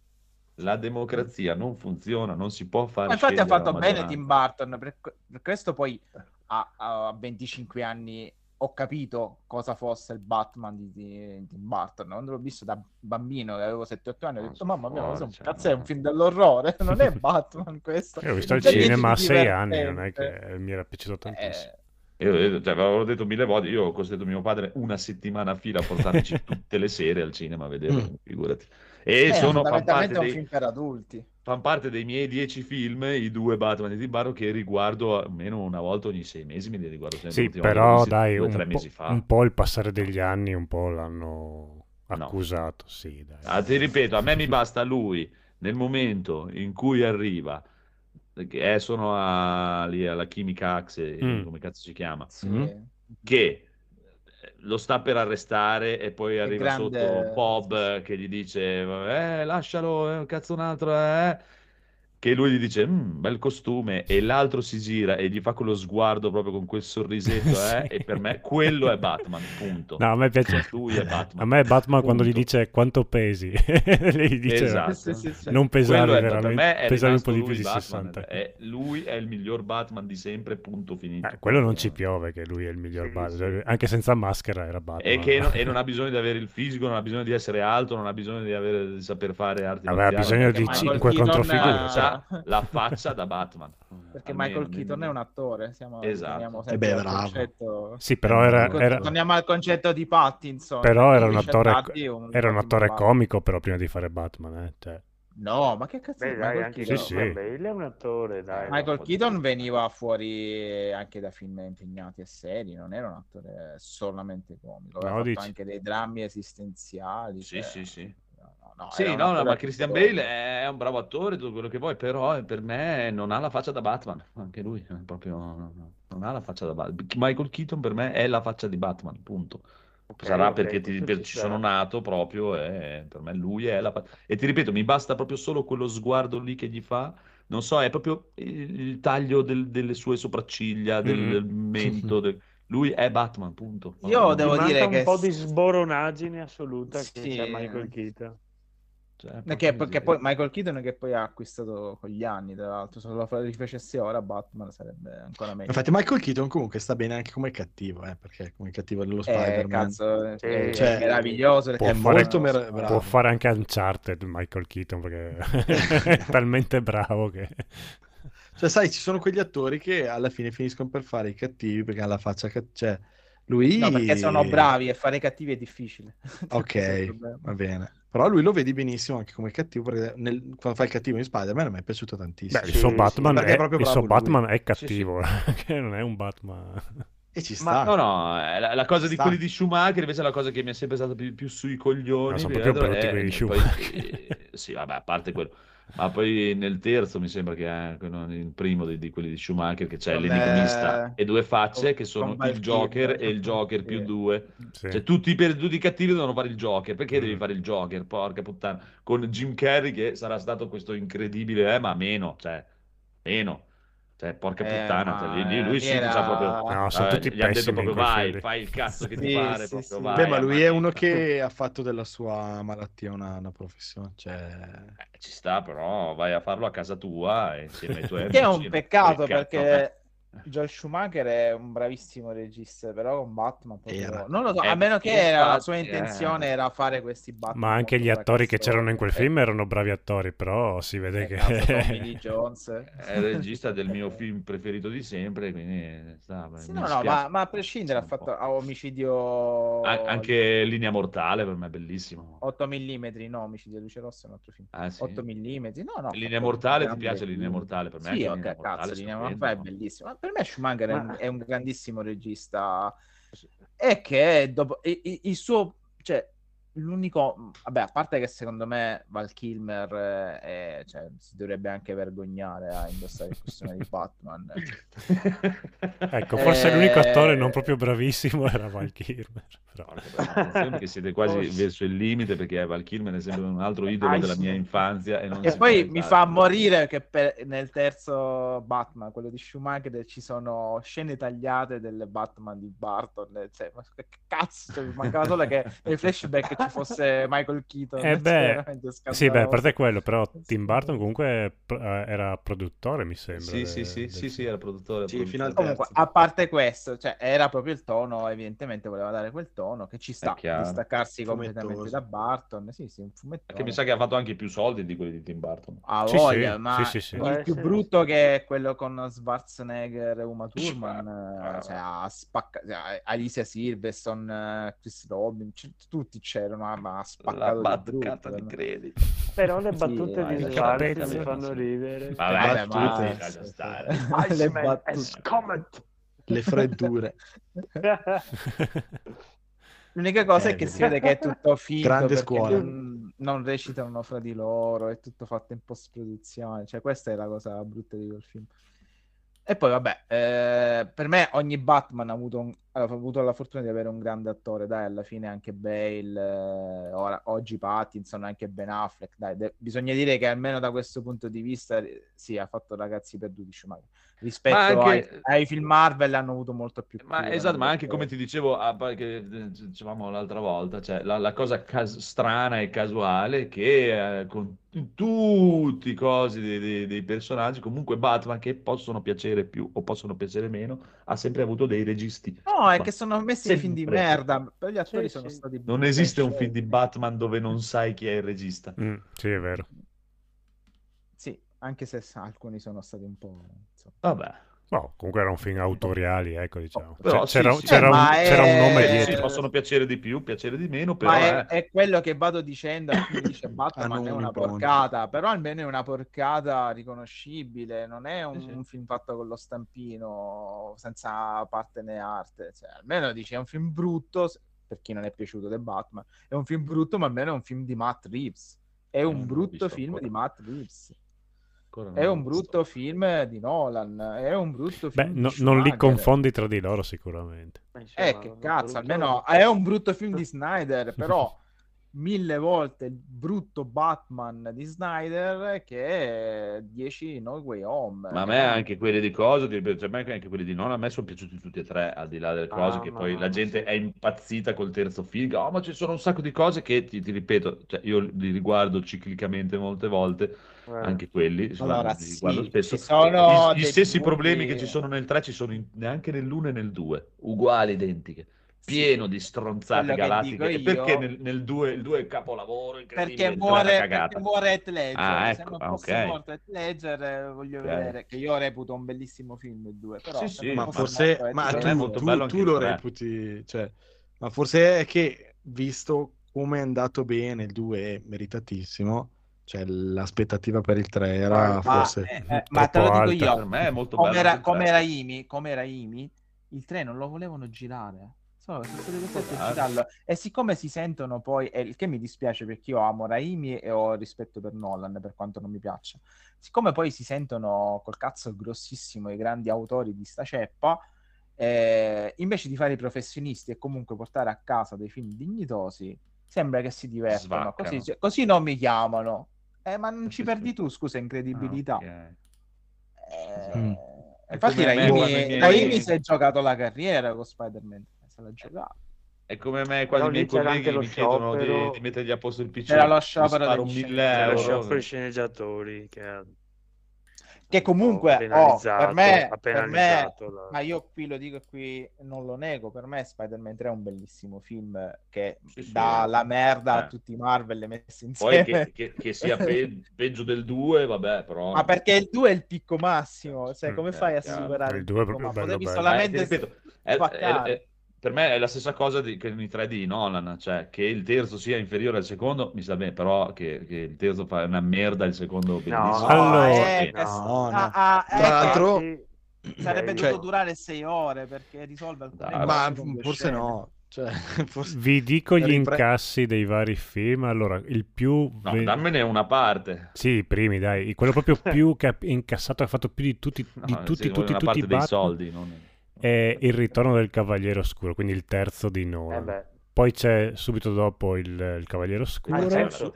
La democrazia non funziona, non si può fare Ma infatti ha fatto bene. Tim Burton, per questo poi a, a 25 anni ho capito cosa fosse il Batman di, di Tim Burton. Quando l'ho visto da bambino, che avevo 7-8 anni, ho Non detto mamma mia, cioè, cazzo, è un film dell'orrore, non è Batman questo. Io ho visto al C'è niente cinema a di sei anni, non è che mi era piaciuto tantissimo. Eh, Io cioè, avevo detto mille volte, io ho costretto mio padre una settimana a fila a portarmici tutte le sere al cinema a vederlo, Mm. figurati. E è sono, fan, fondamentalmente parte dei, film per adulti. fan parte dei miei dieci film, i due Batman di Burton, che riguardo almeno una volta ogni sei mesi, mi riguardo sempre. Sì, però visti dai, due un tre po', mesi fa. un po' il passare degli anni, un po' l'hanno No. accusato, sì, dai. Ah, ti ripeto, a me mi basta lui nel momento in cui arriva, che è, sono a, lì alla Chimica Axe, Mm. come cazzo si chiama, Sì. Che lo sta per arrestare e poi arriva grande- sotto Bob che gli dice eh, lascialo, è un cazzo un altro eh. Che lui gli dice "Mm, bel costume e l'altro si gira e gli fa quello sguardo proprio con quel sorrisetto eh, e per me quello è Batman punto No, a me piace. lui è Batman A me è Batman quando gli Punto. dice quanto pesi. Lei gli dice Esatto. Sì, sì, sì. non pesare è- per veramente, me è pesare un po' di più di Batman, 60. è- lui è il miglior Batman di sempre punto finito Eh, quello non ci piove che lui è il miglior Sì, Batman, sì. anche senza maschera era Batman. E che non, e non ha bisogno di avere il fisico, non ha bisogno di essere alto, non ha bisogno di, avere, di saper fare arti Aveva marziali, bisogno di Michael cinque Keaton controfigure, la faccia da Batman. Perché Almeno, Michael Keaton è almeno. un attore, siamo, Esatto. torniamo Eh sempre beh, al bravo. concetto- Sì, però era, era- Torniamo al concetto di Pattinson. però era un attore, un era un attore comico però prima di fare Batman. Eh? Cioè, No, ma che cazzo Beh, è dai, Michael anche Keaton? Sì, sì. Bale è un attore, dai. Michael no, Keaton veniva fuori anche da film impegnati a seri, non era un attore solamente comico, aveva No, fatto dici? anche dei drammi esistenziali. Sì, cioè, sì, sì. No, no, no, Sì, un no, no, ma Christian Bale è un bravo attore, tutto quello che vuoi, però per me non ha la faccia da Batman, anche lui, è proprio non ha la faccia da Batman. Michael Keaton per me è la faccia di Batman, punto. Ok, Sarà ok, perché ti- per- ci sono nato proprio e per me lui è la fa- E ti ripeto, mi basta proprio solo quello sguardo lì che gli fa. Non so, è proprio il, taglio del- delle sue sopracciglia, del, Mhm. del mento. del- Lui è Batman, punto. Io Ti devo dire un che po' di sboronaggine assoluta che Sì. c'è Michael Keaton. Cioè, è perché così. poi Michael Keaton che poi ha acquistato con gli anni, tra l'altro, se lo fa- rifacessi ora Batman sarebbe ancora meglio. Infatti Michael Keaton comunque sta bene anche come cattivo, eh, perché come cattivo dello Eh, Spider-Man. cazzo, Sì, è cioè, meraviglioso. può perché fare- mer- bravo. può fare anche Uncharted Michael Keaton perché è talmente bravo che... Cioè, sai, ci sono quegli attori che alla fine finiscono per fare i cattivi perché hanno la faccia cat- cioè lui No, perché sono bravi e fare i cattivi è difficile. Ok, è va bene. Però lui lo vedi benissimo anche come cattivo perché nel- quando fa il cattivo in Spider-Man a me è piaciuto tantissimo. Beh, il Sì, suo sì, Batman, perché è, è il suo. Batman è Sì, sì. cattivo, che non è un Batman... E ci Ma sta. no, no, è la, la cosa di Sta. quelli di Schumacher invece è la cosa che mi è sempre stata più, più sui coglioni. No, sono proprio brutti quelli di poi- Schumacher. eh, sì, vabbè, a parte quello. Ma poi nel terzo mi sembra che è quello- il primo di, di quelli di Schumacher che c'è Con, l'enigmista eh, e due facce che con sono il Joker Kilmer. e il Joker più due. Sì. Cioè tutti, per, tutti i cattivi devono fare il Joker. Perché Mm. devi fare il Joker? Porca puttana. Con Jim Carrey che sarà stato questo incredibile, eh, ma meno, cioè, meno. Cioè, porca Eh, puttana. cioè, lì, lui sì, era- sa proprio... No, sono eh, tutti gli pessimi proprio vai, fai il cazzo che ti Sì, pare, sì, proprio sì. vai, Beh, ma lui è uno che ha fatto della sua malattia una, una professione. Cioè... Eh, ci sta, però vai a farlo a casa tua insieme ai tuoi Che è amici, un peccato cazzo, perché Joel Schumacher è un bravissimo regista, però con Batman proprio- non lo so, Eh, a meno che la sua eh. intenzione era fare questi Batman. Ma anche gli attori che c'erano in quel fracassati. film erano bravi attori, però si vede Eh, che... Tommy Jones. È il regista del mio film preferito di sempre, quindi sta, Sì, no, no, ma, ma a prescindere ha fatto omicidio An- anche Linea Mortale per me è bellissimo. 8 mm, no, omicidio Luce Rossa è un altro film. Ah, sì. 8 mm, no, no. Linea Mortale, ti piace. Linea Mortale? Per me Sì, ok, cazzo, Linea. Mortale è bellissimo. Ma per me Schumacher è, un, Ma- è un grandissimo regista. E che dopo i- i- il suo cioè l'unico vabbè a parte che secondo me Val Kilmer eh, è- cioè, si dovrebbe anche vergognare a indossare il costume di Batman Ecco, forse l'unico Eh, attore non proprio bravissimo era Val Kilmer. però. Che siete quasi sì. verso il limite perché Val Kilmer è sempre un altro idolo Ah, della sì. mia infanzia e non E poi mi fa morire che per- nel terzo Batman, quello di Schumacher, ci sono scene tagliate del Batman di Barton. Cioè, ma che cazzo, cioè, mi mancava solo che nei flashback ci fosse Michael Keaton. Eh cioè, beh, Sì, beh, a parte quello, però Tim. Burton comunque eh, era produttore, mi sembra. Sì, sì, sì, del sì, sì, era produttore. Sì, produttore. fino al Comunque, a parte questo, cioè, era proprio il tono, evidentemente voleva dare quel tono che ci sta, chiaro. distaccarsi completamente Fumettoso. da Barton. Sì, sì, un fumettone. Perché mi sa che ha fatto anche più soldi di quelli di Tim Burton. Ha Sì, voglia, sì, ma sì, sì, sì. il più brutto che è quello con Schwarzenegger e Uma Thurman, Ah, eh, cioè, ha spaccato, cioè, Alicia Silverstone, eh, Chris Robin, c- tutti c'erano, ma- ma ha La spaccato di battata brutto. di credito. Però le Sì, battute vai, di pezzo. mi fanno ridere. Vabbè, ma- stare. Le Iceman battute. has comet. Le freddure. L'unica cosa Eh, è che vedi. si vede che è tutto finto Grande scuola. Non, non recitano fra di loro, è tutto fatto in post-produzione. Cioè, questa è la cosa brutta di quel film. E poi, vabbè, eh, per me ogni Batman ha avuto, un- ha avuto la fortuna di avere un grande attore. Dai, alla fine anche Bale, eh, ora, oggi Pattinson, anche Ben Affleck. Dai, de- bisogna dire che almeno da questo punto di vista, eh, sì, ha fatto ragazzi perduti Schumacher. Rispetto anche- ai, ai film Marvel hanno avuto molto più Ma cura, esatto, ma no? anche come ti dicevo, ah, poi che eh, dicevamo l'altra volta, cioè la, la cosa cas- strana e casuale è che eh, con t- tutti i cosi dei, dei- dei personaggi, comunque Batman che possono piacere più o possono piacere meno, ha sempre avuto dei registi. No, è Ma che sono messi nei film di merda. Per gli attori Sì, sono sì. stati Non esiste un film di Batman dove non sai chi è il regista. Mm, sì, è vero. Sì, anche se alcuni sono stati un po'. Insomma. Vabbè. No, comunque erano film autoriali, ecco, diciamo. Però C'è- c'era, sì, sì. c'era Eh, un, ma c'era un è- nome Eh, Sì, dietro. possono piacere di più, piacere di meno, però Ma è, eh, è quello che vado dicendo a chi dice Batman Hanno è una porcata, però almeno è una porcata riconoscibile, non è un, Sì, sì. un film fatto con lo stampino senza parte né arte, cioè, almeno dici è un film brutto, per chi non è piaciuto The Batman, è un film brutto ma almeno è un film di Matt Reeves, è Non un l'ho brutto visto film ancora. di Matt Reeves. Ancora non È un visto. brutto film di Nolan, è un brutto Beh, film di no- non li confondi tra di loro sicuramente. Eh, che cazzo, almeno è un brutto film di Snyder, però mille volte il brutto Batman di Snyder che è 10 No Way Home. Ma a me anche quelli di ti ripeto, cioè, a me anche quelli di non, a me sono piaciuti tutti e tre, al di là delle cose Ah, che poi la gente è impazzita col terzo film, oh ma ci sono un sacco di cose che, ti, ti ripeto, cioè, io li riguardo ciclicamente molte volte, anche quelli, Allora, sì, spesso. Gli dei stessi punti- problemi che ci sono nel 3 ci sono in- neanche nell'uno e nel 2, uguali, identiche. Pieno di stronzate quello che galattiche. E perché io- nel, nel 2 il 2 è il capolavoro perché muore, perché muore Heath Ledger. Ah, Se ecco, non ah, fosse morto Heath Ledger, eh, voglio Ok. vedere che io reputo un bellissimo film il 2, però Sì, se sì, ma forse, morto ma tu, tu- tu lo reputi, cioè, ma forse è che visto come è andato bene il 2 è meritatissimo, cioè l'aspettativa per il 3 era Ma, forse... eh, eh, ma te lo dico alta. io, Per me è molto come bello era, come era Imi, come era Imi, il 3 non lo volevano girare. So, citarlo. E siccome si sentono poi, e il che mi dispiace perché io amo Raimi e ho rispetto per Nolan, per quanto non mi piaccia, siccome poi si sentono col cazzo grossissimo i grandi autori di sta ceppa, eh, invece di fare i professionisti e comunque portare a casa dei film dignitosi, sembra che si divertono. Svaccano. Così, cioè, così non mi chiamano. Eh, ma non ci Sì, perdi sì. tu, scusa, incredibilità. Ah, ok. Eh, Mm. Infatti Raimi, Raimi si è giocato la carriera con Spider-Man, se l'ha giocato. È come me quando i miei colleghi mi chiedono di, sciopero. di mettergli a posto il PC. C'era lo sciopero degli 1000 sceneggiatori. Lo euro. sciopero i sceneggiatori che Che comunque, ha oh, per me, per me la- ma io qui lo dico e qui non lo nego, per me Spider-Man 3 è un bellissimo film che Sì, sì, dà eh. la merda a Eh. tutti i Marvel le messe Poi insieme. che, che- che sia pe- peggio del 2, vabbè, però... Ma perché il 2 è il picco massimo, cioè Mm, come eh, fai a chiaro. superare Il il, due è picco proprio bello, bello. Eh, solamente ti ripeto, è- è- per me è la stessa cosa di, che i 3D di Nolan, cioè che il terzo sia inferiore al secondo, mi sta bene, però che, che il terzo fa una merda, il secondo bellissimo. Allora- eh, no, no. ah, ah, Tra ecco, l'altro- sarebbe eh, Cioè- dovuto durare 6 ore perché risolve alcune Ma forse scene. no. Cioè, forse... Vi dico gli Ripre- incassi dei vari film. Allora, il più... No, dammene una parte. Sì, i primi, dai. Quello proprio più che ha incassato, ha fatto più di tutti, di No, tutti, sì, tutti, tutti i Batman. soldi. non- È il ritorno del Cavaliere Oscuro, quindi il terzo di eh Nolan. beh, Poi c'è subito dopo il, il Cavaliere Ah, Oscuro. C'è certo.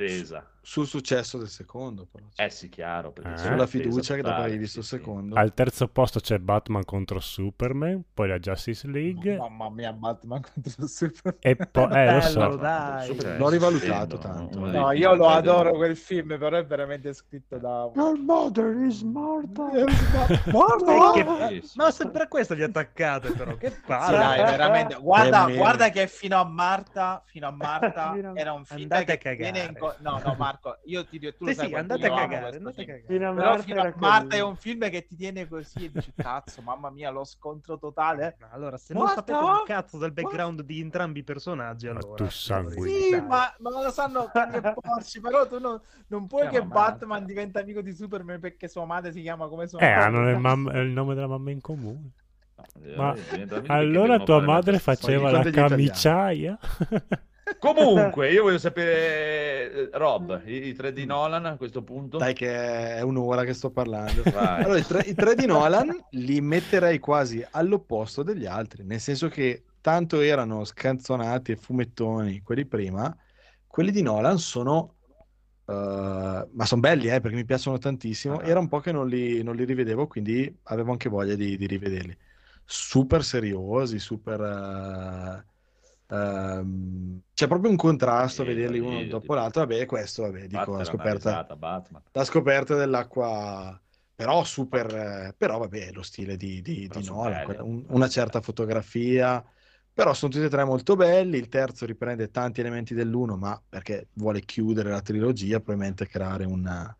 Sul successo del secondo, però. Eh sì, chiaro. perché Eh. Sulla fiducia che dopo hai visto sì, il sì. secondo. Al terzo posto c'è Batman contro Superman, poi la Justice League. Mamma mia, Batman contro Superman. E poi, eh, lo so. Bello, dai. L'ho rivalutato stupendo, tanto. No, film io lo adoro quel film, però è veramente scritto da... Your mother is Martha. Eh, che- Sì, sì. Ma sempre a questo vi attaccate, però. Che Sì, palle. dai, veramente. Guarda, Che guarda meme. che fino a Marta, fino a Marta era un film Andate che viene cagare. in No, no, Marco, io ti dico, tu lo Sì, sai sì, andate a cagare, andate a cagare. Fino a Però Martha fino a era Marta è un film che ti tiene così e dici, cazzo, mamma mia, lo scontro totale. Ma Allora, se non Guarda! sapete un cazzo del background di entrambi i personaggi, Ma allora... tu sanguini. Sì, ma, ma lo sanno e Porci, però tu non, non puoi Chiama che Marta. Batman diventa amico di Superman perché sua madre si chiama come sua Eh, madre. hanno il, mam- il nome della mamma in comune. No, Ma allora tua madre faceva la camiciaia? Comunque, io voglio sapere, Rob, i, i 3D Nolan a questo punto. Dai che è un'ora che sto parlando. Allora, i tre, i tre di Nolan li metterei quasi all'opposto degli altri, nel senso che tanto erano scanzonati e fumettoni quelli prima, quelli di Nolan sono... eh, ma sono belli, eh, perché mi piacciono tantissimo. Ah. Era un po' che non li, non li rivedevo, quindi avevo anche voglia di, di rivederli. Super seriosi, super... eh, ehm, c'è proprio un contrasto a vederli uno dopo l'altro. Vabbè, questo, vabbè, dico, la scoperta la scoperta dell'acqua, però super, eh, però vabbè, lo stile di, di, di Nolan, quella- un- una certa fotografia, però sono tutti e tre molto belli, il terzo riprende tanti elementi dell'uno, ma perché vuole chiudere la trilogia, probabilmente creare una-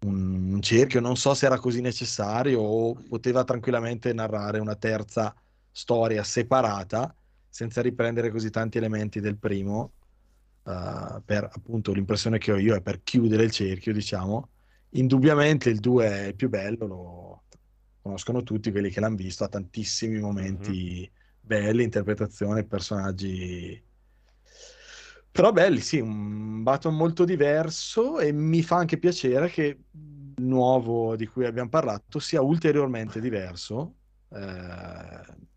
un, un cerchio, non so se era così necessario o poteva tranquillamente narrare una terza storia separata, senza riprendere così tanti elementi del primo, eh, per appunto l'impressione che ho io è per chiudere il cerchio, diciamo. Indubbiamente il 2 è il più bello, lo conoscono tutti quelli che l'hanno visto, ha tantissimi momenti belli, interpretazione, personaggi però belli, sì, un Batman molto diverso e mi fa anche piacere che il nuovo di cui abbiamo parlato sia ulteriormente diverso. Eh,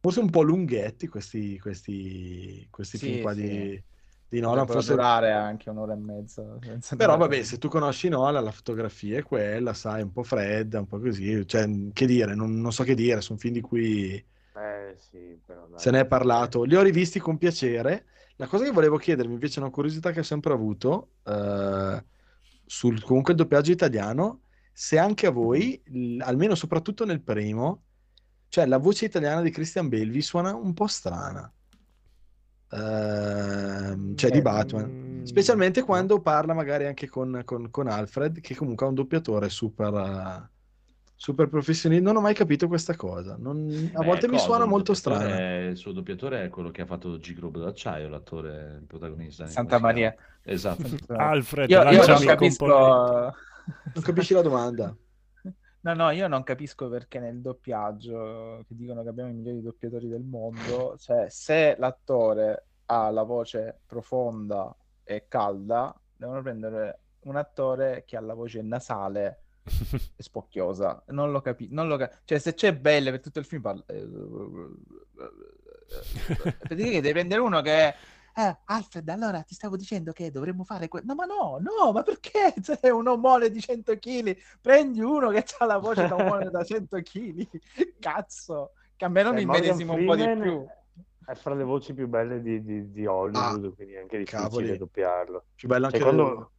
forse un po' lunghetti questi, questi, questi Sì, film qua sì. di, di Nolan, forse durare anche un'ora e mezza. però vabbè, se tu conosci Nolan, la fotografia è quella, sai, un po' fredda, un po' così, cioè, che dire, non, non so che dire, sono film di cui Eh sì, però dai. se ne è parlato. Li ho rivisti con piacere. La cosa che volevo chiedermi, invece, è una curiosità che ho sempre avuto, eh, sul comunque il doppiaggio italiano, se anche a voi, l- almeno soprattutto nel primo, cioè la voce italiana di Christian Bale vi suona un po' strana. Ehm, cioè di Beh, Batman. mm, Specialmente no. quando parla magari anche con, con- con Alfred, che comunque è un doppiatore super, eh, super professionista. Non ho mai capito questa cosa. Non- a Beh, volte mi cosa, suona molto è- Il suo doppiatore è quello che ha fatto G-Globo d'acciaio, l'attore, il protagonista. Santa? Maria. Esatto. Alfred, Io, io non capisco... Non capisci la domanda? No, no, io non capisco perché nel doppiaggio, che dicono che abbiamo i migliori doppiatori del mondo, cioè se l'attore ha la voce profonda e calda, devono prendere un attore che ha la voce nasale e spocchiosa. Non lo capisco. Cap- cioè, se c'è Belle per tutto il film, parla... Praticamente devi prendere uno che... Eh, Alfred, allora ti stavo dicendo che dovremmo fare quello. No, ma no, no, ma perché? Sei un omone di 100 kg. Prendi uno che ha la voce da omone da 100 kg. Cazzo, che almeno Eh, mi medesimo un po' di più. È fra le voci più belle di, di- di Hollywood, quindi è anche difficile cavoli. doppiarlo. Più bello anche quando,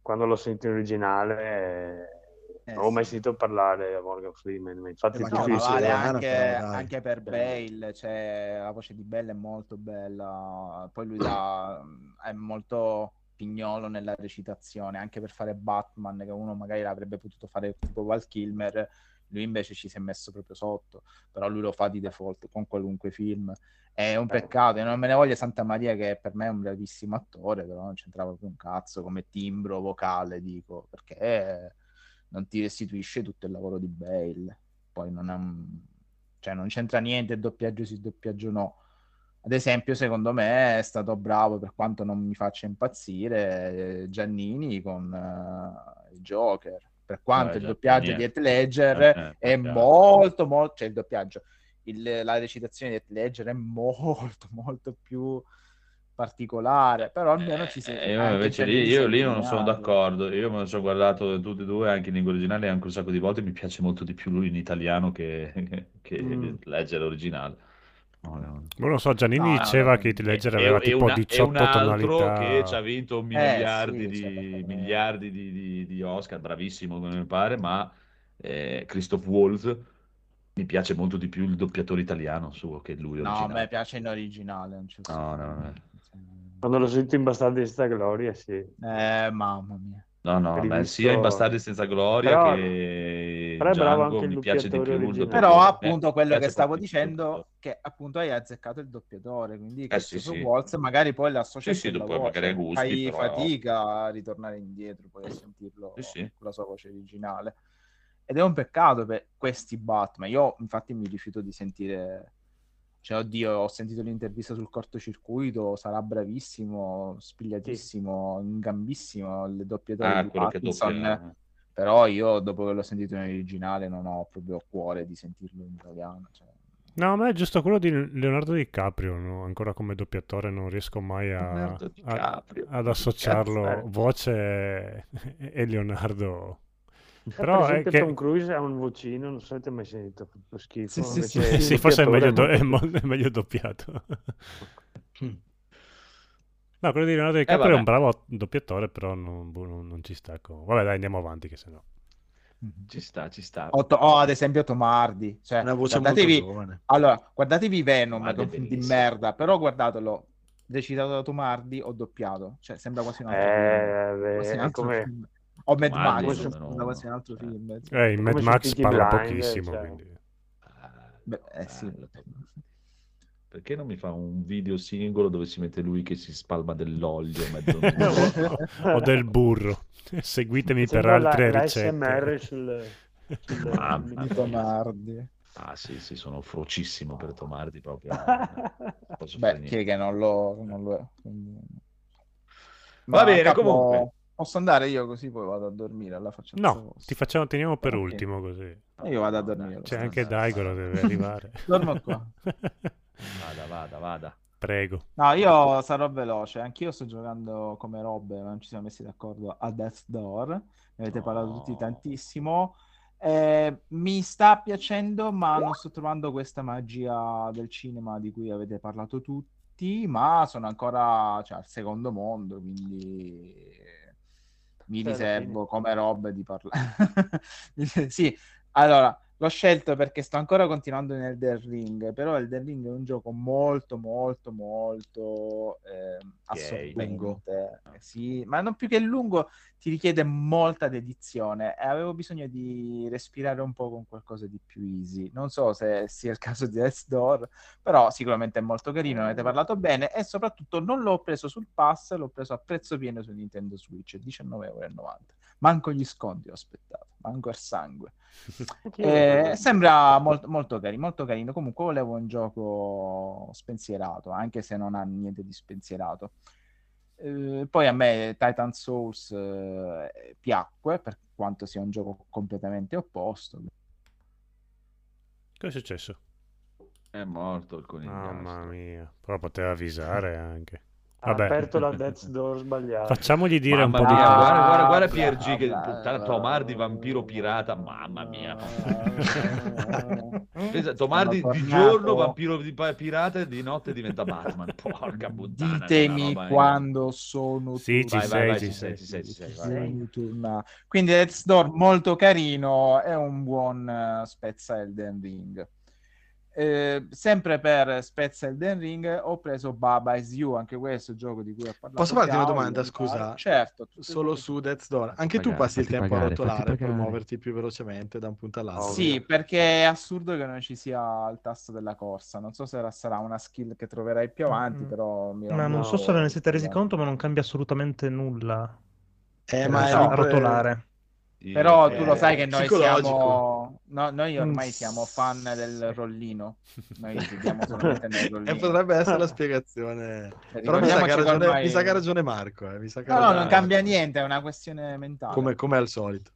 quando l'ho sentito in originale, Eh, non ho mai sì. sentito parlare a Morgan Freeman, ma infatti Eh, No, vale anche, anche per Bale, cioè la voce di Bale è molto bella, poi lui dà- è molto pignolo nella recitazione, anche per fare Batman, che uno magari l'avrebbe potuto fare tipo Val Kilmer, lui invece ci si è messo proprio sotto, però lui lo fa di default con qualunque film. È un peccato, e non me ne voglia Santa Maria che per me è un bravissimo attore, però non c'entrava proprio un cazzo come timbro vocale, dico, perché non ti restituisce tutto il lavoro di Bale. Poi non, ha cioè, non c'entra niente il doppiaggio sì, doppiaggio no. Ad esempio, secondo me è stato bravo, per quanto non mi faccia impazzire, eh, Giannini con eh, il Joker. Per quanto Eh, il doppiaggio di niente. Heath Ledger Eh, eh, è chiaro. molto, molto, cioè il doppiaggio, il- la recitazione di Heath Ledger è molto, molto più particolare, però almeno ci si Eh, io anche invece lì, io lì non sono d'accordo. Io me lo sono guardato tutti e due anche in lingua originale anche un sacco di volte. Mi piace molto di più lui in italiano che, che Mm. leggere l'originale. No, no. Non lo so, Giannini No, diceva no, che Heath E, Ledger e- aveva tipo una- e 18 un altro tonalità. che ci ha vinto Eh, miliardi, sì, di, cioè, miliardi di, di- di Oscar, bravissimo come mi pare, ma eh, Christoph Waltz mi piace molto di più il doppiatore italiano suo che lui No, a originale. me piace in originale. non c'è No, no, no. Quando l'ho sentito in Bastardi di sta gloria, sì. Eh, mamma mia. No, no, il sia in Bastardi senza gloria Però- che però è bravo Django anche il mi piace di più originale. Però Eh, appunto mi quello che stavo dicendo che appunto hai azzeccato il doppiatore, quindi Eh, che sì, su sì. Waltz magari poi l'associa Sì, sì, dopo magari gusti, fai però- fatica a ritornare indietro poi a sentirlo Sì, sì. con la sua voce originale. Ed è un peccato per questi Batman. Io infatti mi rifiuto di sentire cioè, oddio, ho sentito l'intervista sul cortocircuito, sarà bravissimo, spigliatissimo, ingambissimo, il doppiatore Ah, di Pattinson. doppia. Però io, dopo che l'ho sentito in originale, non ho proprio cuore di sentirlo in italiano. cioè. No, a me è giusto quello di Leonardo DiCaprio, no? ancora come doppiatore non riesco mai a, a- ad associarlo eh. voce e Leonardo. Però Però è che... Tom Cruise ha un vocino, non so se avete mai sentito, proprio schifo. Sì, sì, sì, Sì, forse è meglio, do- è molto- mo- è meglio doppiato. No, quello di Leonardo DiCaprio è vabbè. un bravo doppiatore, però non, boh, non- non ci sta. con- Vabbè, dai, andiamo avanti, che sennò. Ci sta, ci sta. O, to- o ad esempio Tomardi. Cioè, Una voce guardatevi, molto giovane. allora, guardatevi Venom, Tomardi è è un film di merda, però guardatelo, recitato da Tomardi o doppiato. Cioè, sembra quasi un altro film. Eh, beh, Quasi un è altro come, film. O Mad Max, è un sembra quasi un altro film. Eh, in Mad Max parla Blinders, pochissimo, cioè. quindi... Beh, eh sì. Tomardi. Perché non mi fa un video singolo dove si mette lui che si spalma dell'olio o del burro. Seguitemi per sembra la- altre l'ASMR ricette. sul, sul Di Tomardi. Ah sì, sì, sono frocissimo per Tomardi proprio. Beh, che non lo, non lo è? Quindi- Va bene, capo, comunque. Posso andare io così poi vado a dormire alla faccia No, ti facciamo, teniamo per Ok. ultimo così. Io vado a dormire. C'è lo anche stesso. Daigoro, deve arrivare. Dormo qua. Vada, vada, vada. Prego. No, io sarò veloce. Anch'io sto giocando come robe, ma non ci siamo messi d'accordo a Death Door. Ne avete parlato tutti No. tantissimo. Eh, mi sta piacendo, ma non sto trovando questa magia del cinema di cui avete parlato tutti. Ma sono ancora cioè, al secondo mondo, quindi mi alla riservo come robe di parlare. sì, allora l'ho scelto perché sto ancora continuando in Elden Ring, però Elden Ring è un gioco molto, molto, molto ehm, assorbente. Eh, Sì, ma non più che lungo, ti richiede molta dedizione e avevo bisogno di respirare un po' con qualcosa di più easy. Non so se sia il caso di Death Door, però sicuramente è molto carino, ne avete parlato bene e soprattutto non l'ho preso sul pass, l'ho preso a prezzo pieno su Nintendo Switch, 19,90€. Manco gli sconti ho aspettato. Manco il sangue. Eh, sembra molto, molto carino, molto carino. Comunque volevo un gioco spensierato, anche se non ha niente di spensierato. Eh, poi a me Titan Souls eh, piacque, per quanto sia un gioco completamente opposto. Cosa è successo? È morto il conigliastro. Mamma mia. Però poteva avvisare anche. Ha Vabbè. aperto la Death's Door sbagliata. Facciamogli dire Mamma un po' di mia, cose. guarda, guarda, guarda Piergi che puttana, bla, Tomar di bla, vampiro pirata, mamma mia. Pensa, Pensa, Tomar di, di giorno vampiro di pirata e di notte diventa Batman. Porca puttana. Ditemi quando sono Sì, ci sei, vai, ci ci sei. sei, ci sei. Quindi Death's Door molto carino, è un buon eh, spezza Elden Ring. Eh, sempre per spezza Elden Ring ho preso Baba Is You, anche questo gioco di cui ho parlato. Posso farti una domanda, scusa? Certo. Solo su Death's Door. Anche tu Pagare, passi il tempo pagare, a rotolare per muoverti più velocemente da un punto all'altro. Sì, perché è assurdo che non ci sia il tasto della corsa. Non so se sarà una skill che troverai più avanti, Mm. però mi Ma non so se ve ne siete resi conto. ma non cambia assolutamente nulla. Eh, Ma ma è rotolare. Però eh, tu lo sai che noi siamo. no, noi ormai Mm. siamo fan del rollino. Noi giochiamo solamente nel E potrebbe essere la spiegazione. Però mi sa, che ragione, ormai- mi sa che ha ragione Marco. Eh. Mi sa che No, no, non cambia niente, è una questione mentale. Come, come al solito.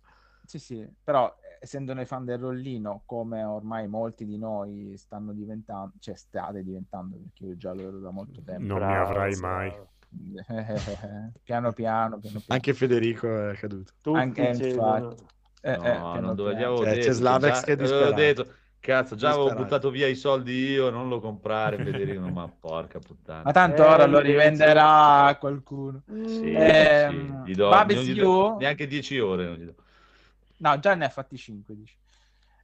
Sì, sì, però eh, essendo noi fan del rollino, come ormai molti di noi stanno diventando, cioè state diventando, perché io già lo ero da molto tempo. Non mi avrai mai. piano piano, piano piano. Anche Federico è caduto. Tutti Anche cedono. infatti. Eh, No, eh, non dove avevo Cioè, c'è Slavex già- che è disperato. detto, cazzo, già avevo buttato via i soldi io, non lo comprare, Federico, ma porca puttana. Ma tanto Eh, ora lo invece- rivenderà a qualcuno. Sì, Ehm, sì, gli do, Babes gli do neanche 10 ore. Non gli do. No, già ne ha fatti 5, dici.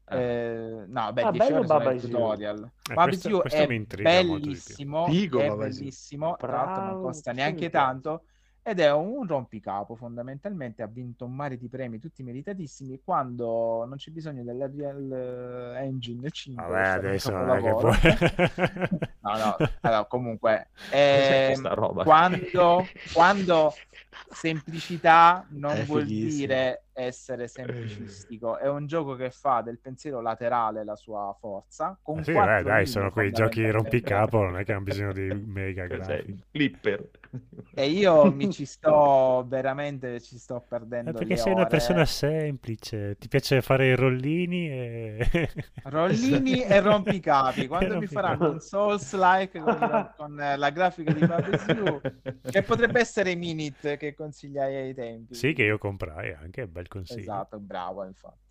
Eh, no, beh, Ah, 10 bello ore Baba il tutorial. Eh, Baba questo- questo è mi intriga molto di più. bellissimo, Figo è bellissimo, tra l'altro non Bravo, costa neanche tanto ed è un rompicapo fondamentalmente, ha vinto un mare di premi tutti meritatissimi quando non c'è bisogno dell'Unreal Engine 5 Vabbè, adesso non è che puoi... No, no, allora, comunque, ehm, roba? quando, quando semplicità non È vuol fighissimo. dire essere semplicistico, è un gioco che fa del pensiero laterale la sua forza. Con Eh sì, beh, dai, sono quei giochi rompicapo, non è che hanno bisogno di mega Cos'è? grafici. Clipper. E io mi ci sto veramente ci sto Eh, perdendo perché le sei una ore. persona semplice, ti piace fare i rollini e... Rollini e rompicapi. Quando mi rompicapi. faranno un Souls like con, la- con, eh, la grafica di Barbecue, che potrebbe essere Minit che consigliai ai tempi. Sì, che io comprai anche, bel consiglio. Esatto, bravo, infatti.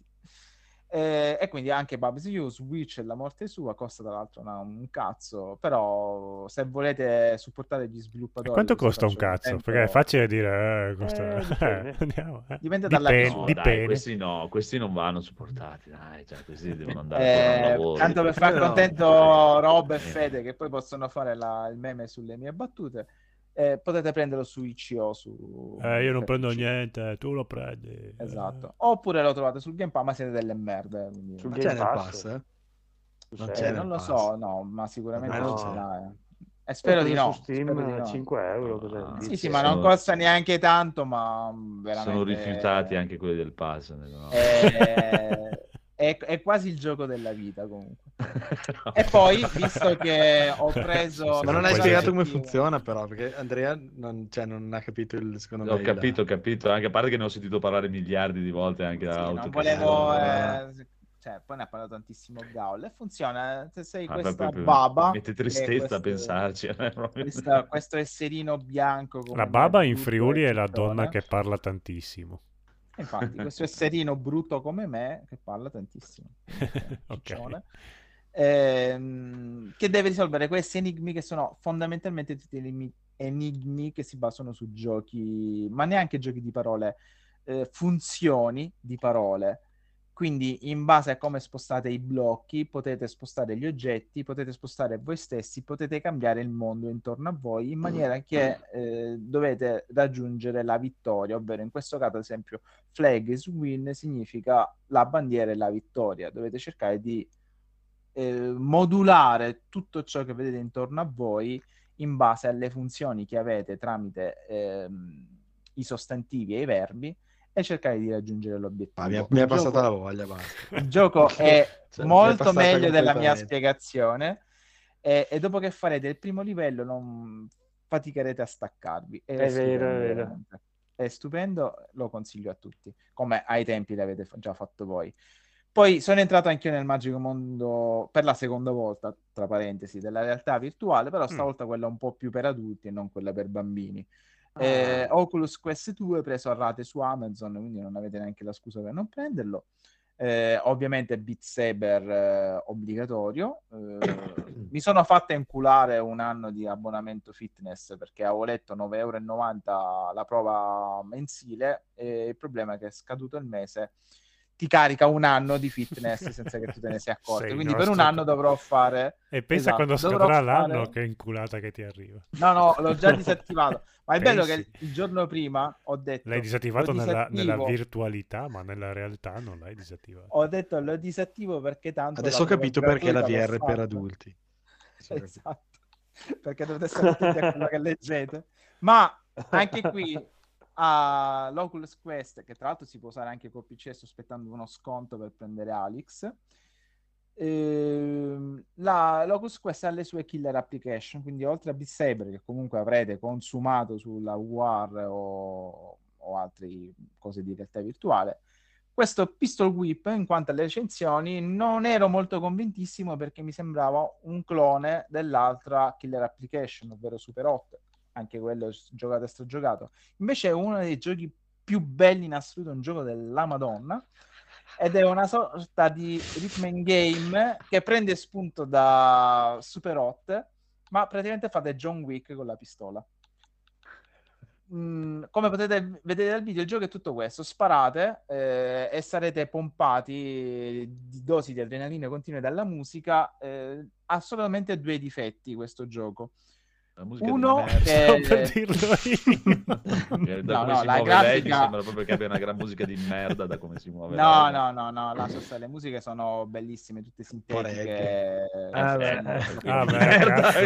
Eh, e quindi anche Bubsy You, Switch e la morte sua costa tra l'altro una- un cazzo, però se volete supportare gli E sviluppatori... quanto così costa un cazzo? tempo- Perché è facile dire, eh, costa... Eh, dipende. andiamo, eh. Dipende dalla Dipende- misura. No, dipende. dai, questi no, questi non vanno supportati, dai, cioè, questi devono andare Eh, lavoro. tanto per far No. contento Rob e. Fede che poi possono fare la- il meme sulle mie battute eh, potete prenderlo su ICO su Eh, io non per prendo PC. niente, tu lo prendi. eh. esatto oppure lo trovate sul Game Pass ma siete delle merde quindi- Sul Ma Game Pass? pass, eh? Non Eh, non lo pass. so no ma sicuramente Ma non ce l'ha, eh. E spero di no Su Steam spero di no. 5 euro. Ah, sì sì ma non costa neanche tanto ma mm, veramente Sono rifiutati anche quelli del pass. no? Eh, è, è quasi il gioco della vita comunque e poi visto che ho preso Sì, Ma non hai spiegato come funziona, però, perché Andrea non, cioè, non ha capito il secondo me. Ho capito, ho capito, anche a parte che ne ho sentito parlare miliardi di volte anche da Sì, auto. non che- volevo, Eh. eh, cioè, poi ne ha parlato tantissimo Gaul e funziona se sei Ah, questa proprio- baba Mette e tristezza questo- a pensarci. eh, questa- questo esserino bianco La baba in Friuli è la donna che parla tantissimo. Infatti questo esserino brutto come me che parla tantissimo. Ok. ciccione, ehm, che deve risolvere questi enigmi che sono fondamentalmente tutti enigmi, enigmi che si basano su giochi ma neanche giochi di parole eh, funzioni di parole quindi in base a come spostate i blocchi potete spostare gli oggetti, potete spostare voi stessi, potete cambiare il mondo intorno a voi in maniera che eh, dovete raggiungere la vittoria, ovvero in questo caso ad esempio flag is win significa la bandiera e la vittoria, dovete cercare di eh, modulare tutto ciò che vedete intorno a voi in base alle funzioni che avete tramite ehm, i sostantivi e i verbi e cercare di raggiungere l'obiettivo. Ah, mi, è, mi è Il passata gioco- la voglia, basta. il gioco è Cioè, è molto passata meglio della mia spiegazione e, e dopo che farete il primo livello non faticherete a staccarvi. Ed È vero, è vero. È stupendo, lo consiglio a tutti, come ai tempi l'avete già fatto voi. Poi sono entrato anch'io nel magico mondo per la seconda volta, tra parentesi, della realtà virtuale, però stavolta quella un po' più per adulti e non quella per bambini. Eh, Oculus Quest 2 preso a rate su Amazon, quindi non avete neanche la scusa per non prenderlo. Eh, ovviamente Beat Saber eh, obbligatorio. Eh, mi sono fatta inculare un anno di abbonamento fitness perché avevo letto 9,90 euro la prova mensile e il problema è che è scaduto il mese ti carica un anno di fitness senza che tu te ne sia accorto. Sei Quindi per un anno dovrò fare E pensa Esatto, quando scadrà l'anno fare- che inculata che ti arriva. No, no, l'ho già disattivato. Ma è bello Pensi? che il giorno prima ho detto... L'hai disattivato nella, nella virtualità, ma nella realtà non l'hai disattivato. Ho detto lo disattivo perché tanto... Adesso ho capito perché la VR per adulti. Esatto. Perché dovete stare attenti a quello che leggete. Ma anche qui ha l'Oculus Quest, che tra l'altro si può usare anche col PC, sto aspettando uno sconto per prendere Alex. Ehm, la, l'Oculus Quest ha le sue killer application, quindi oltre a Beat Saber, che comunque avrete consumato sulla VR o, o altre cose di realtà virtuale, questo Pistol Whip, in quanto alle recensioni, non ero molto convintissimo perché mi sembrava un clone dell'altra killer application, ovvero Super 8, anche quello giocato e stragiocato. Invece è uno dei giochi più belli in assoluto, un gioco della Madonna, ed è una sorta di rhythm and game che prende spunto da Super 8, ma praticamente fate John Wick con la pistola. Mm, come potete vedere dal video, il gioco è tutto questo: sparate eh, e sarete pompati di dosi di adrenalina continue dalla musica. eh, ha solamente due difetti questo gioco. La musica Uno di merda. Stavo che per dirlo io. Eh, Da No, come no, si la muove lei, mi grafica- sembra proprio che abbia una gran musica di merda da come si muove No, lei. no, no, no, lascia stare, le musiche sono bellissime, tutte sintetiche. Ah, beh. Eh, Ah, cazzo.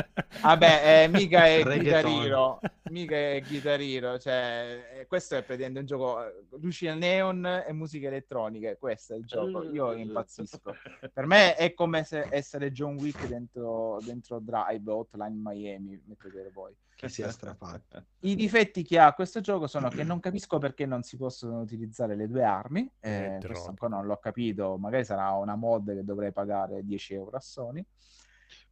Vabbè, eh, mica è Reggaeton. Mica è Guitar Hero, cioè, eh, questo è praticamente un gioco, eh, luci al neon e musiche elettroniche, questo è il gioco, io impazzisco. Per me è come se essere John Wick dentro, dentro Drive, Hotline Miami, mettete voi. Chi si è strafatto. I difetti che ha questo gioco sono che non capisco perché non si possono utilizzare le due armi. Eh, eh, questo ancora non l'ho capito. Magari sarà una mod che dovrei pagare 10 euro a Sony.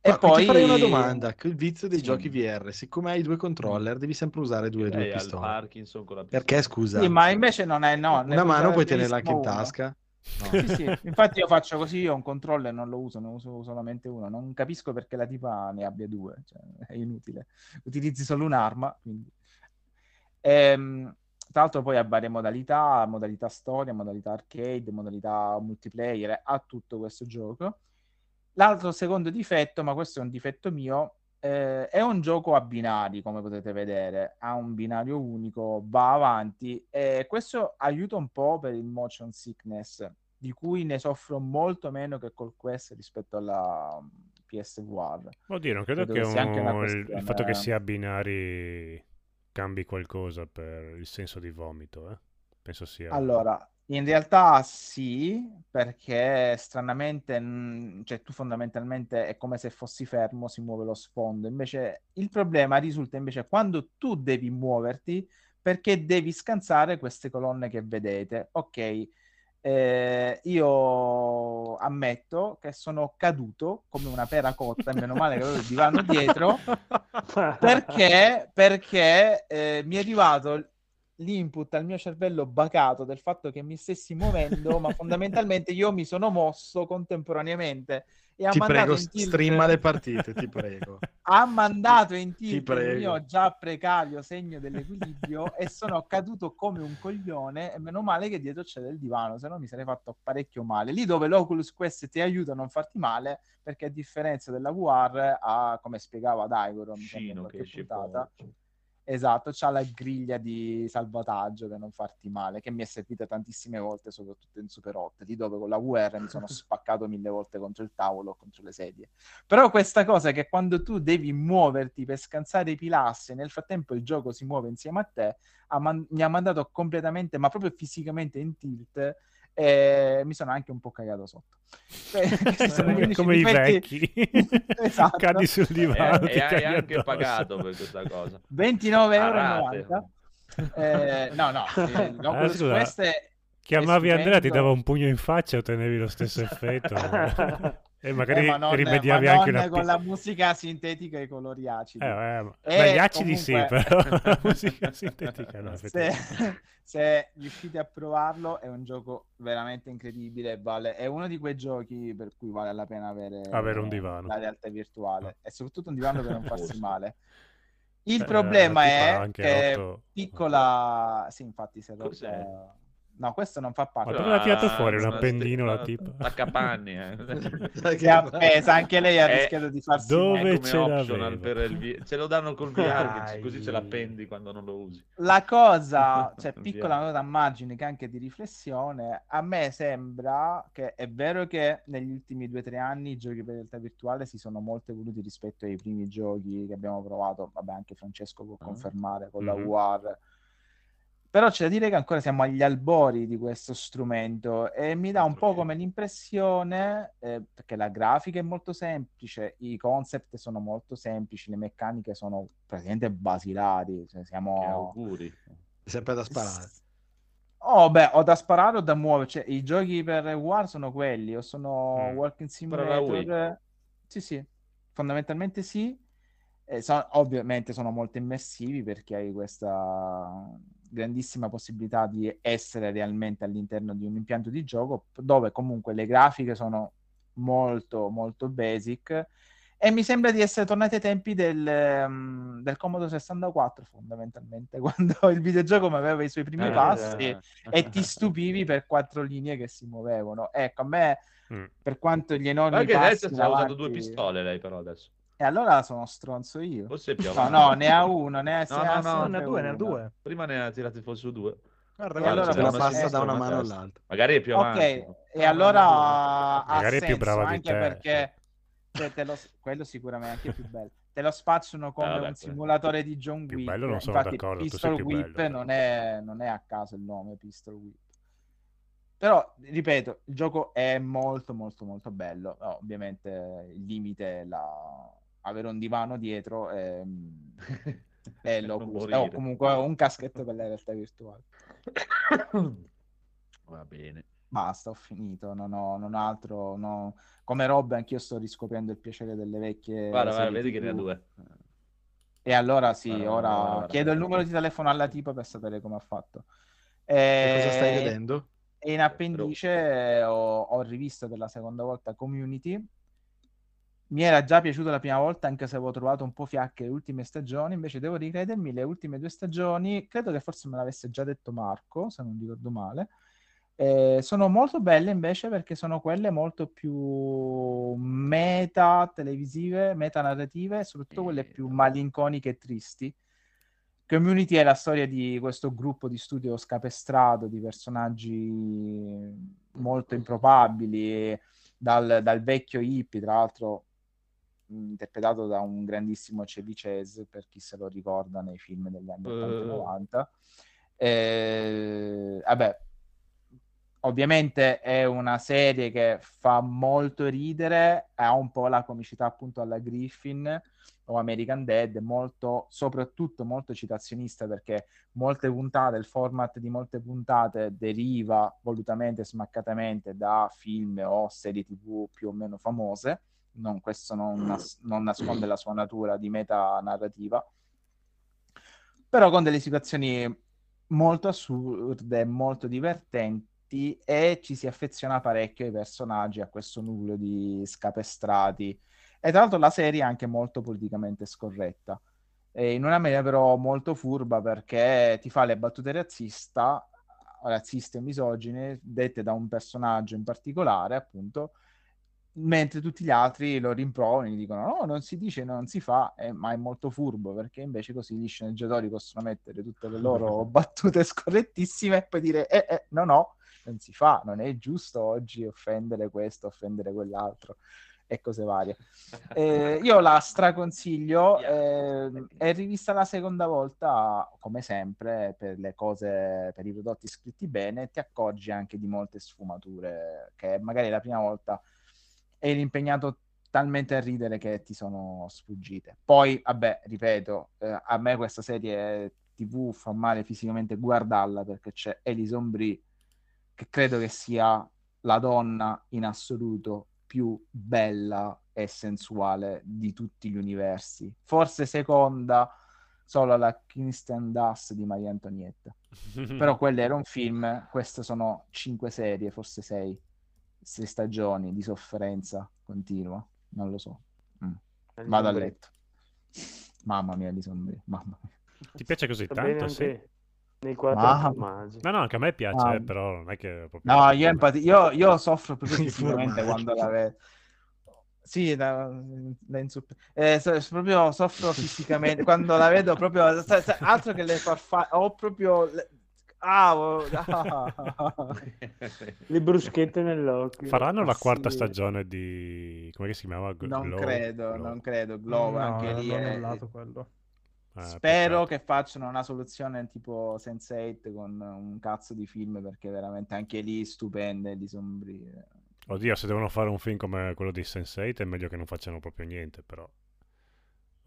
Ma e poi ti farei una domanda, il vizio dei Sì. giochi VR, siccome hai due controller, devi sempre usare due, due pistole. Parkinson con la pistola. Perché scusa? Sì, ma invece non è no. una mano puoi tenerla anche in tasca? No. Sì, sì. Infatti io faccio così, io ho un controller non lo uso, ne uso solamente uno. Non capisco perché la tipa ne abbia due, cioè, è inutile. Utilizzi solo un'arma. Quindi. Ehm, tra l'altro poi ha varie modalità, modalità storia, modalità arcade, modalità multiplayer, ha tutto questo gioco. L'altro secondo difetto, ma questo è un difetto mio, eh, è un gioco a binari, come potete vedere, ha un binario unico, va avanti e questo aiuta un po' per il motion sickness, di cui ne soffro molto meno che col Quest rispetto alla mm, PSVR. Oddio, non credo Credo che che un- il- questione- il fatto che sia a binari cambi qualcosa per il senso di vomito, eh? Penso sia... Allora, in realtà sì, perché stranamente, mm, cioè tu fondamentalmente è come se fossi fermo, si muove lo sfondo. Invece il problema risulta invece quando tu devi muoverti perché devi scansare queste colonne che vedete. Ok, eh, io ammetto che sono caduto come una pera cotta, meno male che avevo il divano dietro perché, perché eh, mi è arrivato l'input al mio cervello bacato del fatto che mi stessi muovendo, ma fondamentalmente io mi sono mosso contemporaneamente e ha Ti mandato prego, in tilt, streama le partite, ti prego. ha mandato in tilt il mio già precario segno dell'equilibrio e sono caduto come un coglione e meno male che dietro c'è del divano, se no mi sarei fatto parecchio male. Lì dove l'Oculus Quest ti aiuta a non farti male, perché a differenza della VR ha, come spiegava Daigoro, mi sembra che puntata, fuori. Esatto, c'ha la griglia di salvataggio per non farti male, che mi è servita tantissime volte, soprattutto in Super 8, di dove con la VR mi sono spaccato mille volte contro il tavolo o contro le sedie. Però questa cosa è che quando tu devi muoverti per scansare i pilastri, nel frattempo il gioco si muove insieme a te, ha man- mi ha mandato completamente, ma proprio fisicamente in tilt, e mi sono anche un po' cagato sotto. Eh, Eh, come i vecchi Esatto. cadi sul E, divano e ti hai caghi anche addosso. pagato per questa cosa. 29,90 A euro. Eh, no, no, eh, Ah, Oculus scusa, Quest è- chiamavi Andrea ti dava un pugno in faccia e ottenevi lo stesso effetto e Eh, magari ma non, rimediavi ma anche non una con la musica sintetica e i colori acidi. Eh, eh, ma- beh, gli acidi sì, comunque- però la musica sintetica no, se, se riuscite a provarlo è un gioco veramente incredibile vale, è uno di quei giochi per cui vale la pena avere, Avere un divano. la realtà virtuale Ah. e soprattutto un divano per non farsi male il Eh, problema ti è che otto- piccola sì infatti rotta Cos'è? No questo non fa parte Ma dove l'ha tirato fuori? Un appendino la tipa? Eh. Che ha che- appesa anche lei ha Eh, rischiato di farsi dove ce optional il vi- ce lo danno col VR così ce l'appendi quando non lo usi. La cosa, cioè piccola nota a margine che anche di riflessione, a me sembra che è vero che negli ultimi due o tre anni i giochi per realtà virtuale si sono molto evoluti rispetto ai primi giochi che abbiamo provato, vabbè anche Francesco può Ah. confermare con la. UR. Però c'è da dire che ancora siamo agli albori di questo strumento e mi dà un po' come l'impressione, eh, perché la grafica è molto semplice, i concept sono molto semplici, le meccaniche sono praticamente basilari, cioè Che siamo... auguri. sempre da sparare. Oh, beh, ho da sparare o da muovere. Cioè, i giochi per War sono quelli, o sono Mm. Walking. Simulator. Sì, sì, fondamentalmente sì. E so- ovviamente sono molto immersivi perché hai questa grandissima possibilità di essere realmente all'interno di un impianto di gioco dove comunque le grafiche sono molto, molto basic. E mi sembra di essere tornati ai tempi del, ehm, del Commodore 64, fondamentalmente, quando il videogioco aveva i suoi primi Eh, passi eh. e ti stupivi per quattro linee che si muovevano. Ecco, a me, Mm. per quanto gli enormi Anche passi adesso ha usato due pistole lei però adesso. E allora sono stronzo io. Forse è più No, avanti. no, ne ha uno, ne ha, No, no, no, ne ha due, ne ha due. Prima ne ha tirati fuori su due. Guarda, E allora Se la però passa sinistra da una mano all'altra. Magari è più Ok, avanti. e allora ha Magari è più brava di anche te, perché te- te lo- quello sicuramente è anche più bello. Te lo spacciano come Eh, vabbè, un simulatore di John Più Wick. bello non sono Infatti, d'accordo, tu Pistol Whip bello. non è, non è a caso il nome Pistol Whip. Però, ripeto, il gioco è molto, molto, molto bello. No, ovviamente il limite è la- avere un divano dietro e, e Non l'Oculus. morire. o comunque un caschetto per la realtà virtuale. Va bene. Basta, ho finito, non ho, non ho altro. no- Come Rob, anch'io sto riscoprendo il piacere delle vecchie. Guarda, guarda, vedi che ne ha due. E allora sì, Guarda, ora guarda, chiedo il numero di telefono alla tipa per sapere come ha fatto. Che cosa stai Eh, vedendo? E in appendice eh, ho, ho rivisto per la seconda volta Community. Mi era già piaciuto la prima volta, anche se avevo trovato un po' fiacche le ultime stagioni. Invece devo ricredermi, le ultime due stagioni, credo che forse me l'avesse già detto Marco, se non ricordo male. eh, sono molto belle invece perché sono quelle molto più meta televisive, meta narrative, soprattutto quelle Sì. più malinconiche e tristi. Community è la storia di questo gruppo di studio scapestrato di personaggi molto improbabili, dal, dal vecchio hippie, tra l'altro interpretato da un grandissimo Chevy Chase, per chi se lo ricorda nei film degli anni 80 e Eh. 90. Eh, vabbè, ovviamente è una serie che fa molto ridere, ha un po' la comicità appunto alla Griffin o American Dead, molto, soprattutto molto citazionista perché molte puntate, il format di molte puntate deriva volutamente, smaccatamente da film o serie tv più o meno famose, non, questo non, nas- non nasconde la sua natura di meta narrativa, però con delle situazioni molto assurde, molto divertenti e ci si affeziona parecchio ai personaggi, a questo nucleo di scapestrati. E tra l'altro la serie è anche molto politicamente scorretta, e in una maniera però molto furba perché ti fa le battute razzista, razziste e misogine dette da un personaggio in particolare, appunto, mentre tutti gli altri lo rimproverano, gli dicono no, non si dice, non si fa, eh, ma è molto furbo perché invece così gli sceneggiatori possono mettere tutte le loro battute scorrettissime e poi dire eh, eh, no, no, non si fa, non è giusto oggi offendere questo, offendere quell'altro e cose varie. Eh, io la straconsiglio, eh, è rivista la seconda volta, come sempre, per le cose, per i prodotti scritti bene, ti accorgi anche di molte sfumature che magari la prima volta eri impegnato talmente a ridere che ti sono sfuggite. Poi, vabbè, ripeto, eh, a me questa serie TV fa male fisicamente guardarla perché c'è Elison Brie che credo che sia la donna in assoluto più bella e sensuale di tutti gli universi. Forse seconda solo alla Kingston Dust di Maria Antonietta. Però quello era un film, queste sono cinque serie, forse sei, sei stagioni di sofferenza continua, non lo so. Mm. Vado a letto. Mamma mia, di sombri, mamma mia. Ti piace così Sta tanto? Sì. quattro Mamma. formaggi. No, no, anche a me piace, Ah. eh, però non è che proprio... No, io, empati- io, io soffro proprio fisicamente quando la vedo. Sì, da, da insupp- eh, so- proprio soffro fisicamente quando la vedo sa- altro che le farfalle ho proprio le- ah, oh, ah. Le bruschette nell'occhio. Faranno la Ah, quarta sì. stagione di... come si chiamava? Gl- non Glow? credo Glow. non credo Globo No, anche lì l'hanno è- quello. Eh, spero peccato. che facciano una soluzione tipo Sense8 con un cazzo di film perché veramente anche lì stupende di sombri Oddio, se devono fare un film come quello di Sense8 è meglio che non facciano proprio niente, però...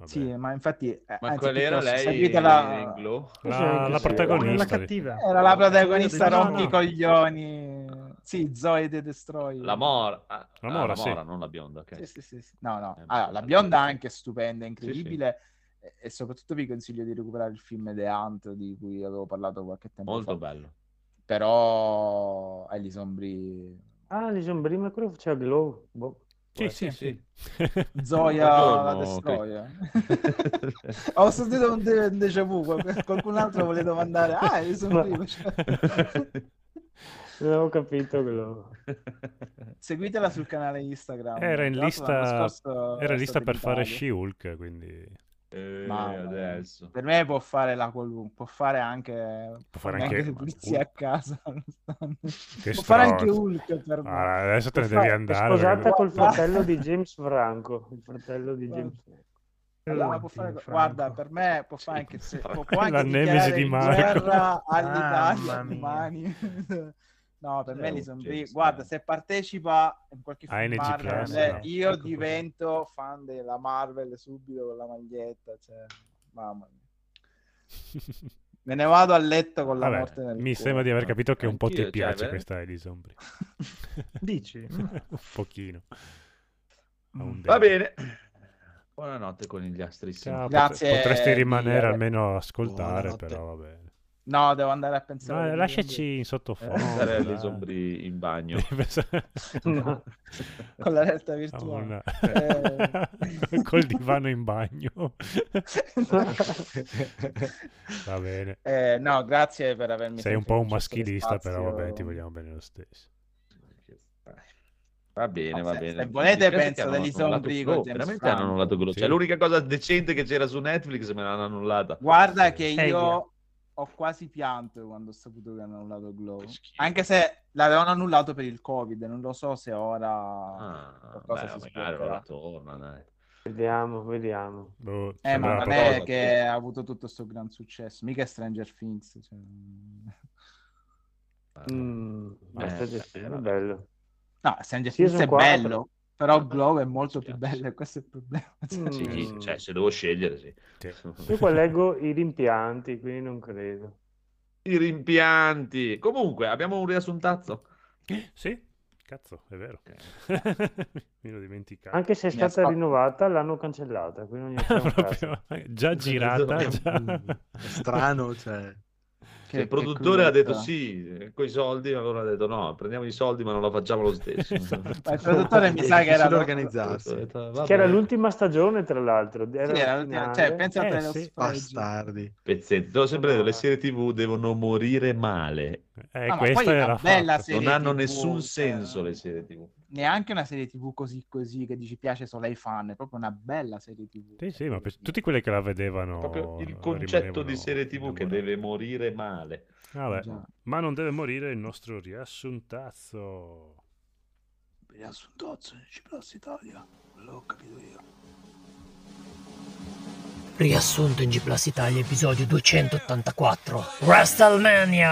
Vabbè. sì ma infatti eh, Ma anzi, qual era piuttosto, lei? La, Sì, la sì. La protagonista... di- cattiva. Era la protagonista No, no. rompicoglioni. Sì, Zoe the Destroyer. La Mora. Ah, La ah, Mora, la sì. Mora, non la bionda. ok. Sì, sì, sì, sì. No, no. Eh, Allora, la sì. bionda anche stupenda, incredibile. incredibile. E, e soprattutto vi consiglio di recuperare il film The Hunt di cui avevo parlato qualche tempo Molto fa. bello. Però Alison Brie, Ah, Alison Brie, ma quello faceva Glow. Boh. Sì, sì, sì, sì. Zoya la Destroyer. Ho sentito un, de- un déjà vu. qual- Qualcun altro voleva domandare. Ah, Alison Ma- Brie. cioè. Non avevo capito Glow. Seguitela sul canale Instagram. Era in lista, scorso era lista per fare. She-Hulk, quindi Eh, mia. adesso. Per me può fare la qualunque, può fare anche, Può fare anche, anche- le pulizie a casa. può fare anche. Hulk per me. Ah, adesso te ne devi fare- andare. È sposata perché- col fratello di James Franco. Il fratello di James Franco. Allora, può fare- guarda, per me può fare anche, se, può, può anche La nemesi di Marco. guerra all'Italia mia. domani. No, per me Eh, Alison James Brie, guarda, se partecipa in qualche A film Marvel, Plus, eh, no. io Ecco divento fan della Marvel subito con la maglietta, cioè, mamma mia. Me ne vado a letto con la Vabbè, morte nel mi cuore. sembra di aver capito che un po' ti Anch'io, cioè, piace veramente- questa Alison Brie. Dici? un pochino. Un Va debito. bene. Buonanotte con gli. Ciao, Grazie potre- potresti di- rimanere almeno a ascoltare, Buonanotte. però va bene. No, devo andare a pensare. Alle lasciaci in Eh, sottofondo. Stare dai. Alison Brie in bagno. No. con la realtà virtuale. Una- Eh. Col divano in bagno. va bene. Eh, no, grazie per avermi Sei un po' un maschilista, però spazio. vabbè, ti vogliamo bene lo stesso. Va bene, No, va se- bene. se volete, penso degli zombie Veramente hanno annullato Glow. Sì. Cioè, l'unica cosa decente che c'era su Netflix me l'hanno annullata. Guarda che Eh, io ho quasi pianto quando ho saputo che hanno annullato Glow. Anche se l'avevano annullato per il Covid, non lo so se ora Ah, qualcosa beh, si magari sbloccherà. ora torna, dai. Vediamo, vediamo. Boh, Eh, ma non è che ha avuto tutto questo gran successo, mica Stranger Things. cioè. Mm, Eh, eh, è bello. No, Stranger Things è 4. bello, però Glow è molto più bello questo è il problema. Sì, Mm. cioè, se devo scegliere, sì. Sì. Io qua leggo i rimpianti, quindi non credo. I rimpianti. Comunque, abbiamo un riassuntazzo. Sì, cazzo, è vero. Mi ero dimenticato. Anche se è Mi stata rinnovata, l'hanno cancellata, quindi non. Proprio, già girata. già- È strano, cioè. Che il produttore ha detto sì, con i soldi, allora ha detto no, prendiamo i soldi ma non lo facciamo lo stesso. Ma il produttore mi sa che era "Va Che era bene". l'ultima stagione, tra l'altro. Sì, Era era l'ultima- finale. cioè, pensa Eh, sì. Bastardi. Pezzetti. L'ho sempre detto, le serie tv devono morire male Eh, No, ma questa era una bella Non hanno TV, nessun cioè, senso le serie TV. Neanche una serie TV così così che dici piace solo ai fan, è proprio una bella serie TV. Sì, sì, ma per- tutti quelli che la vedevano... Proprio il concetto di serie TV che deve morire male. Vabbè, Già. ma non deve morire il nostro riassuntazzo. Riassuntazzo in C Italia, l'ho capito io. Riassunto in G Plus Italia episodio 284 WrestleMania!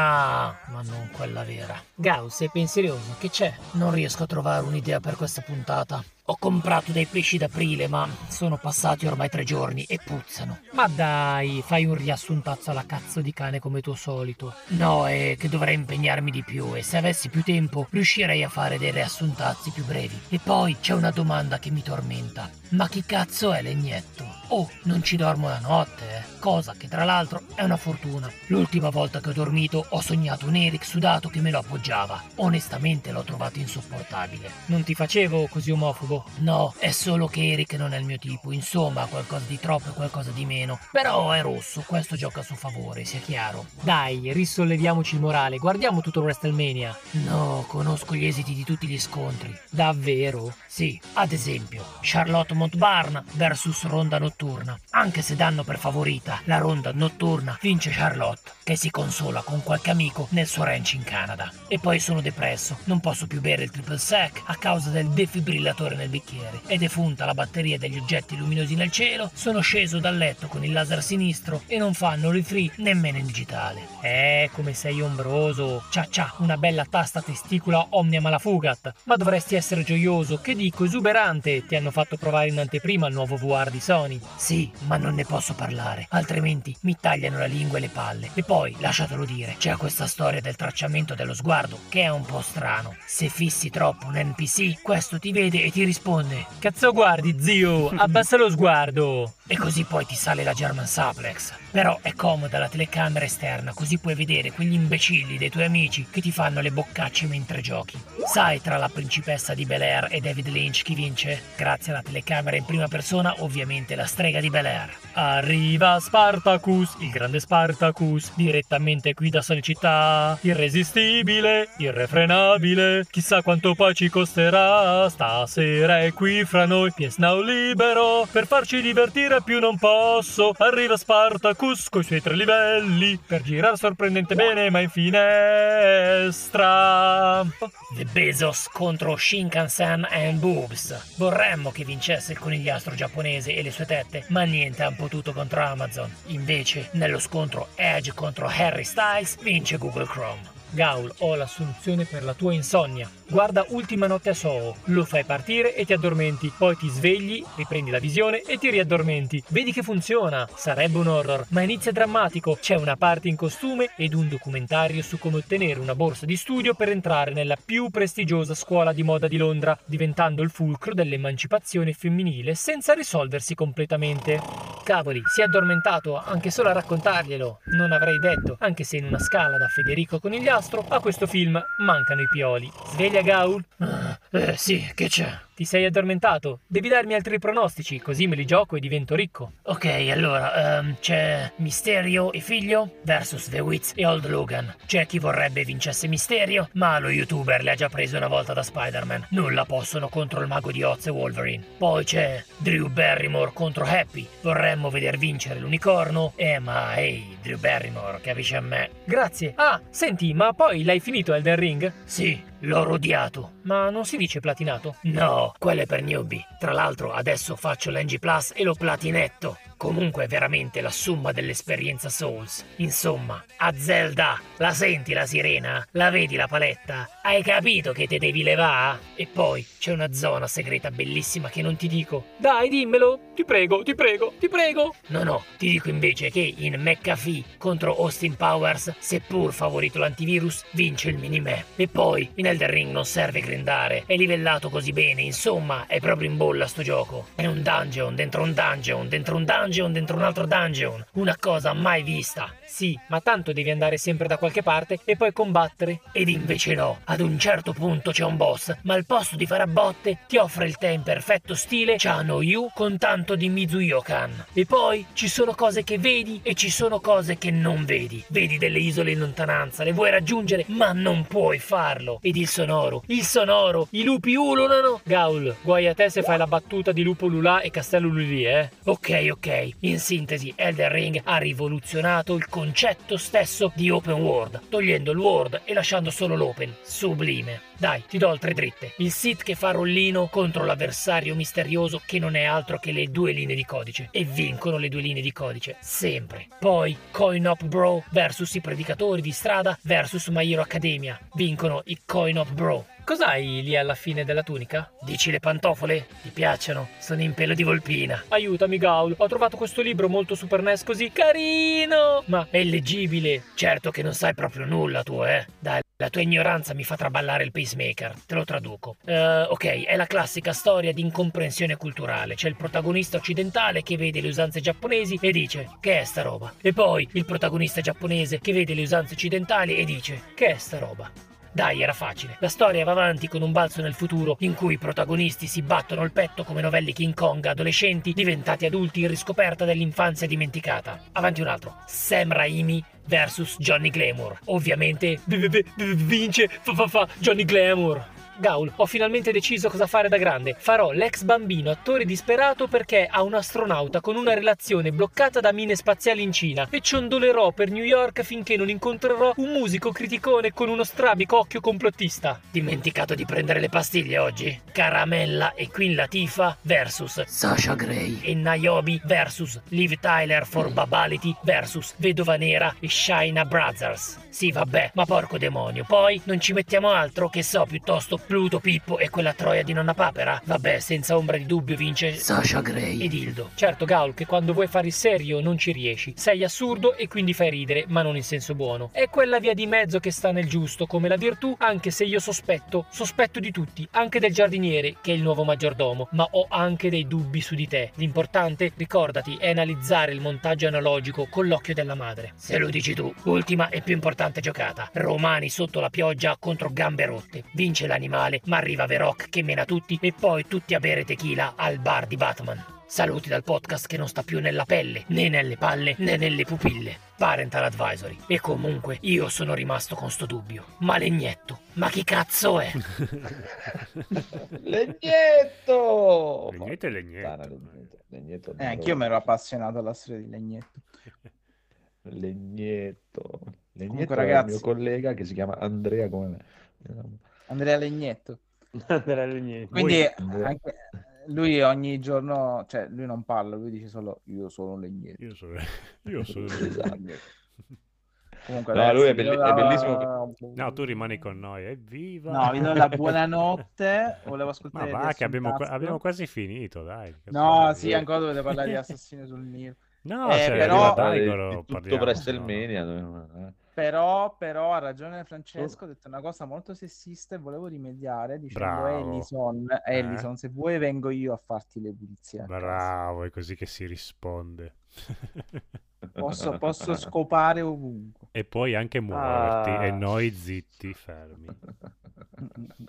Ma non quella vera. Gauss sei pensieroso, che c'è? Non riesco a trovare un'idea per questa puntata Ho comprato dei pesci d'aprile ma sono passati ormai tre giorni e puzzano Ma dai, fai un riassuntazzo alla cazzo di cane come tuo solito No, è che dovrei impegnarmi di più e se avessi più tempo riuscirei a fare dei riassuntazzi più brevi E poi c'è una domanda che mi tormenta Ma chi cazzo è Legnetto? Oh, non ci dormo la notte, eh. Cosa che tra l'altro è una fortuna. L'ultima volta che ho dormito ho sognato un Eric sudato che me lo appoggiava. Onestamente l'ho trovato insopportabile. Non ti facevo così omofobo? No, è solo che Eric non è il mio tipo. Insomma, qualcosa di troppo e qualcosa di meno. Però è rosso, questo gioca a suo favore, sia chiaro. Dai, risolleviamoci il morale. Guardiamo tutto WrestleMania. No, conosco gli esiti di tutti gli scontri. Davvero? Sì, ad esempio, Charlotte Montbarn versus Ronda Notturna. Anche se danno per favorita la Ronda Notturna, vince Charlotte, che si consola con qualche amico nel suo ranch in Canada. E poi sono depresso, non posso più bere il triple sec a causa del defibrillatore nel bicchiere. È defunta la batteria degli oggetti luminosi nel cielo, sono sceso dal letto con il laser sinistro e non fanno il free nemmeno in digitale. Eh, come sei ombroso. Cia cia, una bella tasta testicola omnia malafugat. Ma dovresti essere gioioso, che dico esuberante. Ti hanno fatto provare in anteprima il nuovo VR di Sony. Sì, ma non ne posso parlare, altrimenti mi tagliano la lingua e le palle. E poi, lasciatelo dire, c'è questa storia del tracciamento dello sguardo, che è un po' strano. Se fissi troppo un NPC, questo ti vede e ti risponde: Cazzo guardi, zio, abbassa lo sguardo. E così poi ti sale la German Suplex. Però è comoda la telecamera esterna, così puoi vedere quegli imbecilli dei tuoi amici che ti fanno le boccacce mentre giochi. Sai tra la principessa di Bel Air e David Lynch chi vince? Grazie alla telecamera in prima persona, ovviamente la strega di Bel Air. Arriva Spartacus, il grande Spartacus, direttamente qui da Sony Città. Irresistibile, irrefrenabile, chissà quanto poi ci costerà. Stasera è qui fra noi, Now libero, per farci divertire più non posso. Arriva Spartacus coi suoi tre livelli, per girare sorprendente bene ma in finestra. The Bezos contro Shinkansen and Boobs. Vorremmo che vincesse il conigliastro giapponese e le sue tette, ma niente han potuto contro Amazon. Invece, nello scontro Edge contro Harry Styles, vince Google Chrome. Gaul, ho la soluzione per la tua insonnia. Guarda Ultima Notte a Soho, lo fai partire e ti addormenti, poi ti svegli, riprendi la visione e ti riaddormenti. Vedi che funziona. Sarebbe un horror, ma inizia drammatico. C'è una parte in costume ed un documentario su come ottenere una borsa di studio per entrare nella più prestigiosa scuola di moda di Londra, diventando il fulcro dell'emancipazione femminile senza risolversi completamente. Cavoli, si è addormentato anche solo a raccontarglielo. Non avrei detto, anche se in una scala da Federico Conigliastro a questo film mancano i pioli. Sveglia Gaul? eh, sì, che c'è? Ti sei addormentato? Devi darmi altri pronostici, così me li gioco e divento ricco. Ok, allora, ehm, c'è Misterio e figlio versus The Witz e Old Logan. C'è chi vorrebbe vincesse Misterio, ma lo youtuber le ha già prese una volta da Spider-Man. Nulla possono contro il mago di Oz e Wolverine. Poi c'è Drew Barrymore contro Happy. Vorremmo veder vincere l'unicorno. Eh, ma ehi, Drew Barrymore, capisci a me. Grazie. Ah, senti, ma poi l'hai finito Elden Ring? Sì, l'ho odiato. Ma non si dice platinato? No, quello è per newbie. Tra l'altro adesso faccio l'NG Plus e lo platinetto. Comunque è veramente la somma dell'esperienza Souls. Insomma, a Zelda, la senti la sirena? La vedi la paletta? Hai capito che te devi levare? E poi c'è una zona segreta bellissima che non ti dico. Dai, dimmelo, ti prego, ti prego, ti prego. No, no, ti dico invece che in McAfee contro Austin Powers, seppur favorito l'antivirus, vince il minimap. E poi in Elden Ring non serve grindare, è livellato così bene, insomma, è proprio in bolla sto gioco. È un dungeon dentro un dungeon dentro un dungeon dungeon dentro un altro dungeon. Una cosa mai vista. Sì, ma tanto devi andare sempre da qualche parte e poi combattere. Ed invece no, ad un certo punto c'è un boss, ma al posto di fare a botte ti offre il tè in perfetto stile Chano Yu con tanto di Mizuyokan. E poi ci sono cose che vedi e ci sono cose che non vedi. Vedi delle isole in lontananza, le vuoi raggiungere, ma non puoi farlo. Ed il sonoro, il sonoro, i lupi ululano. Gaul, guai a te se fai la battuta di lupo lulà e castello lulì, eh? Ok, ok. In sintesi, Elden Ring ha rivoluzionato il concetto stesso di open world, togliendo il world e lasciando solo l'open. Sublime. Dai, ti do altre dritte. Il Sith che fa rollino contro l'avversario misterioso che non è altro che le due linee di codice. E vincono le due linee di codice. Sempre. Poi Coin Up Bro versus i predicatori di strada versus My Hero Academia. Vincono i Coin Up Bro. Cos'hai lì alla fine della tunica? Dici le pantofole? Ti piacciono? Sono in pelo di volpina. Aiutami, Gaul. Ho trovato questo libro molto Super NES così carino. Ma è leggibile. Certo che non sai proprio nulla tu, eh. Dai, la tua ignoranza mi fa traballare il pacemaker. Te lo traduco. Eh, ok, è la classica storia di incomprensione culturale. C'è il protagonista occidentale che vede le usanze giapponesi e dice: Che è sta roba? E poi il protagonista giapponese che vede le usanze occidentali e dice: Che è sta roba? Dai, era facile. La storia va avanti con un balzo nel futuro in cui i protagonisti si battono il petto come novelli King Kong adolescenti diventati adulti in riscoperta dell'infanzia dimenticata. Avanti un altro. Sam Raimi versus Johnny Glamour. Ovviamente vince fa fa fa Johnny Glamour. Gaul, ho finalmente deciso cosa fare da grande. Farò l'ex bambino attore disperato perché ha un astronauta con una relazione bloccata da mine spaziali in Cina e ciondolerò per New York finché non incontrerò un musico criticone con uno strabico occhio complottista. Dimenticato di prendere le pastiglie oggi? Caramella e Queen Latifah versus Sasha Gray e Niobe versus Liv Tyler for Babality versus Vedova Nera e Shaina Brothers. Sì, vabbè, ma porco demonio. Poi non ci mettiamo altro che so piuttosto Pluto, Pippo e quella troia di nonna papera? Vabbè, senza ombra di dubbio vince Sasha Gray ed Hildo. Certo, Gaul, che quando vuoi fare il serio non ci riesci. Sei assurdo e quindi fai ridere, ma non in senso buono. È quella via di mezzo che sta nel giusto, come la virtù, anche se io sospetto, sospetto di tutti, anche del giardiniere, che è il nuovo maggiordomo, ma ho anche dei dubbi su di te. L'importante, ricordati, è analizzare il montaggio analogico con l'occhio della madre. Se lo dici tu, ultima e più importante giocata. Romani sotto la pioggia contro gambe rotte. Vince l'animale, ma arriva Veroc che mena tutti e poi tutti a bere tequila al bar di Batman. Saluti dal podcast che non sta più nella pelle, né nelle palle, né nelle pupille. Parental Advisory. E comunque io sono rimasto con sto dubbio. Ma Legnetto, ma chi cazzo è? Legnetto! Legnetto e Legnetto. Legnetto. Legnetto Eh, anch'io mi ero appassionato alla storia di Legnetto. Legnetto. Legnetto Comunque, è il ragazzi- mio collega che si chiama Andrea come me. Andrea Legnetto. Andrea Legnetto. Quindi Andrea. anche lui ogni giorno, cioè lui non parla, lui dice solo io sono Legnetto. Io sono... Io sono... Esatto. Comunque, No, lui è ragazzi, belli- do è la- bellissimo. No, tu rimani con noi, evviva! No, vi do la buonanotte. Volevo Ma ascoltare va, che abbiamo, Riassuntasto. abbiamo quasi finito, dai. No, sì, ancora dovete parlare di Assassino sul Nilo. No, Eh, se però- Daigoro, di tutto parliamo, WrestleMania. eh. Però, però ha ragione Francesco, ha detto una cosa molto sessista e volevo rimediare dicendo Bravo. Ellison, Eh? Ellison, se vuoi vengo io a farti le pulizie. Bravo, è così che si risponde. Posso, posso scopare ovunque. e poi anche muoverti Ah. e noi zitti, fermi.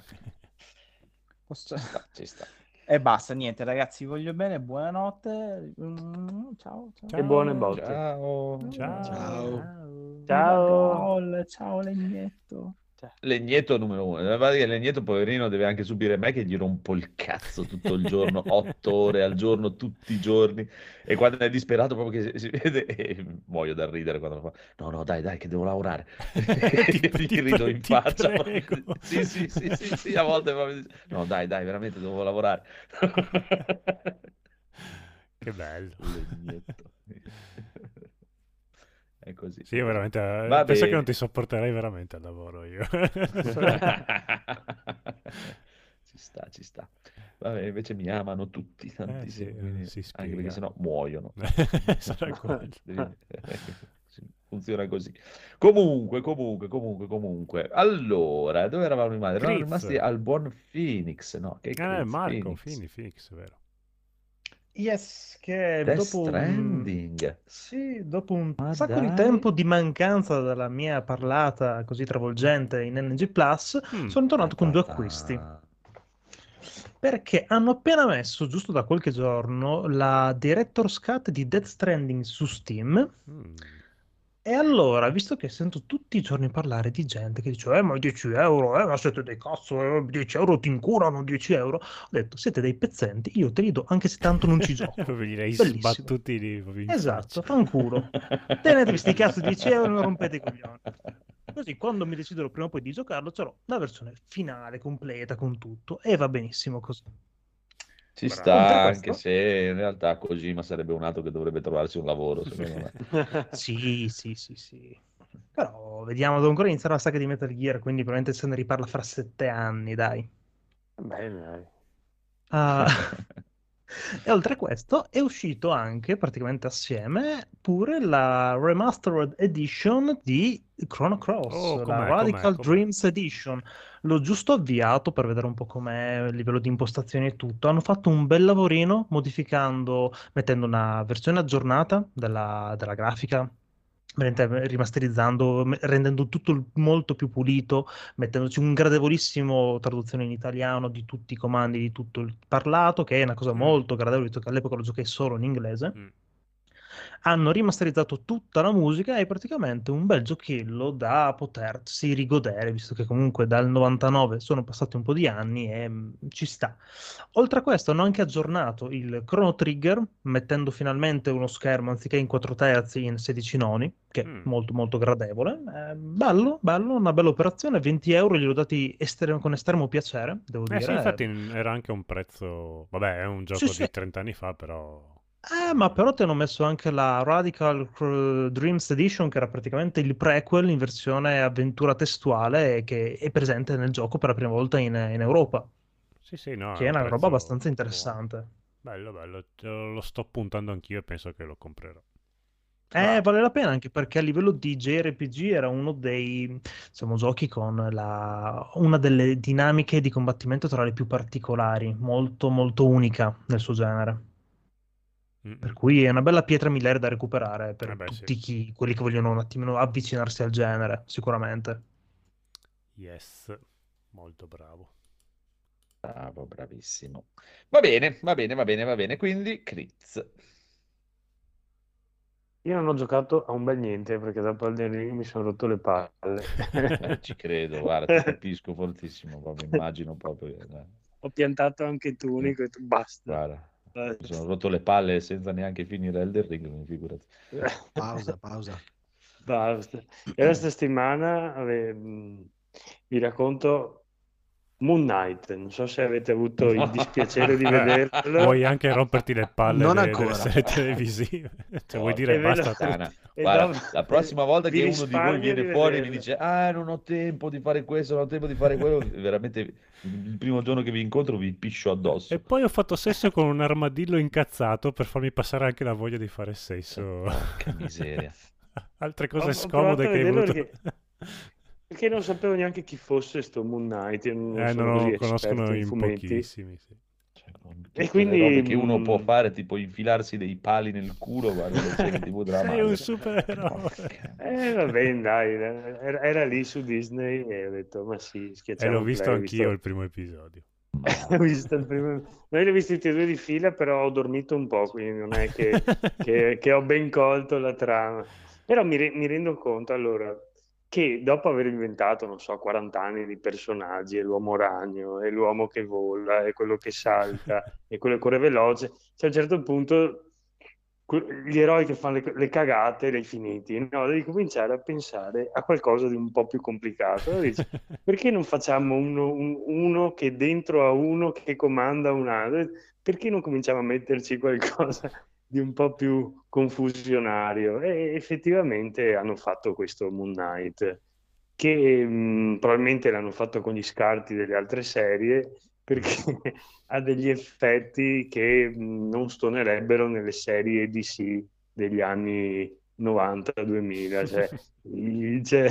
Posso- Ci sta. E basta, niente ragazzi, vi voglio bene, buonanotte. Mm, Ciao, ciao. E buone botte. Ciao. Ciao. Ciao. Ciao. Ciao Legnetto. Legnetto numero uno. La verdad è che Legnetto, poverino, deve anche subire me che gli rompo il cazzo tutto il giorno, otto ore al giorno, tutti i giorni. E quando è disperato, proprio che si, si vede, e muoio da ridere quando lo fa. No, no, dai, dai, che devo lavorare. Ti- Gli ti rido pre- in faccia. Sì, sì, sì, sì, sì, a volte proprio No, dai, dai, veramente devo lavorare. Che bello. Legnetto. È così. Sì, veramente. eh, Va penso che bene. non ti sopporterei veramente al lavoro io. ci sta, ci sta. Vabbè, invece mi amano tutti tantissimo, Eh, sì, anche perché sennò muoiono. Sarà quello. Funziona così. Comunque, comunque, comunque, comunque. Allora, dove eravamo rimasti? Eravamo rimasti al buon Phoenix, no? Che Eh, Chris? Marco, Phoenix. Fini, Fix, vero. Yes, che Death dopo un... Stranding. Sì, dopo un Ma sacco di dai. tempo di mancanza dalla mia parlata così travolgente in NG Plus, Mm. sono tornato con due acquisti. Perché hanno appena messo, giusto da qualche giorno, la Director's Cut di Death Stranding su Steam. Mm. E allora, visto che sento tutti i giorni parlare di gente che dice, eh, ma 10 euro, eh, ma siete dei cazzo, eh, 10 euro ti incurano, 10 euro. Ho detto, siete dei pezzenti, io te li do anche se tanto non ci gioco. Bellissimo. sbattuti lì Esatto, fanculo. Tenetevi sti cazzo di 10 euro e non rompete i coglioni. Così quando mi deciderò prima o poi di giocarlo, c'ho la versione finale, completa, con tutto, e va benissimo così. Ci Bravo. sta, anche se in realtà Kojima sarebbe un altro che dovrebbe trovarsi un lavoro, secondo me. Sì, sì, sì, sì. Però vediamo, devo ancora iniziare la saga di Metal Gear, quindi probabilmente se ne riparla fra sette anni, dai. Bene, dai. Ah, E oltre a questo è uscito anche praticamente assieme pure la Remastered Edition di Chrono Cross, Oh, la Radical com'è, com'è? Dreams Edition. L'ho giusto avviato per vedere un po' com'è il livello di impostazione e tutto. Hanno fatto un bel lavorino modificando, mettendo una versione aggiornata della, della grafica, rimasterizzando, me- rendendo tutto molto più pulito, mettendoci un gradevolissimo traduzione in italiano di tutti i comandi, di tutto il parlato, che è una cosa molto gradevole, visto che all'epoca lo giocai solo in inglese. Mm. Hanno rimasterizzato tutta la musica e praticamente un bel giochello da potersi rigodere, visto che comunque dal 99 sono passati un po' di anni e mm, ci sta. Oltre a questo hanno anche aggiornato il Chrono Trigger, mettendo finalmente uno schermo anziché in 4 terzi in 16 noni, che è Mm. molto molto gradevole. Eh, bello, bello, una bella operazione, 20 euro gliel'ho dati estre- con estremo piacere, devo Eh dire. sì, infatti era anche un prezzo... Vabbè, è un gioco Sì, sì. di 30 anni fa, però... Eh, ma però ti hanno messo anche la Radical Dreams Edition, che era praticamente il prequel in versione avventura testuale che è presente nel gioco per la prima volta in, in Europa, Sì, sì, no, che è un una roba abbastanza interessante. Bello, bello. Lo sto puntando anch'io e penso che lo comprerò. Eh, vale la pena anche perché a livello di JRPG era uno dei insomma, giochi con la... una delle dinamiche di combattimento tra le più particolari, molto molto unica nel suo genere. Per cui è una bella pietra miliare da recuperare per Eh beh, tutti sì. chi- quelli che vogliono un attimino avvicinarsi al genere, sicuramente. Yes, molto bravo. Bravo, bravissimo. Va bene, va bene, va bene, va bene. Quindi, Critz. Io non ho giocato a un bel niente perché dopo Elden Ring mi sono rotto le palle. Ci credo, guarda, ti capisco fortissimo, proprio, immagino proprio. eh, Ho piantato anche tu, Nico, e tu basta. Guarda, mi sono rotto le palle senza neanche finire Elden Ring, figurati. Pausa, pausa. Basta. E questa settimana ave- mh, vi racconto Moon Knight. Non so se avete avuto il dispiacere di vederlo. Vuoi anche romperti le palle Non delle, ancora. delle serie televisive? Cioè, vuoi Oh, dire basta Guarda, dopo- la prossima volta che uno di voi viene di fuori e mi dice ah non ho tempo di fare questo, non ho tempo di fare quello, veramente il primo giorno che vi incontro vi piscio addosso. E poi ho fatto sesso con un armadillo incazzato per farmi passare anche la voglia di fare sesso. Porca miseria. Altre Ho- cose ho scomode a che hai voluto. perché- Perché non sapevo neanche chi fosse sto Moon Knight. Non Eh, sono non così lo conoscono in fumetti. pochissimi. sì. Cioè, E quindi, che uno può mm, fare, tipo infilarsi dei pali nel culo, guarda TV della Sei un supereroe. Eh, va bene, dai, era, era lì su Disney e ho detto, ma sì, E schiacciamo l'ho visto play, anch'io visto- il primo episodio. ho visto il primo... Noi li ho visti tutti e due di fila, però ho dormito un po', quindi non è che, che- che ho ben colto la trama. Però mi, re- mi rendo conto, allora, che dopo aver inventato, non so, 40 anni di personaggi, e l'uomo ragno, e l'uomo che vola, e quello che salta, e quello che corre veloce, cioè a un certo punto gli eroi che fanno le, le cagate li hai finiti, no? Devi cominciare a pensare a qualcosa di un po' più complicato. Dici, perché non facciamo uno, un- uno che dentro a uno che comanda un altro? Perché non cominciamo a metterci qualcosa di un po' più confusionario? E effettivamente hanno fatto questo Moon Knight, che mh, probabilmente l'hanno fatto con gli scarti delle altre serie, perché ha degli effetti che non stonerebbero nelle serie DC degli anni 90-2000, cioè c'è,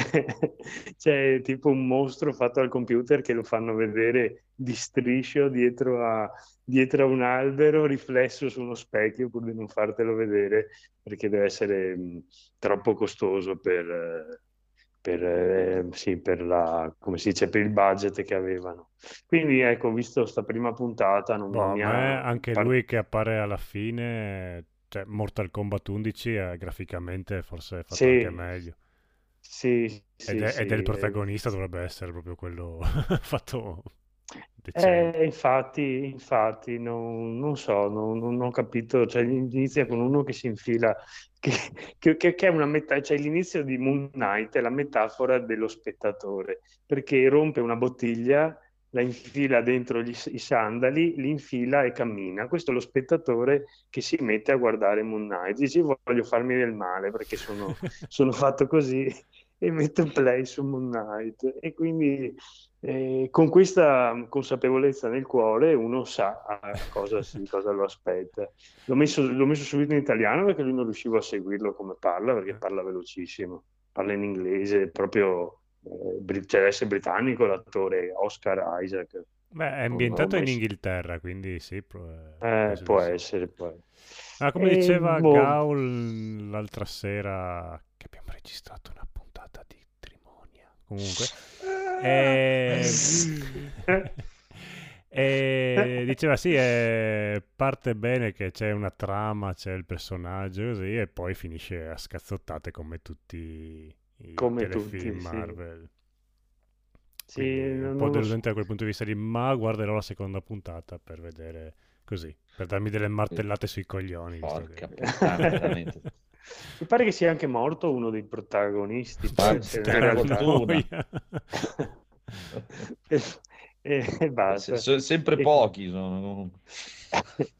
c'è tipo un mostro fatto al computer che lo fanno vedere di striscio dietro a, dietro a un albero riflesso su uno specchio pur di non fartelo vedere perché deve essere mh, troppo costoso per, eh, per, eh, sì, per la, come si dice, per il budget che avevano. Quindi ecco, visto sta prima puntata, non a mi me ha... anche par- lui che appare alla fine, cioè Mortal Kombat 11 eh, graficamente forse è fatto Sì, anche meglio. sì, Ed sì, è, sì. ed è il protagonista, dovrebbe essere proprio quello fatto Eh, infatti, infatti, non, non so, non, non ho capito, cioè inizia con uno che si infila, che, che- che- è una metà, cioè l'inizio di Moon Knight è la metafora dello spettatore, perché rompe una bottiglia, la infila dentro gli- i sandali, li infila e cammina. Questo è lo spettatore che si mette a guardare Moon Knight, dice "Io voglio farmi del male perché sono, sono fatto così e metto play su Moon Knight e quindi eh, con questa consapevolezza nel cuore uno sa a cosa, si- cosa lo aspetta. L'ho messo, l'ho messo subito in italiano perché lui non riuscivo a seguirlo come parla, perché parla velocissimo, parla in inglese, proprio eh, cioè, essere britannico l'attore Oscar Isaac. Beh, è ambientato in. Inghilterra, quindi sì, pro- eh, Eh, può essere, può essere. Ah, come E, diceva boh, Gaul l'altra sera, che abbiamo registrato una. Comunque, eh, e diceva sì, eh, parte bene che c'è una trama, c'è il personaggio così, e poi finisce a scazzottate come tutti i come telefilm tutti, sì. Marvel. Sì, Quindi un po' lo so. deludente da quel punto di vista lì, ma guarderò la seconda puntata per vedere così, per darmi delle martellate sui coglioni. Porca puttana, veramente. Mi pare che sia anche morto uno dei protagonisti, Ma poi se- in realtà... e, e- e Se- basta. se- sempre E- pochi sono.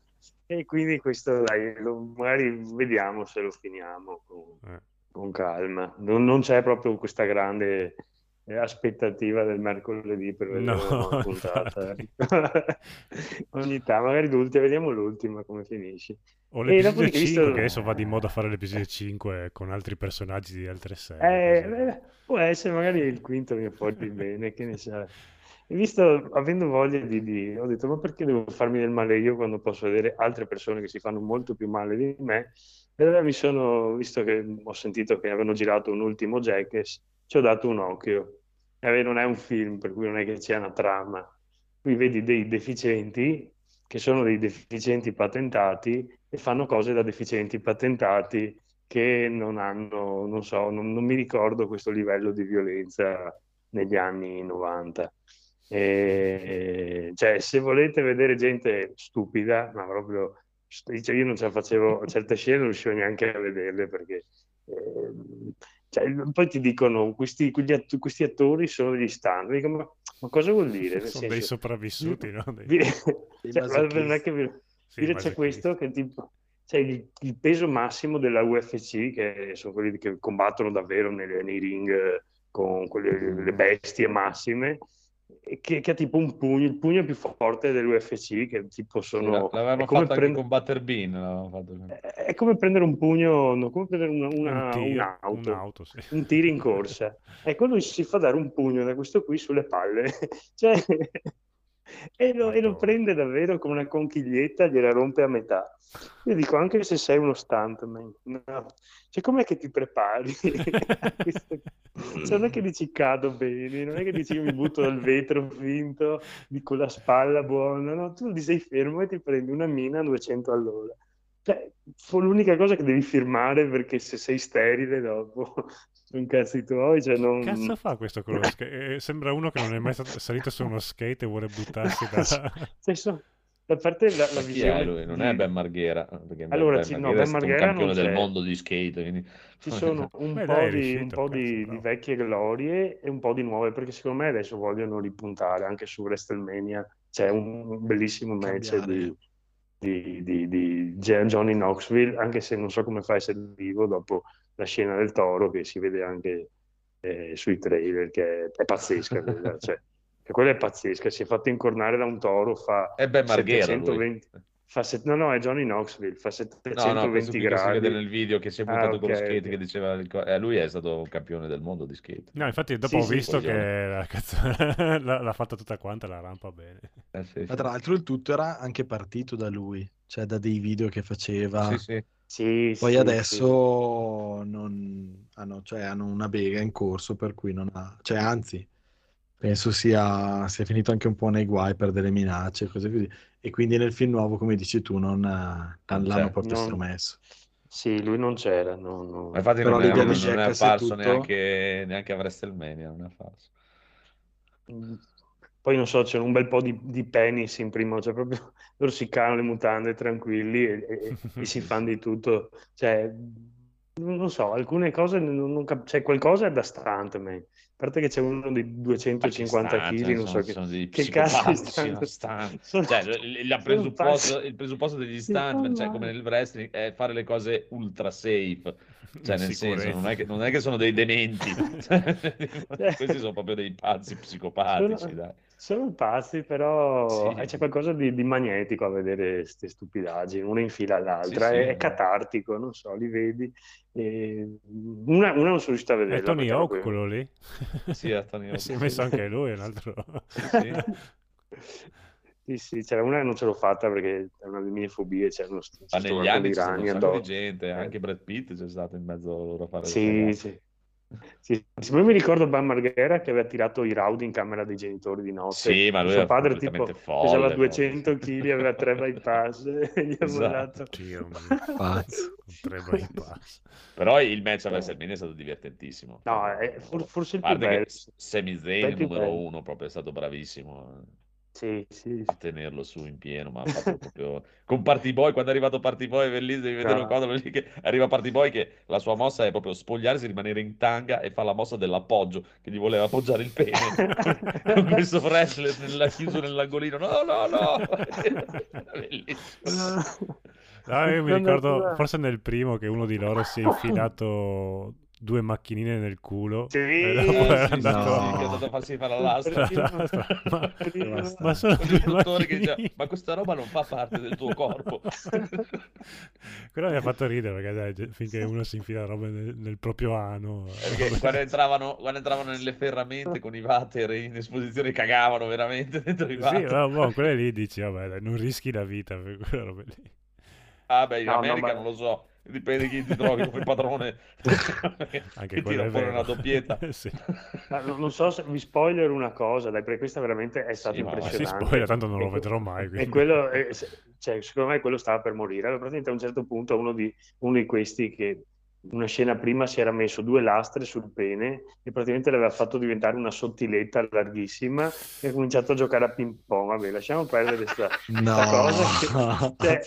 E quindi questo, dai, lo- magari vediamo se lo finiamo con, Eh. con calma. Non, non c'è proprio questa grande eh, aspettativa del mercoledì per vedere No, una puntata. Ogni tanto, magari l'ultima, vediamo l'ultima come finisce. O E l'episodio dopodiché, 5, visto... che adesso va di moda fare l'episodio 5 con altri personaggi di altre serie. Eh, così. eh, può essere, magari il quinto mi porti bene, che ne sa. E visto, avendo voglia di, di- ho detto, ma perché devo farmi del male io quando posso vedere altre persone che si fanno molto più male di me? E allora mi sono, visto che ho sentito che avevano girato un ultimo Jackass, ci ho dato un occhio. E vabbè, non è un film, per cui non è che c'è una trama. Qui vedi dei deficienti, che sono dei deficienti patentati, e fanno cose da deficienti patentati che non hanno, non so, non, non mi ricordo questo livello di violenza negli anni 90. E, cioè, se volete vedere gente stupida, ma proprio, cioè, io non ce la facevo, certe scene non riuscivo neanche a vederle perché ehm, cioè, poi ti dicono questi, quegli att- questi attori sono degli stand, dico, ma, ma cosa vuol dire? Nel Sono dei senso, sopravvissuti, no? Dei- vi- cioè, non è che vi- sì, dire c'è questo che tipo c'è il, il peso massimo della UFC che sono quelli che combattono davvero nelle- nei ring eh, con quelle le bestie massime che, che ha tipo un pugno il pugno più forte dell'UFC che tipo sono l'avevano come, fatto anche prend- con Butterbean. fatto. è come prendere un pugno no, come prendere una, una- un tir, un'auto un'auto, sì. un tiro in corsa. Ecco, lui si fa dare un pugno da questo qui sulle palle, cioè, e, lo, e lo prende davvero come una conchiglietta, gliela rompe a metà. Io dico, anche se sei uno stuntman, no. Cioè, com'è che ti prepari? Cioè, non è che dici cado bene, non è che dici mi butto dal vetro finto, di con la spalla buona, no? Tu ti sei fermo e ti prendi una mina a 200 all'ora. Cioè, l'unica cosa che devi firmare perché se sei sterile dopo sono cazzi tuoi, cioè non... Cazzo fa questo con lo skate? Eh, Sembra uno che non è mai stato salito su uno skate e vuole buttarsi da... Cioè, so- a parte la, la visione è lui? Non è Ben Marghera, perché Ben- Allora, Ben ci- no, Marghera è Ben un Marghera campione non del mondo di skate. quindi- Ci sono un Beh, po' dai, è di, un riuscito, po' cazzo, di- di vecchie glorie e un po' di nuove, perché secondo me adesso vogliono ripuntare anche su WrestleMania. C'è un bellissimo match Cambiare. di, di, di- di Johnny Knoxville, anche se non so come fa a essere vivo dopo la scena del toro che si vede anche eh, sui trailer, che è, è pazzesca quella, cioè, che quella è pazzesca, si è fatto incornare da un toro, fa È Ben Marghera, lui. 720, fa set- no, no, è Johnny Knoxville, fa No, no, 720 questo qui che si gradi. vede nel video che si è Ah, buttato con lo skate ok. che diceva il eh, lui è stato un campione del mondo di skate. No, infatti dopo Sì, ho sì, visto che la cazzo- l'ha, l'ha fatta tutta quanta la rampa bene. Eh, sì, Ma tra l'altro il tutto era anche partito da lui, cioè da dei video che faceva. sì, sì. Sì, Poi sì, adesso non hanno, cioè, hanno una bega in corso, per cui non ha, cioè, anzi, penso sia, sia finito anche un po' nei guai per delle minacce e cose così. E quindi nel film nuovo, come dici tu, non, Non l'hanno proprio Non- estromesso. sì. Sì, lui non c'era, no, no. Ma infatti Però non è, l'idea non di è apparso tutto- neanche, neanche a WrestleMania, non è apparso. Poi non so, c'era un bel po' di, di penis in prima, cioè proprio loro si calano le mutande tranquilli e, e- e si fanno di tutto. Cioè, non so, alcune cose, non, non cap- cioè qualcosa è da stunt, man. A parte che c'è uno di 250 Ma che kg, sta, non so sono, che... che cazzo stunt? Sono- Cioè, il, presupposto, il presupposto degli Si stunt, fanno cioè come nel wrestling, è fare le cose ultra safe. Cioè, nel senso, non è che, non è che sono dei dementi. Questi sono proprio dei pazzi psicopatici, Sono- dai. Sono pazzi, però Sì. eh, c'è qualcosa di, di magnetico a vedere queste stupidaggini, una in fila all'altra, Sì, sì. è, è catartico, non so, li vedi. e Una, una non sono riuscito a È vederla. Tony Hawk quello- lì? Sì, a Tony Hawk. Si è messo anche lui, un altro... Sì. Sì, sì, c'era una che non ce l'ho fatta perché è una delle mie fobie, c'erano st- Ma negli anni c'è un sacco di gente, anche Brad Pitt c'è stato in mezzo a loro a fare Sì, sì. Sì, sì, poi mi ricordo Bam Marghera che aveva tirato i raudi in camera dei genitori di notte. Sì, ma lui Suo era padre tipo completamente folle, pesava proprio. 200 kg, aveva tre bypass e gli ha Esatto. volato. Dio Pazzo. tre bypass. Però il match a WrestleMania è stato divertentissimo. No, è for- forse il più bello. È Zayn, numero bello. uno, proprio è stato bravissimo Sì, sì. a tenerlo su in pieno, ma proprio... Con Party Boy, quando è arrivato Party Boy, è bellissimo, devi vedere un quadro lì che arriva Party Boy che la sua mossa è proprio spogliarsi, rimanere in tanga e fa la mossa dell'appoggio, che gli voleva appoggiare il pene. Con questo wrestler nella- chiuso nell'angolino. No, no, no! Bellissimo. No, io mi ricordo, forse nel primo, che uno di loro si è infilato due macchinine nel culo Sì, e dopo sì, era sì, andato... no. Sì, a farsi fare l'asta. Tra l'altro, ma, Prima- ma sono due dottore che diceva, macchinine. ma questa roba non fa parte del tuo corpo. Quello mi ha fatto ridere perché dai, finché uno si infila roba nel, nel proprio ano. Perché quando entravano, quando entravano nelle ferramente con i water in esposizione cagavano veramente dentro i Sì, water. ma boh, quelle lì dici, vabbè, dai, non rischi la vita per quelle robe lì. Ah beh, in No, no, America ma- non lo so, dipende chi ti trovi come padrone. Anche tira è fuori una doppietta. sì. Non non so se vi spoiler una cosa, dai, perché questa veramente è stata Sì, impressionante. spoiler, tanto non lo E que- vedrò mai. E quindi. quello, è- cioè, secondo me quello stava per morire. Allora, praticamente a un certo punto uno di, uno di questi che una scena prima si era messo due lastre sul pene e praticamente l'aveva fatto diventare una sottiletta larghissima e ha cominciato a giocare a ping pong. Vabbè, lasciamo perdere questa, No. cosa che, cioè,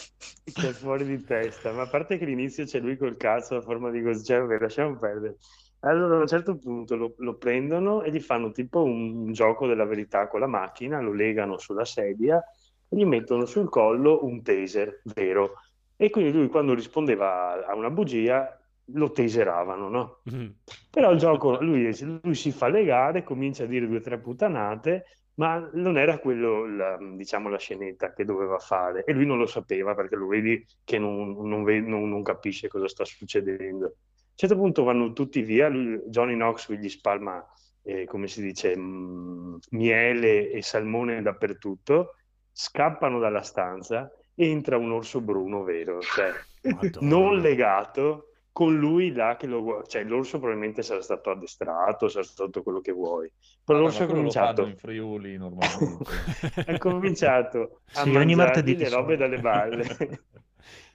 che è fuori di testa. Ma a parte che all'inizio c'è lui col cazzo a forma di così, cioè, vabbè, lasciamo perdere. Allora a un certo punto lo, lo prendono e gli fanno tipo un gioco della verità con la macchina, lo legano sulla sedia e gli mettono sul collo un taser vero. E quindi lui quando rispondeva a una bugia lo taseravano, no? Mm. Però il gioco, lui, lui si fa legare, comincia a dire due o tre puttanate, ma non era quello, la, diciamo, la scenetta che doveva fare. E lui non lo sapeva perché lo vedi che non, non ve- non- non capisce cosa sta succedendo. A un certo punto vanno tutti via, lui, Johnny Knoxville gli spalma, eh, come si dice, mm, miele e salmone dappertutto, scappano dalla stanza, entra un orso bruno vero, cioè Madonna. non legato, con lui là che lo guarda, cioè l'orso probabilmente sarà stato addestrato, sarà stato quello che vuoi, però l'orso ha quello lo fanno cominciato, in Friuli normalmente. ha cominciato a Sì, ogni martedì le robe dalle balle.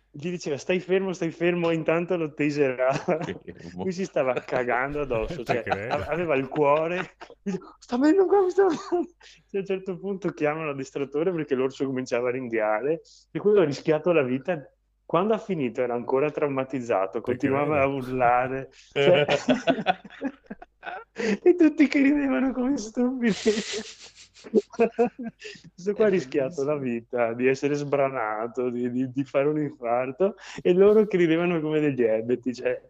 Gli diceva stai fermo, stai fermo, e intanto lo taserava. Lui si stava cagando addosso, cioè, aveva il cuore, sta venendo qua, mi sta venendo." Cioè, a un certo punto chiamano l'addestratore perché l'orso cominciava a ringhiare e quello ha rischiato la vita. Quando ha finito era ancora traumatizzato, continuava a urlare. cioè- e tutti che ridevano come stupidi. Questo qua ha rischiato la vita di essere sbranato, di, di- di fare un infarto e loro che ridevano come degli ebeti. Cioè,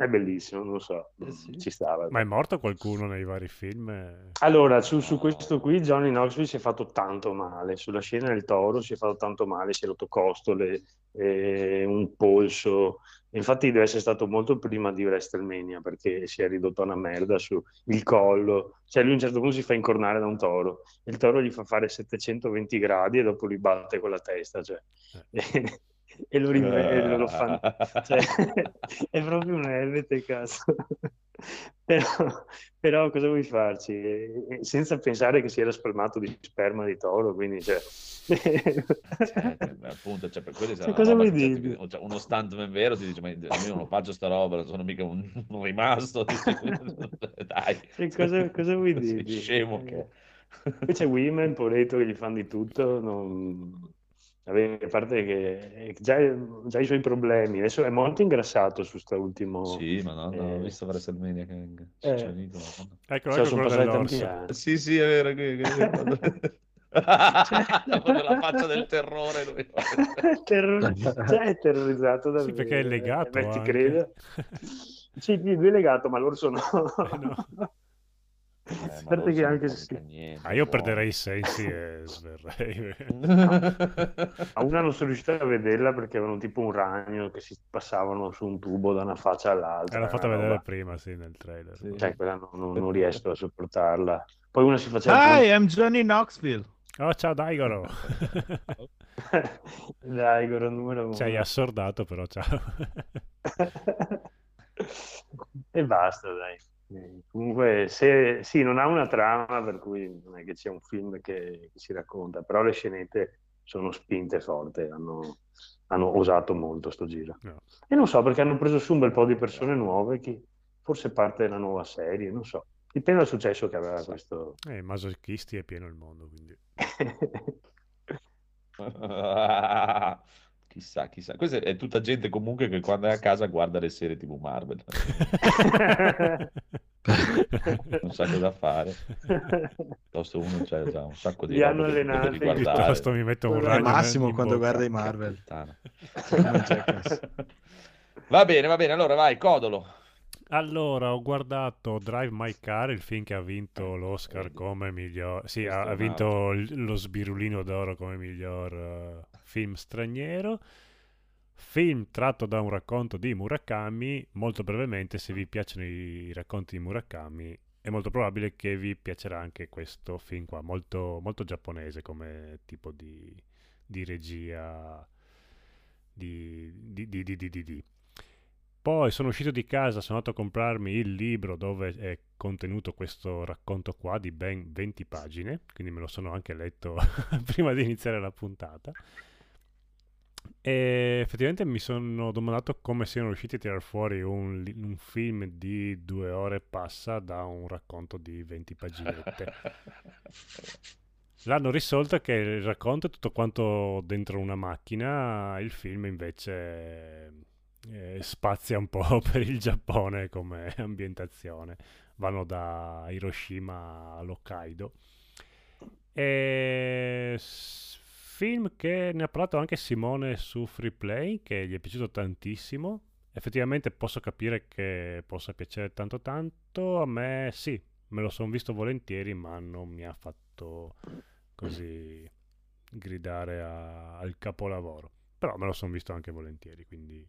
È bellissimo, non lo so, Eh sì. ci stava. Ma è morto qualcuno nei vari film? Eh, Allora, su, su questo qui Johnny Knoxville si è fatto tanto male, sulla scena del toro si è fatto tanto male, si è rotto costole, eh, un polso, infatti deve essere stato molto prima di WrestleMania perché si è ridotto a una merda sul collo, cioè lui a un certo punto si fa incornare da un toro, il toro gli fa fare 720 gradi e dopo lui batte con la testa, cioè, e, e lo, e lo fa, cioè, è proprio un elvete, cazzo. Però, però cosa vuoi farci? Senza pensare che si era spalmato di sperma di toro, quindi cioè... Cioè, appunto, cioè, per quello Cioè, cosa vuoi che, cioè, ti- cioè, uno stuntman vero ti dice ma io non faccio sta roba non sono mica un, un rimasto dai. Cioè, cosa, cosa vuoi Sei dirmi? scemo che Eh, Poi c'è Women, poveretto, che gli fanno di tutto, non... vabbè, a parte che già, già i suoi problemi, adesso è molto ingrassato su sta ultimo... sì ma no, no, ho Eh. visto WrestleMania che, Eh. c'è Nicola, no? Ecco, Cioè, ecco sono passati tanti anni. sì sì è vero che, che- quando- Dopo la faccia del terrore lui. Terror- cioè, è terrorizzato da Sì, perché è legato Eh, beh, ti credo. Sì, sì, lui è legato, ma l'orso no. Eh, no. Eh, ma A parte l'orso che anche mica niente, Ah, io buono. perderei i sensi e sverrei. A una non sono riuscito a vederla perché avevano tipo un ragno che si passavano su un tubo da una faccia all'altra. L'ha fatta vedere roba- prima, sì, nel trailer. Sì. Cioè, quella non, non- non riesco a sopportarla. Poi una si faceva... Hi, I'm Johnny Knoxville. Oh, ciao Daigoro! Dai, Goro, numero uno. Ci hai assordato, però ciao. E basta, dai. Comunque, se, sì, non ha una trama, per cui non è che c'è un film che, che si racconta, però le scenette sono spinte forte, hanno, hanno osato molto sto giro. No. E non so, perché hanno preso su un bel po' di persone nuove, che forse parte della nuova serie, non so. Dipende dal successo che aveva questo... Eh, masochisti è pieno il mondo, quindi... chissà, chissà. Questa è tutta gente comunque che quando è a casa guarda le serie TV Marvel. Non sa cosa fare. Piuttosto uno c'ha già un sacco di Li hanno allenati. Piuttosto mi metto un ragno Al massimo quando bocca. guarda i Marvel. Va bene, va bene. Allora vai, Codolo. Allora, ho guardato Drive My Car, il film che ha vinto l'Oscar vedi. come miglior... Sì, ha, ha vinto lo Sbirulino d'Oro come miglior eh, film straniero. Film tratto da un racconto di Murakami. Molto brevemente, se vi piacciono i, racconti di Murakami, è molto probabile che vi piacerà anche questo film qua, molto, molto giapponese come tipo di, di regia di, di, di. Poi sono uscito di casa, sono andato a comprarmi il libro dove è contenuto questo racconto qua di ben 20 pagine, quindi me lo sono anche letto prima di iniziare la puntata. E effettivamente mi sono domandato come siano riusciti a tirar fuori un, un film di due ore e passa da un racconto di 20 paginette. L'hanno risolto che il racconto è tutto quanto dentro una macchina, il film invece eh, spazia un po' per il Giappone come ambientazione. Vanno da Hiroshima all'Hokkaido. E film che ne ha parlato anche Simone su Freeplay, che gli è piaciuto tantissimo. Effettivamente posso capire che possa piacere tanto tanto. A me sì, me lo sono visto volentieri, ma non mi ha fatto così gridare a- al capolavoro. Però me lo sono visto anche volentieri, quindi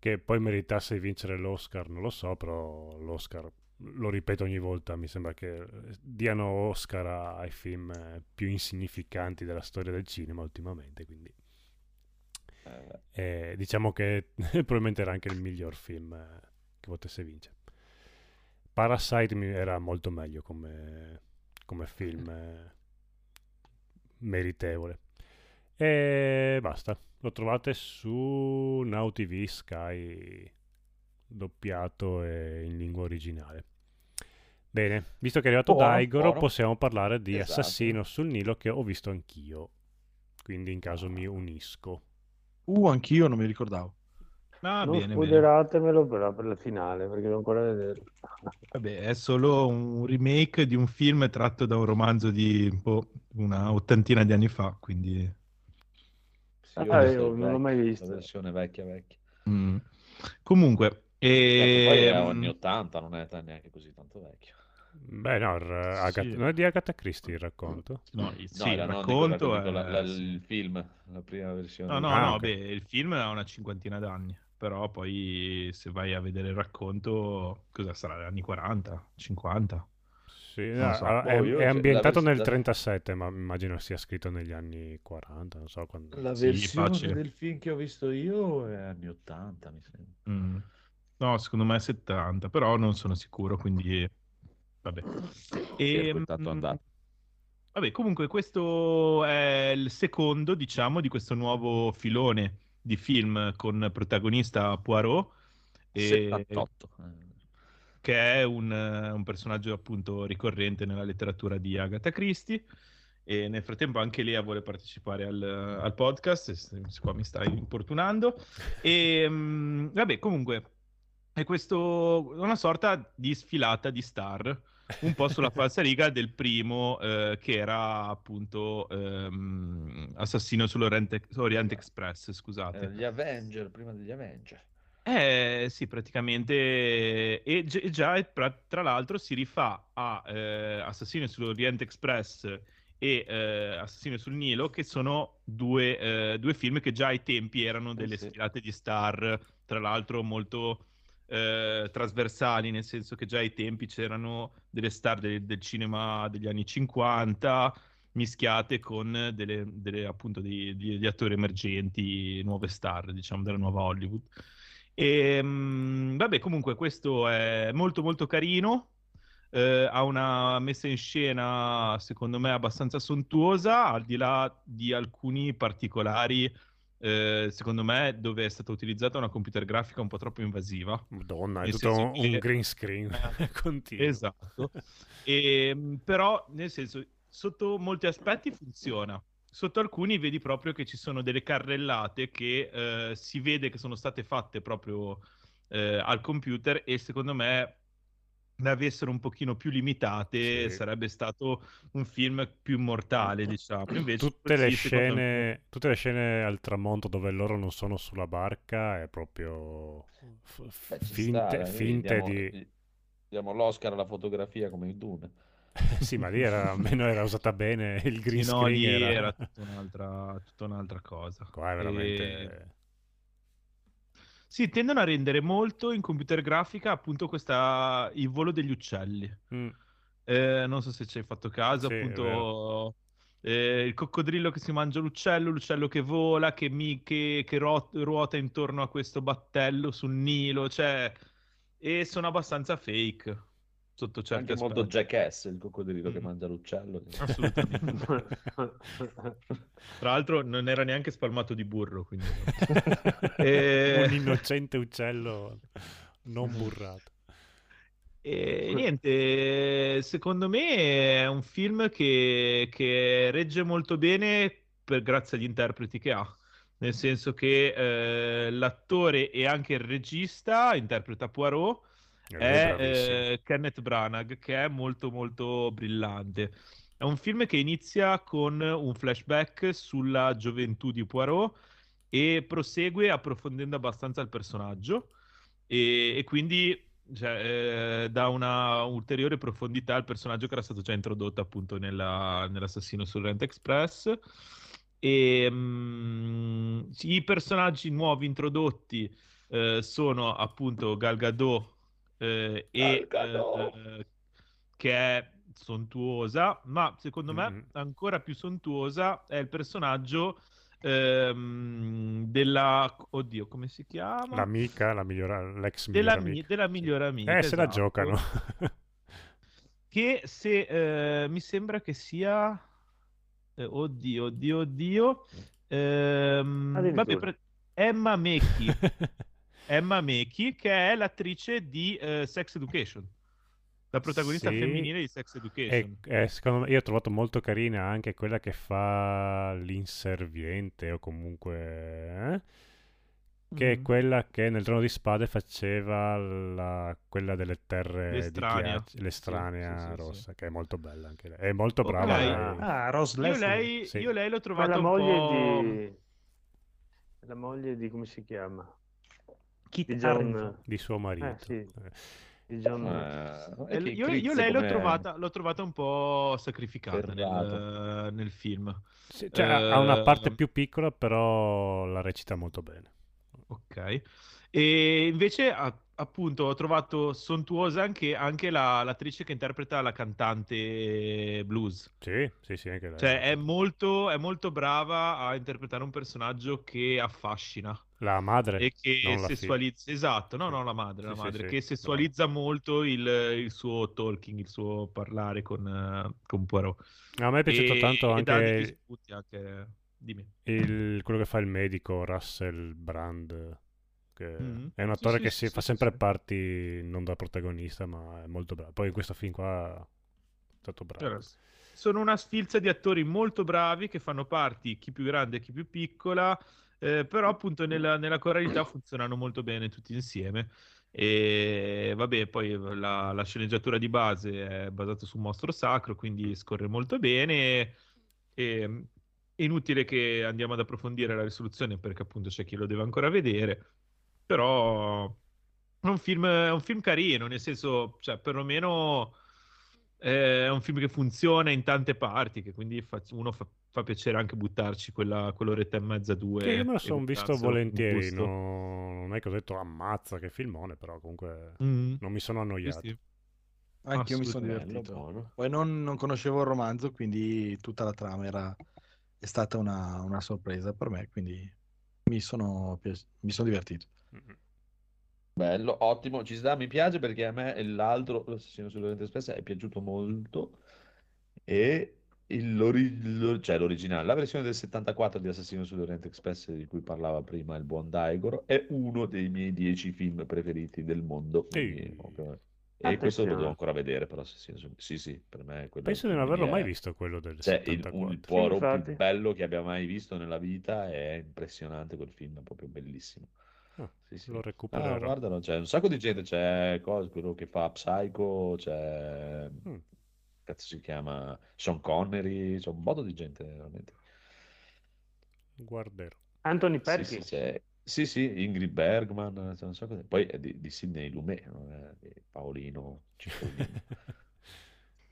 che poi meritasse di vincere l'Oscar, non lo so, però l'Oscar, lo ripeto ogni volta, mi sembra che diano Oscar ai film eh, più insignificanti della storia del cinema ultimamente, quindi Eh, eh, diciamo che probabilmente era anche il miglior film eh, che potesse vincere. Parasite era molto meglio come, come film eh, meritevole. E basta, lo trovate su Now TV Sky doppiato e in lingua originale. Bene, visto che è arrivato Buono, Daigoro, buono. possiamo parlare di Esatto. Assassino sul Nilo che ho visto anch'io. Quindi in caso mi unisco. Uh, anch'io non mi ricordavo. Ah, non bene, bene. spoileratemelo però per la finale, perché devo ancora vederlo. Vabbè, è solo un remake di un film tratto da un romanzo di boh, una ottantina di anni fa, quindi... sì, Ah, io non l'ho mai visto. La versione vecchia vecchia. Mm. Comunque, Certo, poi è E, anni 80, non è neanche così tanto vecchio. Beh, no, il- Agatha- Sì. non è di Agatha Christie il racconto? no, il- No, sì, il no, racconto la- è- la- sì. il film, la prima versione. No, no, Ah, no, ok. beh, il film ha una cinquantina d'anni, però poi se vai a vedere il racconto, cosa sarà, anni 40, 50? Sì, no, so. ah, Boh, è, è cioè, ambientato la nel la- 37, ma immagino sia scritto negli anni 40, non so quando. La Sì, versione pace. del film che ho visto io è anni 80, mi sembra. Mm. No, secondo me è 70, però non sono sicuro, quindi vabbè. Sì, è E, tanto mm, andato. Vabbè, comunque questo è il secondo, diciamo, di questo nuovo filone di film con protagonista Poirot, e- 78. eh. che è un, un personaggio appunto ricorrente nella letteratura di Agatha Christie. E nel frattempo anche Lea vuole partecipare al, al podcast, e s- qua mi sta importunando. E mm, vabbè, comunque, è questo una sorta di sfilata di star, un po' sulla falsariga del primo, eh, che era appunto ehm, Assassino sull'Orient Orient Express, scusate. Eh, gli Avenger, prima degli Avenger. Eh sì, praticamente. E, e già, tra, l'altro, si rifà a eh, Assassino sull'Orient Express e eh, Assassino sul Nilo, che sono due, eh, due film che già ai tempi erano delle sì. sfilate di star, tra l'altro molto eh, trasversali, nel senso che già ai tempi c'erano delle star del, del cinema degli anni 50 mischiate con delle, delle, appunto di attori emergenti, nuove star, diciamo, della nuova Hollywood. E, mm, vabbè, comunque questo è molto molto carino, eh, ha una messa in scena secondo me abbastanza sontuosa, al di là di alcuni particolari, eh, secondo me, dove è stata utilizzata una computer grafica un po' troppo invasiva. Madonna, è tutto un che- green screen Eh, continuo. Esatto. E, mh, però, nel senso, sotto molti aspetti funziona. Sotto alcuni vedi proprio che ci sono delle carrellate che eh, si vede che sono state fatte proprio eh, al computer e secondo me ne avessero un pochino più limitate Sì. sarebbe stato un film più mortale, diciamo. Invece Tutte le, secondo me- scene, tutte le scene al tramonto dove loro non sono sulla barca è proprio f- f- Beh, finte, sta, finte diamo, di... diamo l'Oscar alla fotografia come in Dune. sì, ma lì era, almeno era usata bene il green Sì, no, screen. lì era... era tutta un'altra, tutta un'altra cosa. Qua è veramente... E- Sì, tendono a rendere molto in computer grafica appunto questa il volo degli uccelli. Mm, Eh, non so se ci hai fatto caso, Sì, appunto eh, il coccodrillo che si mangia l'uccello, l'uccello che vola, che, mi- che- che ro- ruota intorno a questo battello sul Nilo, cioè, e sono abbastanza fake sotto certi Anche molto aspetti. Jackass, il coccodrillo che Mm. mangia l'uccello. Assolutamente. Tra l'altro non era neanche spalmato di burro, quindi... Eh, Un innocente uccello non burrato. E niente, secondo me è un film che, che regge molto bene per, grazie agli interpreti che ha. Nel senso che eh, l'attore e anche il regista interpreta Poirot è eh, Kenneth Branagh, che è molto molto brillante. È un film che inizia con un flashback sulla gioventù di Poirot e prosegue approfondendo abbastanza il personaggio e, e quindi cioè, eh, dà una ulteriore profondità al personaggio che era stato già introdotto appunto nella- nell'assassino sul Rent Express. E mm, i personaggi nuovi introdotti eh, sono appunto Gal Gadot eh, e eh, che è sontuosa, ma secondo me Mhm. ancora più sontuosa è il personaggio ehm, della oddio, come si chiama? L'amica, la migliore, l'ex della, migliore mi- amica. della migliore amica. Eh, se la esatto. giocano. Che se eh, mi sembra che sia eh, oddio, oddio, oddio. Ehm, vabbè, pre- Emma Mackey. Emma Mackey, che è l'attrice di eh, Sex Education, la protagonista Sì. femminile di Sex Education. E, eh, secondo me, io ho trovato molto carina anche quella che fa l'inserviente o comunque... eh? Che è Mm. quella che nel Trono di Spade faceva la- quella delle terre di L'estranea. ghiaccio, l'estranea Sì, sì, sì, rossa, che è molto bella anche lei. È molto brava. lei. Ah, Rose Io Leslie. lei, Sì. io lei l'ho trovata la un moglie po'... di... La moglie di... come si chiama? Kit Di John- di suo marito. Eh, sì. Eh, di John- Eh, Eh, che io, io lei l'ho trovata, l'ho trovata un po' sacrificata nel, nel film. sì, cioè, ha- ha una parte Eh, più piccola, però la recita molto bene. Ok. E invece, appunto, ho trovato sontuosa anche, anche la- l'attrice che interpreta la cantante blues. Sì, sì, sì, anche lei. Cioè, è molto, è molto brava a interpretare un personaggio che affascina La madre, e che la sessualizza. Esatto, no, no, la madre, la Sì, sì, madre, sì, che sessualizza molto il, il suo talking, il suo parlare con, con Poirot. A me è piaciuto E- tanto e anche anche- il- quello che fa il medico, Russell Brand, che Mhm. è un attore che si fa sempre parti non da protagonista, ma è molto bravo. Poi in questo film qua è stato bravo. Allora, sono una sfilza di attori molto bravi che fanno parti, chi più grande, chi più piccola, eh, però appunto nella, nella coralità funzionano molto bene tutti insieme. E vabbè, poi la, la sceneggiatura di base è basata su un mostro sacro, quindi scorre molto bene. E, è inutile che andiamo ad approfondire la risoluzione perché appunto c'è chi lo deve ancora vedere, però è un film, è un film carino, nel senso, cioè, perlomeno eh, è un film che funziona in tante parti, che quindi fa- uno fa, fa piacere anche buttarci quella, quell'oretta e mezza, due. Che io me lo sono visto volentieri, no- non è che ho detto ammazza che filmone, però comunque Mm. non mi sono Sì, annoiato. sì. Anche io mi sono divertito. buono. Poi non, non conoscevo il romanzo, quindi tutta la trama era, è stata una, una sorpresa per me, quindi mi sono, mi sono divertito. Mm-mm. Bello, ottimo, ci sta, mi piace perché a me l'altro, l'assassino sull'Oriente Espresso, è piaciuto molto e il- l'ori- lo- cioè l'originale, la versione del 74 di Assassino sull'Oriente Express di cui parlava prima il buon Daigoro è uno dei miei dieci film preferiti del mondo. quindi, Ehi. ovvio- E questo lo devo Attenzione. ancora vedere, però Assassino sul- Sì, sì, per me è quello Penso di non averlo mi mai è- visto quello del Cioè, il, un- 74. il Poirot infatti. più bello che abbia mai visto nella vita è impressionante quel film, è proprio bellissimo. Ah, Sì, sì. lo Ah, recupererò. guardalo, c'è un sacco di gente, c'è cosa, quello che fa Psycho, c'è, Mm. cazzo si chiama, Sean Connery, c'è un botto di gente veramente. Guarderò. Anthony Perkins. sì, c'è- sì, sì, Ingrid Bergman, c'è un sacco di- poi è di, di Sidney Lumet, non è di Paolino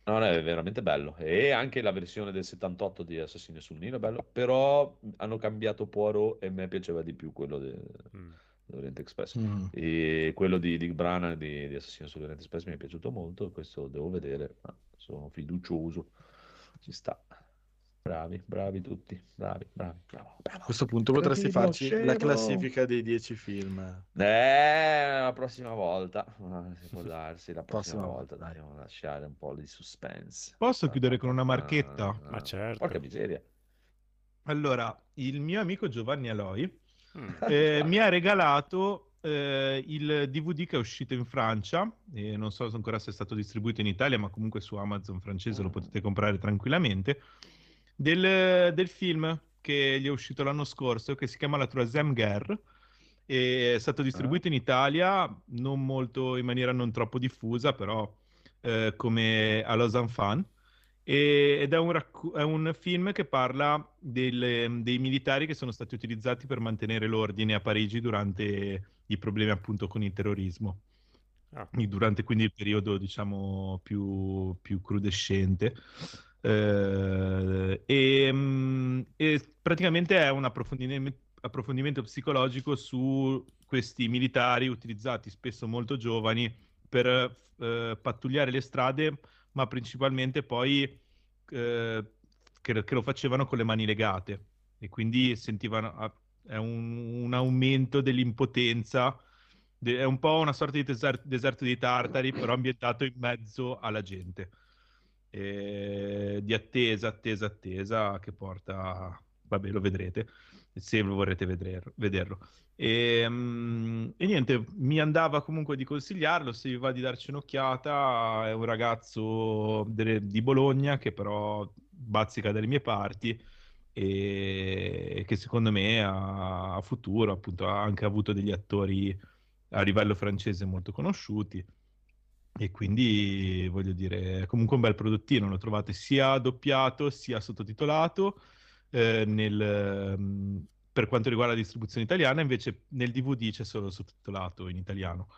no, è veramente bello. E anche la versione del 78 di Assassino sul Nilo è bello, però hanno cambiato Poirot e a me piaceva di più quello de- Mm. dell'Oriente Express. Mm. E quello di Dick Branagh di, di Assassino sull'Oriente Express mi è piaciuto molto, questo devo vedere, ma sono fiducioso. Ci sta. Bravi, bravi tutti, bravi, bravi, bravo, A bravo. questo punto potresti Bravino, farci la scemo. classifica dei 10 film. Eh, la prossima volta, Ah, si può darsi, la prossima, Prossima volta, dai, dobbiamo lasciare un po' di suspense. Posso chiudere con una marchetta? Ma certo. Porca miseria. Allora, il mio amico Giovanni Aloi Mm. eh, mi ha regalato eh, il DVD che è uscito in Francia, e non so se ancora se è stato distribuito in Italia, ma comunque su Amazon francese lo potete comprare tranquillamente, del, del film che gli è uscito l'anno scorso, che si chiama La Troisième Guerre, è stato distribuito in Italia, non molto, in maniera non troppo diffusa, però eh, come a Los Enfants, e- ed è un, racco- è un film che parla delle- dei militari che sono stati utilizzati per mantenere l'ordine a Parigi durante i problemi appunto con il terrorismo. Ah. Durante quindi il periodo, diciamo, più, più crudescente. Eh, e, mm, e praticamente è un approfondimento, approfondimento psicologico su questi militari utilizzati spesso molto giovani per eh, pattugliare le strade, ma principalmente poi eh, che, che lo facevano con le mani legate e quindi sentivano ah, è un, un aumento dell'impotenza. de- è un po' una sorta di deser- deserto dei tartari, però ambientato in mezzo alla gente. E di attesa, attesa, attesa che porta, vabbè, lo vedrete se vorrete veder- vederlo. E, mm, e niente, mi andava comunque di consigliarlo, se vi va di darci un'occhiata, è un ragazzo delle- di Bologna che però bazzica dalle mie parti e che secondo me ha, ha futuro, appunto ha anche avuto degli attori a livello francese molto conosciuti e quindi voglio dire, è comunque un bel prodottino, lo trovate sia doppiato sia sottotitolato eh, nel, mm, per quanto riguarda la distribuzione italiana, invece nel DVD c'è solo sottotitolato in italiano.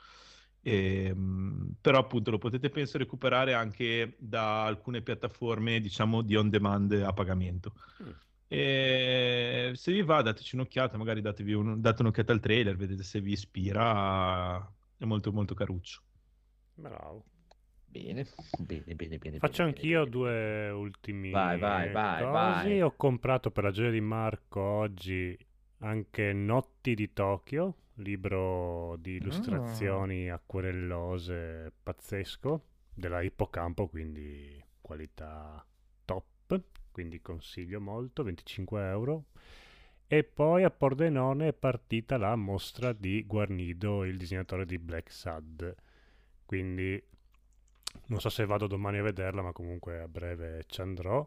Ehm, però appunto lo potete penso recuperare anche da alcune piattaforme diciamo di on demand a pagamento. Mm. E se vi va dateci un'occhiata, magari datevi un- date un'occhiata al trailer, vedete se vi ispira, è molto molto caruccio. Bravo. Bene, bene, bene, bene. Faccio bene, anch'io bene, due ultimi Vai, vai, vai, vai. Ho comprato per la gioia di Marco oggi anche Notti di Tokyo, libro di illustrazioni acquerellose pazzesco della Ippocampo, quindi qualità top, quindi consiglio molto, 25 euro. E poi a Pordenone è partita la mostra di Guarnido, il disegnatore di Black Sad. Quindi non so se vado domani a vederla, ma comunque a breve ci andrò.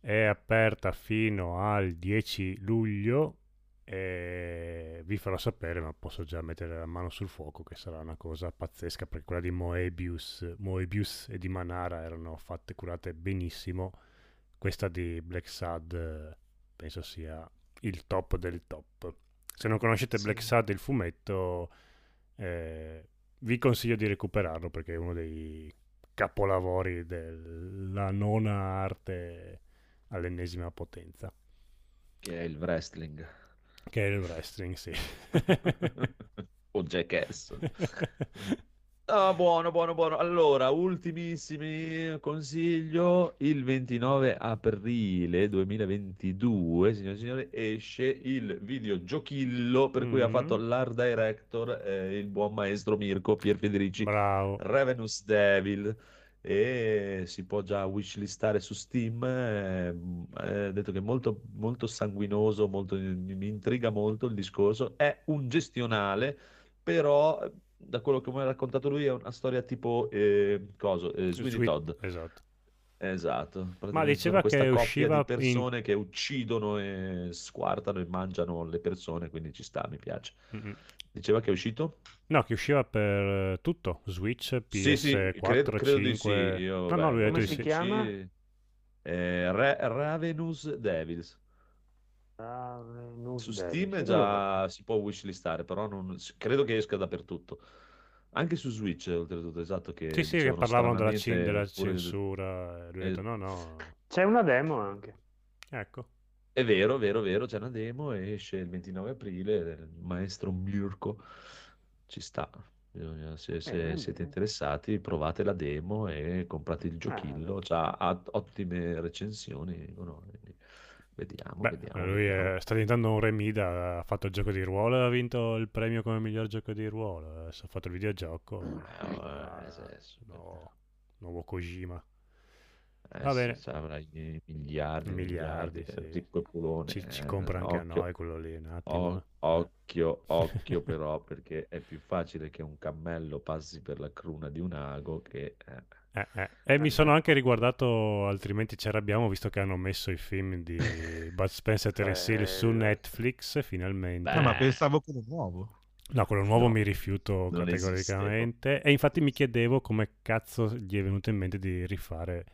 È aperta fino al 10 luglio e vi farò sapere, ma posso già mettere la mano sul fuoco che sarà una cosa pazzesca perché quella di Moebius, Moebius e di Manara erano fatte curate benissimo. Questa di Black Sad penso sia il top del top. Se non conoscete Sì. Black Sad, il fumetto, eh, vi consiglio di recuperarlo perché è uno dei capolavori della nona arte all'ennesima potenza, Che è il wrestling. che è il wrestling, sì. o Jackass. Ah, buono, buono, buono. Allora, ultimissimi consiglio. Il 29 aprile 2022, signore e signori, esce il videogiochillo per cui ha Mhm. fatto l'art director eh, il buon maestro Mirko Pier Federici. Bravo. Ravenous Devil e si può già wishlistare su Steam. eh, È detto che è molto, molto sanguinoso, molto, mi intriga molto il discorso. È un gestionale, però eh, da quello che mi ha raccontato lui è una storia tipo eh, coso, eh, Sweeney Sweet- Todd. Esatto. Esatto, Ma diceva questa che coppia usciva di in- persone che uccidono e squartano e mangiano le persone, quindi ci sta, mi piace. Mm-mm. Diceva che è uscito? No, che usciva per eh, tutto, Switch, Sì, sì, PS4, credo, credo di 5. sì. Io, no, no, beh, lui ha detto si sì. chiama? sì. Eh, Ra- Ravenous Devils. Ah, Su Devil. Steam già si può wishlistare, però non- credo che esca dappertutto. Anche su Switch, oltretutto, esatto, che Sì, sì, che dicevano parlavano della, stranamente della censura. Lui ha Eh, detto no, no. C'è una demo anche. Ecco. È vero, vero, vero, c'è una demo, esce il 29 aprile, il maestro Mirko ci sta. Bisogna- se se Bene, siete interessati, provate la demo e comprate il giochillo. C'ha ha ottime recensioni. quindi Vediamo, Beh, vediamo. lui vediamo. è- sta diventando un remida, ha fatto il gioco di ruolo e ha vinto il premio come miglior gioco di ruolo. Adesso ha fatto il videogioco. Eh, Ah, eh, sì, no, nuovo Kojima. Eh, Va bene. avrà miliardi, Miliardi, miliardi, sì. eh. Ci, ci eh, compra anche a occhio. noi quello lì. O- occhio, occhio però, perché è più facile che un cammello passi per la cruna di un ago che... eh, Eh, eh. E mi sono anche riguardato, altrimenti ci arrabbiamo, visto che hanno messo i film di Bud Spencer e Terence Hill su. Netflix, finalmente. Ah, ma pensavo quello nuovo. No, quello nuovo No, mi rifiuto categoricamente. E infatti mi chiedevo come cazzo gli è venuto in mente di rifare,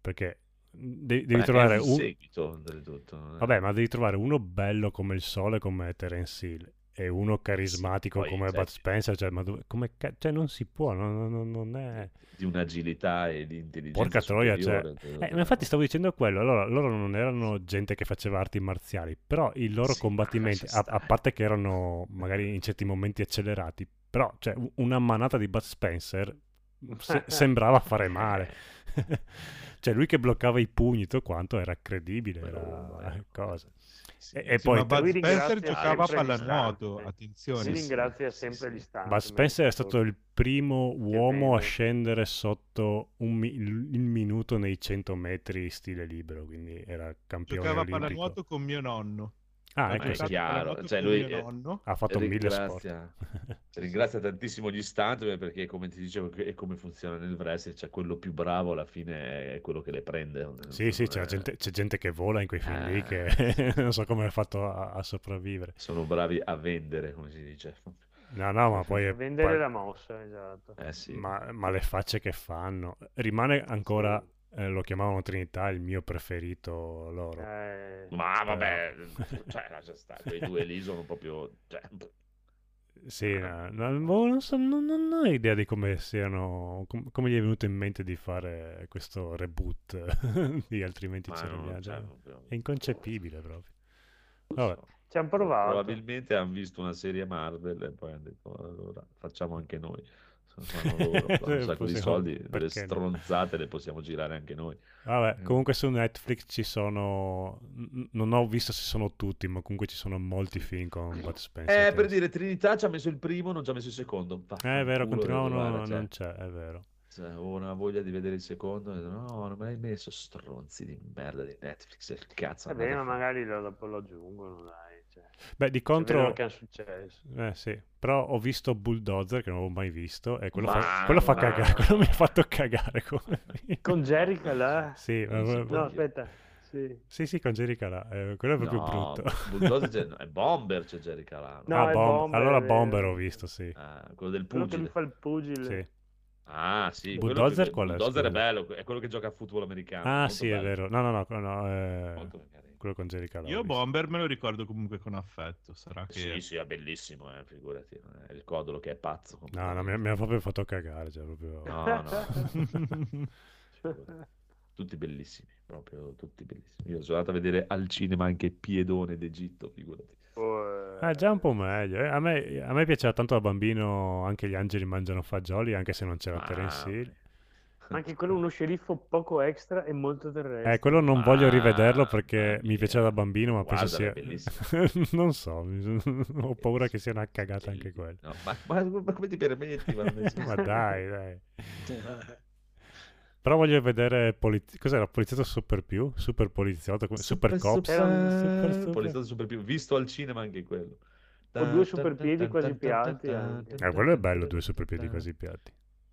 perché de- devi beh, trovare un un... seguito del tutto. eh. Vabbè, ma devi trovare uno bello come il sole, come Terence Hill, e uno carismatico poi, come cioè, Bud Spencer, cioè, ma dove- come cioè, non si può, non, non- non è... Di un'agilità e di intelligenza Porca troia, cioè... Eh, ma infatti stavo dicendo quello, allora loro non erano gente che faceva arti marziali, però i loro Sì, combattimenti, a, a parte che erano magari in certi momenti accelerati, però cioè, una manata di Bud Spencer se- sembrava fare male. cioè lui che bloccava i pugni e tutto quanto era credibile, era eh, cosa. Sì, E, e Sì, poi ma Bud Spencer giocava a pallanuoto, attenzione. Si ringrazia sempre sì. gli stanti. Bud Spencer è stato il primo uomo a scendere sotto un mi- il il minuto nei 100 metri stile libero, quindi era campione Giocava a pallanuoto con mio nonno. Ah, ecco, è sì. chiaro, cioè lui è- ha fatto mille sport. ringrazia, ringrazia tantissimo gli stuntman perché come ti dicevo è come funziona nel wrestling cioè quello più bravo alla fine è quello che le prende Sì, sì, c'è è- gente, c'è gente che vola in quei film lì Eh. che non so come ha fatto a, a sopravvivere. sono bravi a vendere come si dice No, no, ma poi... è- Vendere poi- la mossa, esatto. eh sì ma, ma le facce che fanno. Rimane ancora eh, lo chiamavano Trinità, il mio preferito loro. Eh, Ma vabbè, cioè, lascia stare, quei due lì sono proprio... Cioè, Sì, no, no, boh, non, so, non, non ho idea di come siano, com- come gli è venuto in mente di fare questo reboot di altrimenti ma c'era via, cioè, È inconcepibile proprio. Vabbè. ci hanno provato. Probabilmente hanno visto una serie Marvel e poi hanno detto allora facciamo anche noi. Fanno loro, fanno un sacco di soldi, delle perché no? stronzate le possiamo girare anche noi. Vabbè, Eh. comunque su Netflix ci sono, non ho visto se sono tutti, ma comunque ci sono molti film con Bud Spencer. Eh, per dire, Trinità ci ha messo il primo, non ci ha messo il secondo. Eh, è vero, Vaffanculo, continuavano, guarda, cioè, non c'è, è vero. cioè, ho una voglia di vedere il secondo. e No, non me l'hai messo, stronzi di merda di Netflix. Che cazzo Vabbè, andate ma magari lo, dopo lo aggiungono, dai. Cioè, Beh, di contro, che è successo. eh sì, però ho visto Bulldozer che non avevo mai visto e quello fa, Ma- quello fa ma- cagare, quello mi ha fatto cagare. come- Con Jerica là? Sì, ma- No, aspetta. Sì. sì, sì, con Jerica là, eh, quello è proprio No, brutto. Bulldozer è Bomber c'è Jerry Calano. No, Ah, è Bomb- Bomber, allora è. Bomber ho visto, sì. Ah, quello del Quello che pugile. fa il pugile. Sì. Ah, sì. Bulldozer quello che- qual è, Bulldozer è bello, è quello che gioca a football americano. Ah, molto sì, è bello. vero. No, no, no, no, eh, Molto carino. Quello con Jerica là. Io. Bomber me lo ricordo comunque con affetto. Sarà che Sì, sì, è bellissimo, eh, figurati. È il codolo che è pazzo. No, no, mi, mi ha proprio fatto cagare, cioè proprio... No, no. tutti bellissimi, proprio tutti bellissimi. Io sono andato a vedere al cinema anche Piedone d'Egitto, figurati. Oh, Eh, già un po' meglio. eh. A me, a me piaceva tanto da bambino anche gli angeli mangiano fagioli, anche se non c'era Ah, Terence Hill. Anche quello uno sceriffo poco extra e molto terrestre. Eh, quello non voglio Ah, rivederlo perché mi piaceva da bambino, ma penso sia... è non so, mi- ho paura che sia una cagata anche quello. No, ma, ma- ma come ti permetti? Ma, dai, dai. Però voglio vedere poliz- cos'era poliziotto super più? Super poliziotto, come- super, cops. Era un super, super- Poliziotto super più. Visto al cinema anche quello. Con due super piedi quasi piatti. Eh, quello è bello, due super piedi quasi piatti.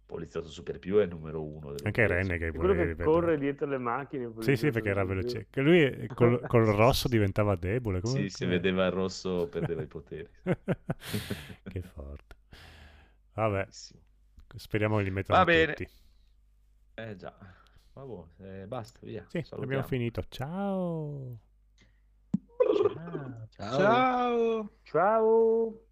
Poliziotto super più è il numero uno. Anche. Renegade Quello che vedere. corre dietro le macchine. Sì, sì, perché era veloce. Che lui col, col rosso diventava debole. Come, Sì, si come- vedeva il rosso, perdeva i poteri. che forte. Vabbè, Bellissimo. speriamo che li mettano Va bene. tutti. Eh già. Vabbè, eh, basta, via. Sì, Salutiamo. abbiamo finito. Ciao. Ciao. Ciao! Ciao!